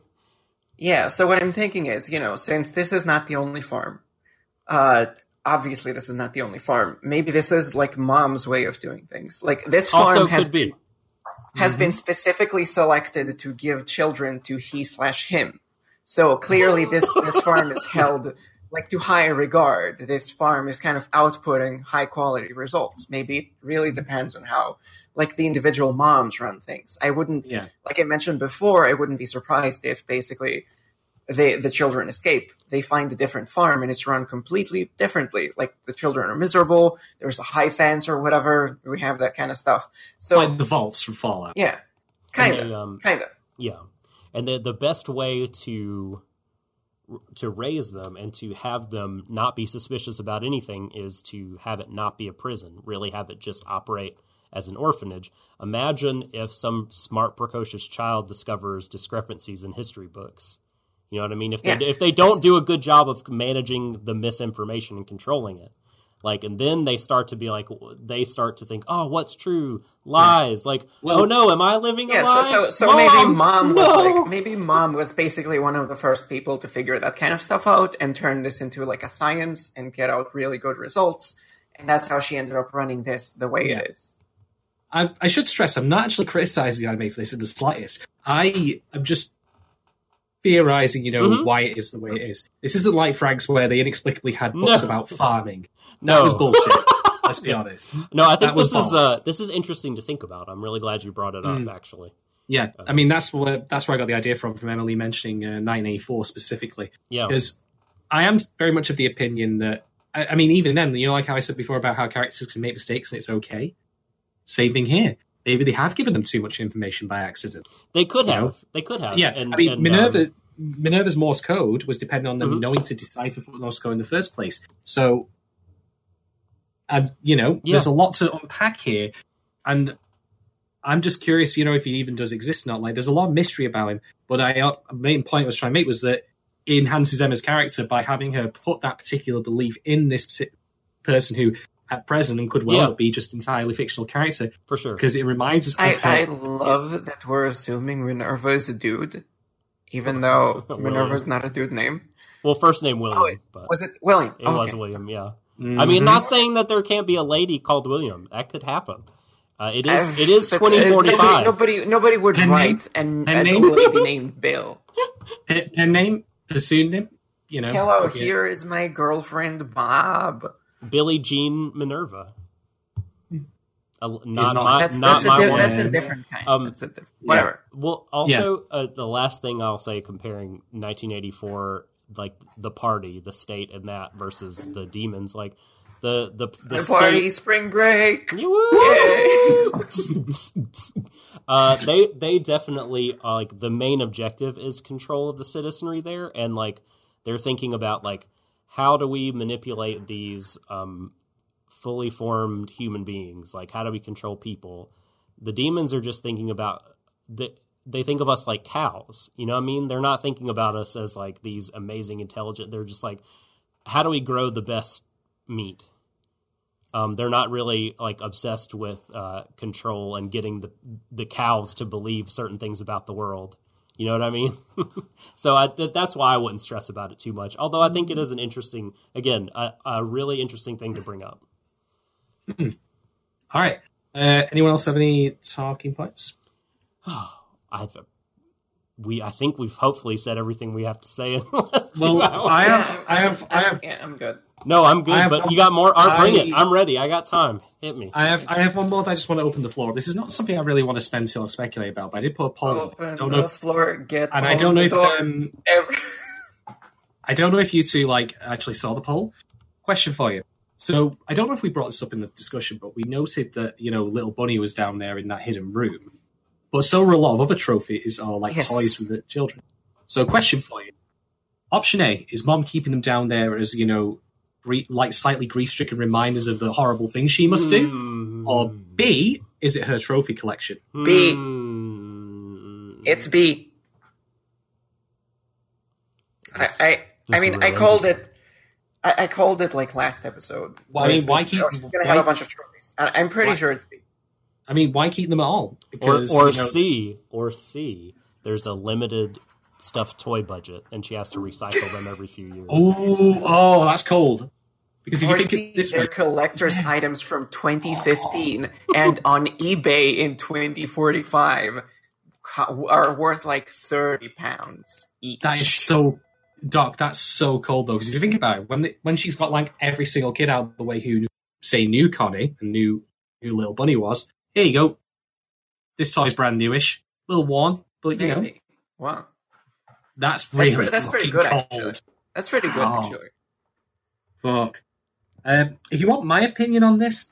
Yeah, so what I'm thinking is, you know, since this is not the only farm, uh, obviously this is not the only farm. Maybe this is like mom's way of doing things. Like this farm also has could be has been specifically selected to give children to he slash him. So clearly, this this farm is held like to high regard. This farm is kind of outputting high quality results. Maybe it really depends on how like the individual moms run things. I wouldn't Yeah. like I mentioned before. I wouldn't be surprised if basically they the children escape. They find a different farm and it's run completely differently. Like the children are miserable. There's a high fence or whatever. We have that kind of stuff. So like the vaults from Fallout. yeah, kind And they, of, um, kind of. Yeah, and the the best way to to raise them and to have them not be suspicious about anything is to have it not be a prison. Really, have it just operate as an orphanage. Imagine if some smart, precocious child discovers discrepancies in history books. You know what I mean? If they Yeah. if they don't do a good job of managing the misinformation and controlling it, like, and then they start to be like, they start to think, oh, what's true? Lies. Like, Well- oh no, am I living a Yeah, lie? so so, so maybe mom was no! like maybe mom was basically one of the first people to figure that kind of stuff out and turn this into like a science and get out really good results. And that's how she ended up running this the way Yeah. it is. I, I should stress, I'm not actually criticizing the anime for this in the slightest. I am just theorizing, you know, Mhm. why it is the way it is. This isn't like Franxx where they inexplicably had books No. about farming. No, That was bullshit. Let's be honest. No, I think That this is uh, this is interesting to think about. I'm really glad you brought it up. Mm. Actually, Yeah, I mean that's where that's where I got the idea from from Emily mentioning uh, 1984 specifically Yeah. because I am very much of the opinion that I, I mean even then you know like how I said before about how characters can make mistakes and it's okay. Same thing here. Maybe they have given them too much information by accident. They could You have. know? They could have. Yeah, And, I mean and, Minerva. um, Minerva's Morse code was dependent on them Mhm. knowing to decipher Morse code in the first place. So, um, you know, Yeah. there's a lot to unpack here, and I'm just curious, you know, if he even does exist or not. Like, there's a lot of mystery about him. But I, uh, main point I was trying to make was that it enhances Emma's character by having her put that particular belief in this person who, at present, and could well Yeah. be just entirely fictional character, for sure. because it reminds us. I, of her- I love that we're assuming Minerva is a dude, even though William. Minerva's not a dude name. Well, first name William, Oh, it- but Was it William? it Oh, was okay. William. Yeah. I mean, Mhm. not saying that there can't be a lady called William. That could happen. Uh, it is. I've- It is but- twenty forty uh. Nobody, nobody would Her name- write and her a name- lady named Bill. her, her name, the pseudonym, you know. Hello, yeah. here is my girlfriend Bob. Billie Jean Minerva. Uh, not, not- my, That's not that's a, my di- one. that's a different kind. Um, that's a diff- whatever. Well, also uh, the last thing I'll say comparing 1984, like the party, the state, and that versus the demons, like the the the, The, state. party, spring break. Uh, they they definitely uh, like the main objective is control of the citizenry there, and like they're thinking about like how do we manipulate these um, fully formed human beings? Like how do we control people? The demons are just thinking about the. They think of us like cows, you know what I mean? They're not thinking about us as like these amazing, intelligent. They're just like, how do we grow the best meat? Um, they're not really like obsessed with uh, control and getting the the cows to believe certain things about the world. You know what I mean? so I, th- that's why I wouldn't stress about it too much. Although I think it is an interesting, again, a, a really interesting thing to bring up. All right. Uh, anyone else have any talking points? I've we I think we've hopefully said everything we have to say. In the last two Well, hours. I have, Yeah, I have, I have, Yeah, I'm good. no, I'm good, have but one- you got more. Art, bring it. I- I'm ready. I got time. Hit me. I have, I have one more. That I just want to open the floor. This is not something I really want to spend too long speculate about, but I did put a poll. Open don't the know, if, floor, get and I don't know if, um, I don't know if you two like actually saw the poll. Question for you. So I don't know if we brought this up in the discussion, but we noted that you know Little Bunny was down there in that hidden room, but so were a lot of other trophies or like Yes. toys for the children. So question for you: Option A is Mom keeping them down there as you know, grie- like slightly grief-stricken reminders of the horrible things she must do, Mm. or B is it her trophy collection? B. Mm. It's B. I, This- I, this I mean, I called it. I, I called it like last episode. Why- where it's why basically, keep- she's gonna have a bunch of trophies. I, I'm pretty Why- sure it's B. I mean, why keep them at all? or Because or you know, C or C. There's a limited stuffed toy budget, and she has to recycle them every few years. oh, oh, that's cold. Because if Or you think C, it this they're way, collector's items from 2015 and on eBay in 2045 are worth like 30 pounds each. That is so, Doc. That's so cold though. Because if you think about it, when they, when she's got like every single kid out of the way who say knew Connie and knew who Little Bunny was, here you go. This toy's brand newish, a little worn, but you know Wow. that's That's, really pre- that's pretty good, cold. actually. That's pretty good, Wow. actually. Fuck. Um, if you want my opinion on this,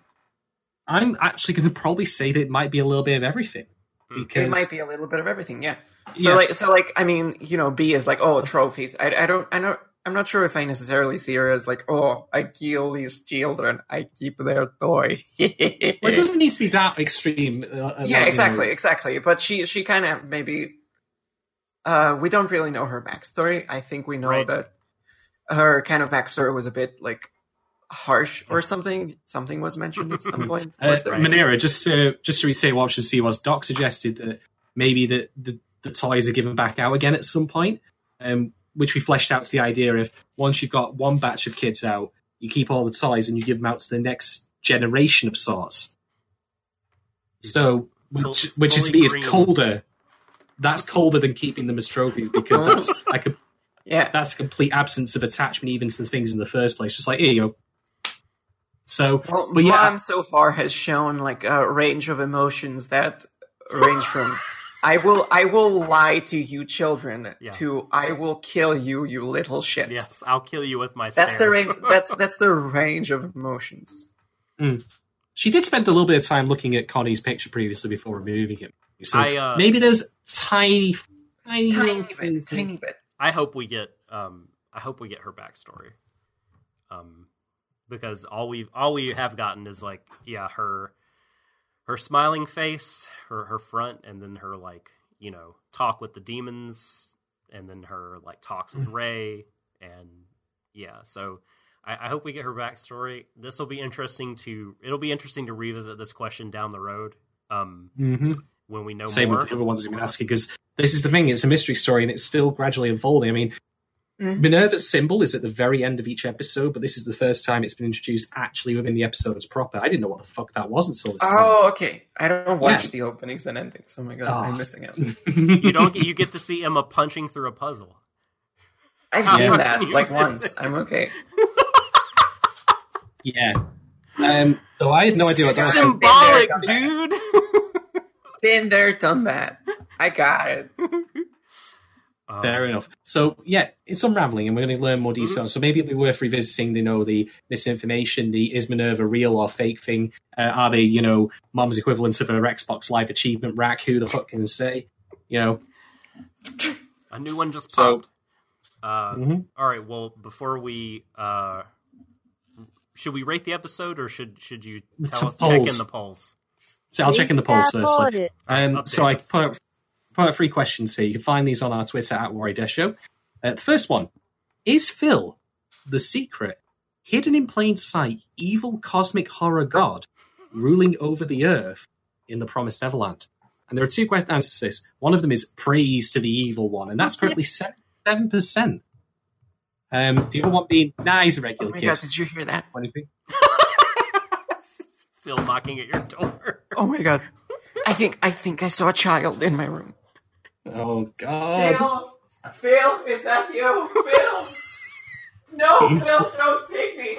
I'm actually going to probably say that it might be a little bit of everything. Because It might be a little bit of everything, yeah. So Yeah. like, so like, I mean, you know, B is like, oh, trophies. I, I don't, I don't, I'm not sure if I necessarily see her as like, oh, I kill these children, I keep their toy. well, it doesn't need to be that extreme. Uh, yeah, exactly, You exactly. But she, she kind of maybe. Uh, we don't really know her backstory. I think we know Right. that her kind of backstory was a bit like harsh or something. Something was mentioned at some point. uh, there? Manera, just to just to say what option C was, Doc suggested that maybe the, the the toys are given back out again at some point, um, which we fleshed out to the idea of once you've got one batch of kids out, you keep all the toys and you give them out to the next generation of sorts. So, which, which is to me is colder. That's colder than keeping them as trophies because that's like a yeah. that's a complete absence of attachment even to the things in the first place. Just like here you go. So, Well, but yeah, mom so far has shown like a range of emotions that range from I will I will lie to you children Yeah. to I will kill you, you little shit. Yes, I'll kill you with my That's the range that's that's the range of emotions. She did spend a little bit of time looking at Connie's picture previously before removing him. So I, uh, maybe there's tiny, tiny, Tiny bit, tiny bit. I hope we get um I hope we get her backstory. Um because all we've all we have gotten is like yeah, her her smiling face, her her front and then her like, you know, talk with the demons and then her like talks with Ray and yeah, so I, I hope we get her backstory. This will be interesting to it'll be interesting to revisit this question down the road. Um Mhm. when we know Same more. with the other ones we've been asking because this is the thing. It's a mystery story and it's still gradually unfolding. I mean, Mhm. Minerva's symbol is at the very end of each episode, but this is the first time it's been introduced actually within the episodes proper. I didn't know what the fuck that was until this Oh, okay. I don't watch Yeah. the openings and endings. Oh my god, Oh. I'm missing out. you don't get you get to see Emma punching through a puzzle. I've How seen that like once. I'm okay. yeah. Um, so I had no idea what that was. Symbolic, dude. Been there, done that. I got it. Um, Fair enough. So yeah, it's unraveling, and we're going to learn more details. So maybe it'll be worth revisiting. You know, the misinformation, the is Minerva real or fake thing? Uh, are they, you know, mom's equivalent of her Xbox Live achievement rack? Who the fuck can say? You know. A new one just So- popped. uh, Mhm. All right. Well, before we uh, should we rate the episode or should should you tell Some us check in the polls? So I'll check in the polls first. Um, so I put out, put out three questions here. You can find these on our Twitter at Warui Deshou. Uh, the first one is Phil the secret, hidden in plain sight, evil cosmic horror god ruling over the earth in the Promised Neverland? And there are two questions answers to this. One of them is praise to the evil one, and that's currently seven percent. Um, the other one being nah, he's a Oh my kid. god, did you hear that? What do you think? Phil knocking at your door. Oh my god. I think I think I saw a child in my room. Oh God! Phil, Phil, is that you? Phil, no, Phil, don't take me.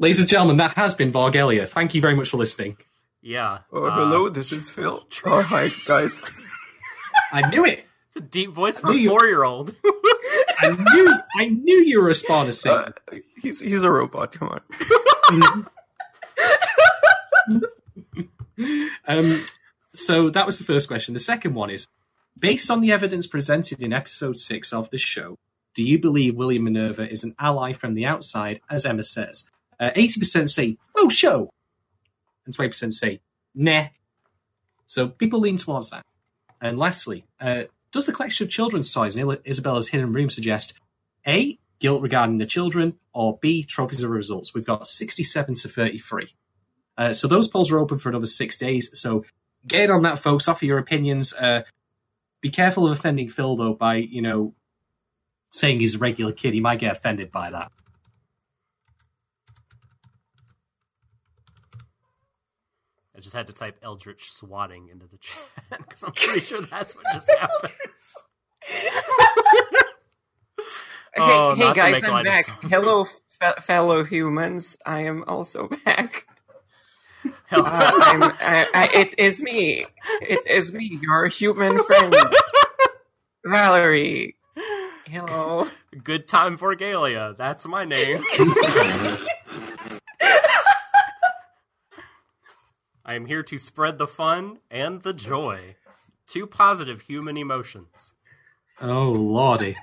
Ladies and gentlemen, that has been Vorgelia. Thank you very much for listening. Yeah. Oh, uh, hello, this is Phil. Oh, hi, guys. I knew it. It's a deep voice for a four year old. I knew. I knew you were a of Satan. Uh, he's he's a robot. Come on. um, so that was the first question. The second one is based on the evidence presented in episode six of the show. Do you believe William Minerva is an ally from the outside, as Emma says? Uh, Eighty percent say "oh show," and twenty percent say "nah." So people lean towards that. And lastly, uh, does the collection of children's toys in Isabella's hidden room suggest a guilt regarding the children, or b trophies of results? We've got sixty-seven to thirty-three. Uh, so those polls are open for another six days. So get in on that, folks. Offer your opinions. Uh, be careful of offending Phil, though, by you know saying he's a regular kid. He might get offended by that. I just had to type Eldritch swatting into the chat because I'm pretty sure that's what just happened. Oh, hey, hey guys, I'm back. Hello, fe- fellow humans. I am also back. Hell, Uh, I'm, I, I, it is me. It is me, your human friend, Valerie. Hello. good time for Galia. That's my name. I am here to spread the fun and the joy. Two positive human emotions. Oh lordy,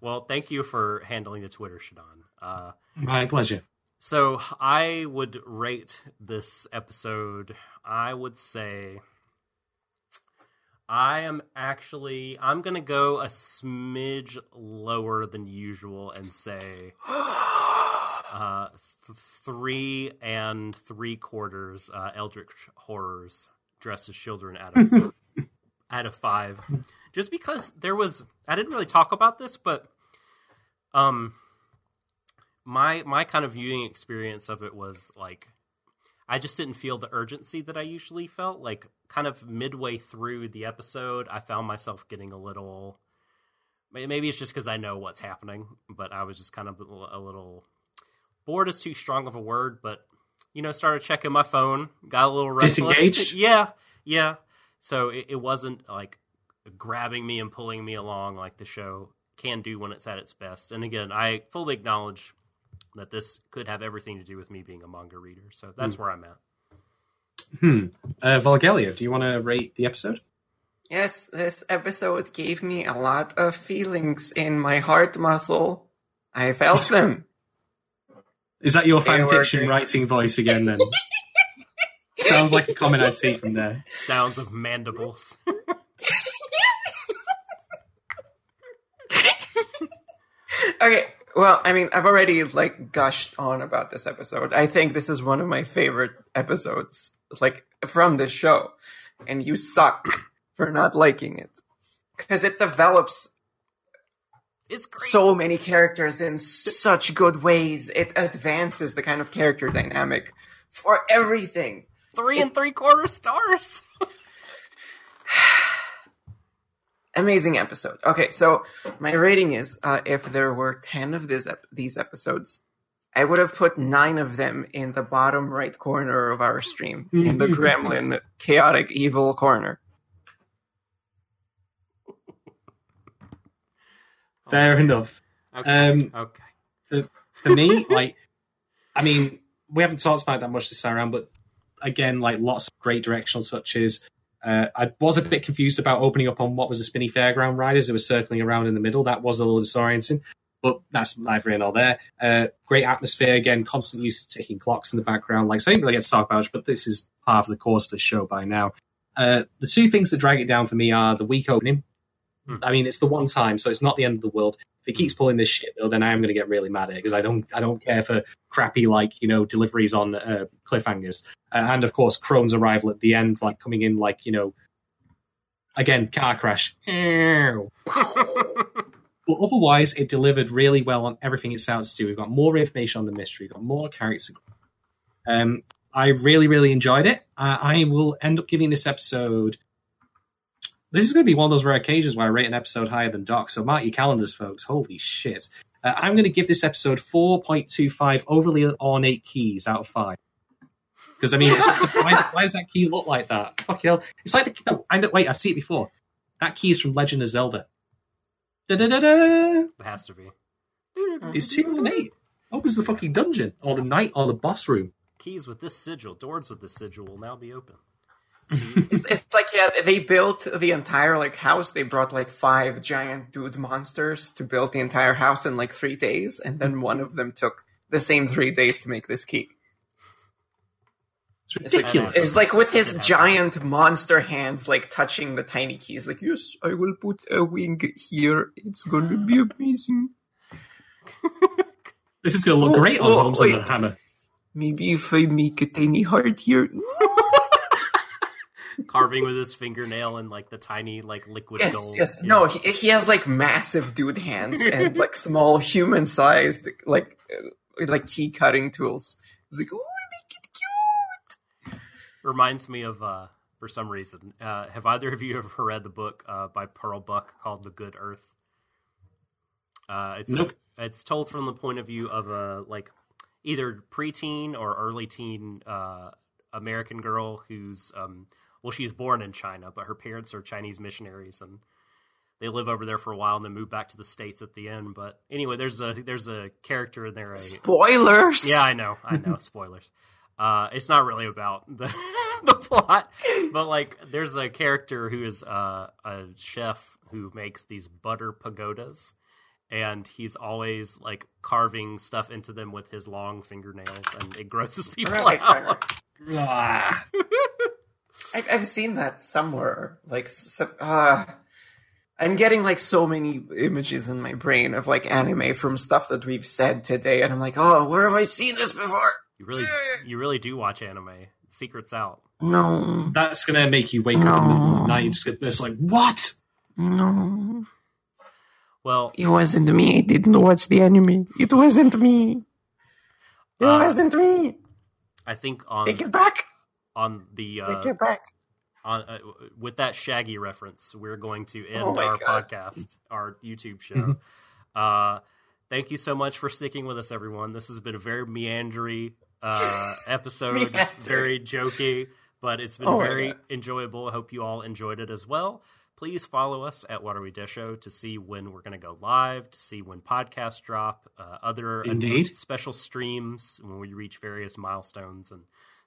Well, thank you for handling the Twitter, Shadon. Uh, my pleasure. So I would rate this episode. I would say I am actually I'm gonna go a smidge lower than usual and say uh, three and three quarters uh, Eldritch horrors dressed as children out of out of five. Just because there was I didn't really talk about this, but um my my kind of viewing experience of it was like I just didn't feel the urgency that I usually felt. Like kind of midway through the episode, I found myself getting a little maybe it's just because I know what's happening, but I was just kind of a little bored is too strong of a word, but you know, started checking my phone, got a little restless. Disengaged? Yeah, yeah. So it, it wasn't like grabbing me and pulling me along like the show can do when it's at its best. And again, I fully acknowledge that this could have everything to do with me being a manga reader. So that's where I'm at. Hmm. Uh, Vorgelia, do you want to rate the episode? Yes, this episode gave me a lot of feelings in my heart muscle. I felt them. Is that your They fan fiction writing voice again? Then sounds like a comment I'd see from there. Sounds of mandibles. Okay, well, I mean, I've already like gushed on about this episode. I think this is one of my favorite episodes, like from this show, and you suck for not liking it because it develops It's great. so many characters in such good ways. It advances the kind of character dynamic for everything. Three and three quarter stars. amazing episode. Okay, so my rating is uh, if there were 10 of this ep- these episodes, I would have put 9 of them in the bottom right corner of our stream in the gremlin chaotic evil corner. Fair enough. Okay. Um, okay. For me, like, I mean, we haven't talked about that much this time around, but again, like, lots of great directional touches. Uh, I was a bit confused about opening up on what was a spinny fairground ride as it was circling around in the middle. That was a little disorienting, but that's neither here nor there. Uh, great atmosphere again, constant use of ticking clocks in the background. Like, so I didn't really get to talk about it, but this is part of the course of the show by now. Uh, the two things that drag it down for me are the weak opening. Hmm. I mean, it's the one time, so it's not the end of the world. If it keeps pulling this shit, though, then I am going to get really mad at it because I don't, I don't care for crappy like you know deliveries on uh, cliffhangers, uh, and of course Krone's arrival at the end, like coming in like you know, again car crash. But otherwise, it delivered really well on everything it sounds to do. We've got more information on the mystery, we've got more characters. Um, I really, really enjoyed it. Uh, I will end up giving this episode. This is going to be one of those rare occasions where I rate an episode higher than Doc. So mark your calendars, folks. Holy shit! Uh, I'm going to give this episode 4.25 overly ornate keys out of five. Because I mean, why, why does that key look like that? Fuck hell! It's like the no, I know, wait, I've seen it before. That key is from Legend of Zelda. Da-da-da-da! It has to be. It's and eight. Opens the fucking dungeon or the night or the boss room. Keys with this sigil, doors with this sigil will now be open. It's, it's like yeah, they built the entire like house. They brought like five giant dude monsters to build the entire house in like three days, and then mm-hmm. one of them took the same three days to make this key. It's It's like, ridiculous. it's like with his giant monster hands, like touching the tiny keys. Like, yes, I will put a wing here. It's going to be amazing. this is going to look Oh, great on oh, of the. Hammer. Maybe if I make a tiny heart here. Carving with his fingernail and like the tiny like liquid Yes, gold. yes. Yeah. No, he, he has like massive dude hands and like small human sized like uh, like key cutting tools. He's like, oh, I make it cute. reminds me of uh for some reason. Uh have either of you ever read the book uh by Pearl Buck called The Good Earth? Uh it's Nope. it's told from the point of view of a like either preteen or early teen uh American girl who's um well she's born in China, but her parents are Chinese missionaries and they live over there for a while and then move back to the states at the end. But anyway, there's a there's a character in there. A, Spoilers. yeah, I know, I know. Spoilers. Uh, it's not really about the the plot, but like, there's a character who is uh, a chef who makes these butter pagodas, and he's always like carving stuff into them with his long fingernails, and it grosses people Right, right, out. I, I've seen that somewhere. Like, so, uh, I'm getting like so many images in my brain of like anime from stuff that we've said today, and I'm like, oh, where have I seen this before? You really, you really do watch anime. Secrets out. No, That's going to make you wake up in the middle the night and just get this like, what? no, Well, it wasn't me. I didn't watch the anime. It wasn't me. It Uh, wasn't me. I think on Take it back. On the uh, Take it back. on uh, with that Shaggy reference, we're going to end Oh our God. podcast, our YouTube show. uh, thank you so much for sticking with us, everyone. This has been a very meandering uh, episode, Meandering. very jokey, but it's been Oh very enjoyable. I hope you all enjoyed it as well. Please follow us at Warui Deshou to see when we're going to go live, to see when podcasts drop, uh, other Indeed. special streams when we reach various milestones and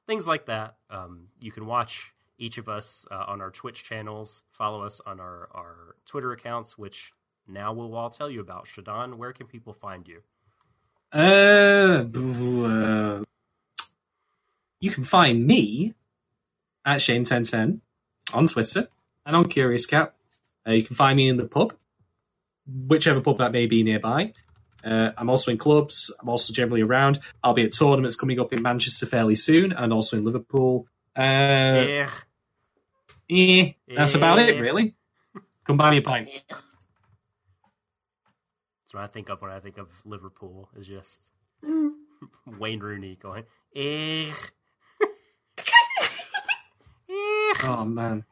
things like that. Um, you can watch each of us uh, on our Twitch channels. Follow us on our, our Twitter accounts, which now we'll all tell you about. Shadon, where can people find you? Uh, uh, you can find me at Shane1010 on Twitter and on Curious Cat. Uh, you can find me in the pub, whichever pub that may be nearby. Uh, I'm also in clubs. I'm also generally around. I'll be at tournaments coming up in Manchester fairly soon, and also in Liverpool. Uh, Eh, eh, that's about Eh. it, really. Come buy me a pint. That's what I think of when I think of Liverpool. Is just Wayne Rooney going. Eh. Oh man.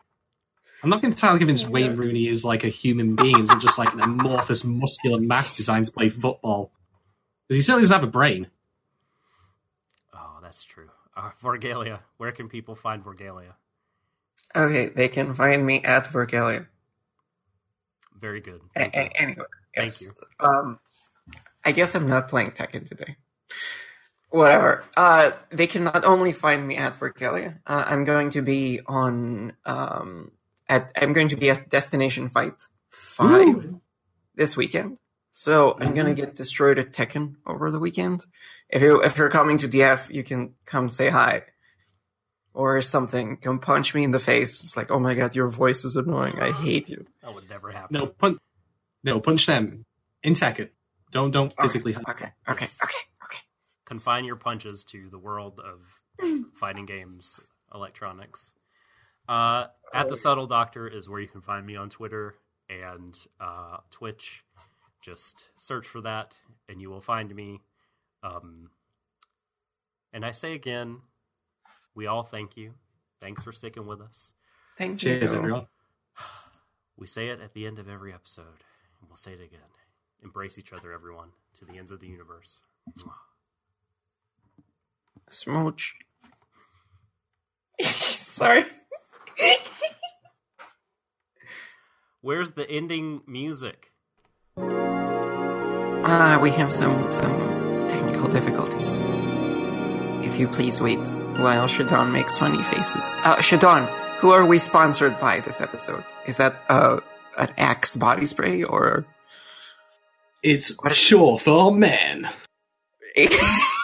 I'm not going to entirely convinced Wayne Rooney is like a human being. He's just like an amorphous, muscular mass designed to play football. Because he certainly doesn't have a brain. Oh, that's true. Uh, Vorgelia, where can people find Vorgelia? Okay, they can find me at Vorgelia. Very good. A- Thank a- anyway, Thank you. Um, I guess I'm not playing Tekken today. Whatever. Uh, they can not only find me at Vorgelia. Uh, I'm going to be on. Um, at I'm going to be at Destination Fight Five Ooh. this weekend. So I'm gonna mm-hmm. get destroyed at Tekken over the weekend. If you if you're coming to DF, you can come say hi. Or something. Come punch me in the face. It's like, oh my god, your voice is annoying. I hate you. That would never happen. No, punch. No, punch them in Tekken. Don't don't physically. Okay, okay, okay, Yes. okay, okay. Confine your punches to the world of mm. fighting games, electronics. Uh, at the Subtle Doctor is where you can find me on Twitter and uh, Twitch. Just search for that, and you will find me. Um, and I say again, we all thank you. Thanks for sticking with us. Thank Cheers, you. everyone. We say it at the end of every episode, and we'll say it again. Embrace each other, everyone, to the ends of the universe. Smooch. Sorry. Where's the ending music? Ah, we have some some technical difficulties. If you please wait while Shadon makes funny faces. Uh, Shadon, who are we sponsored by this episode? Is that uh an Axe body spray or? It's sure for men.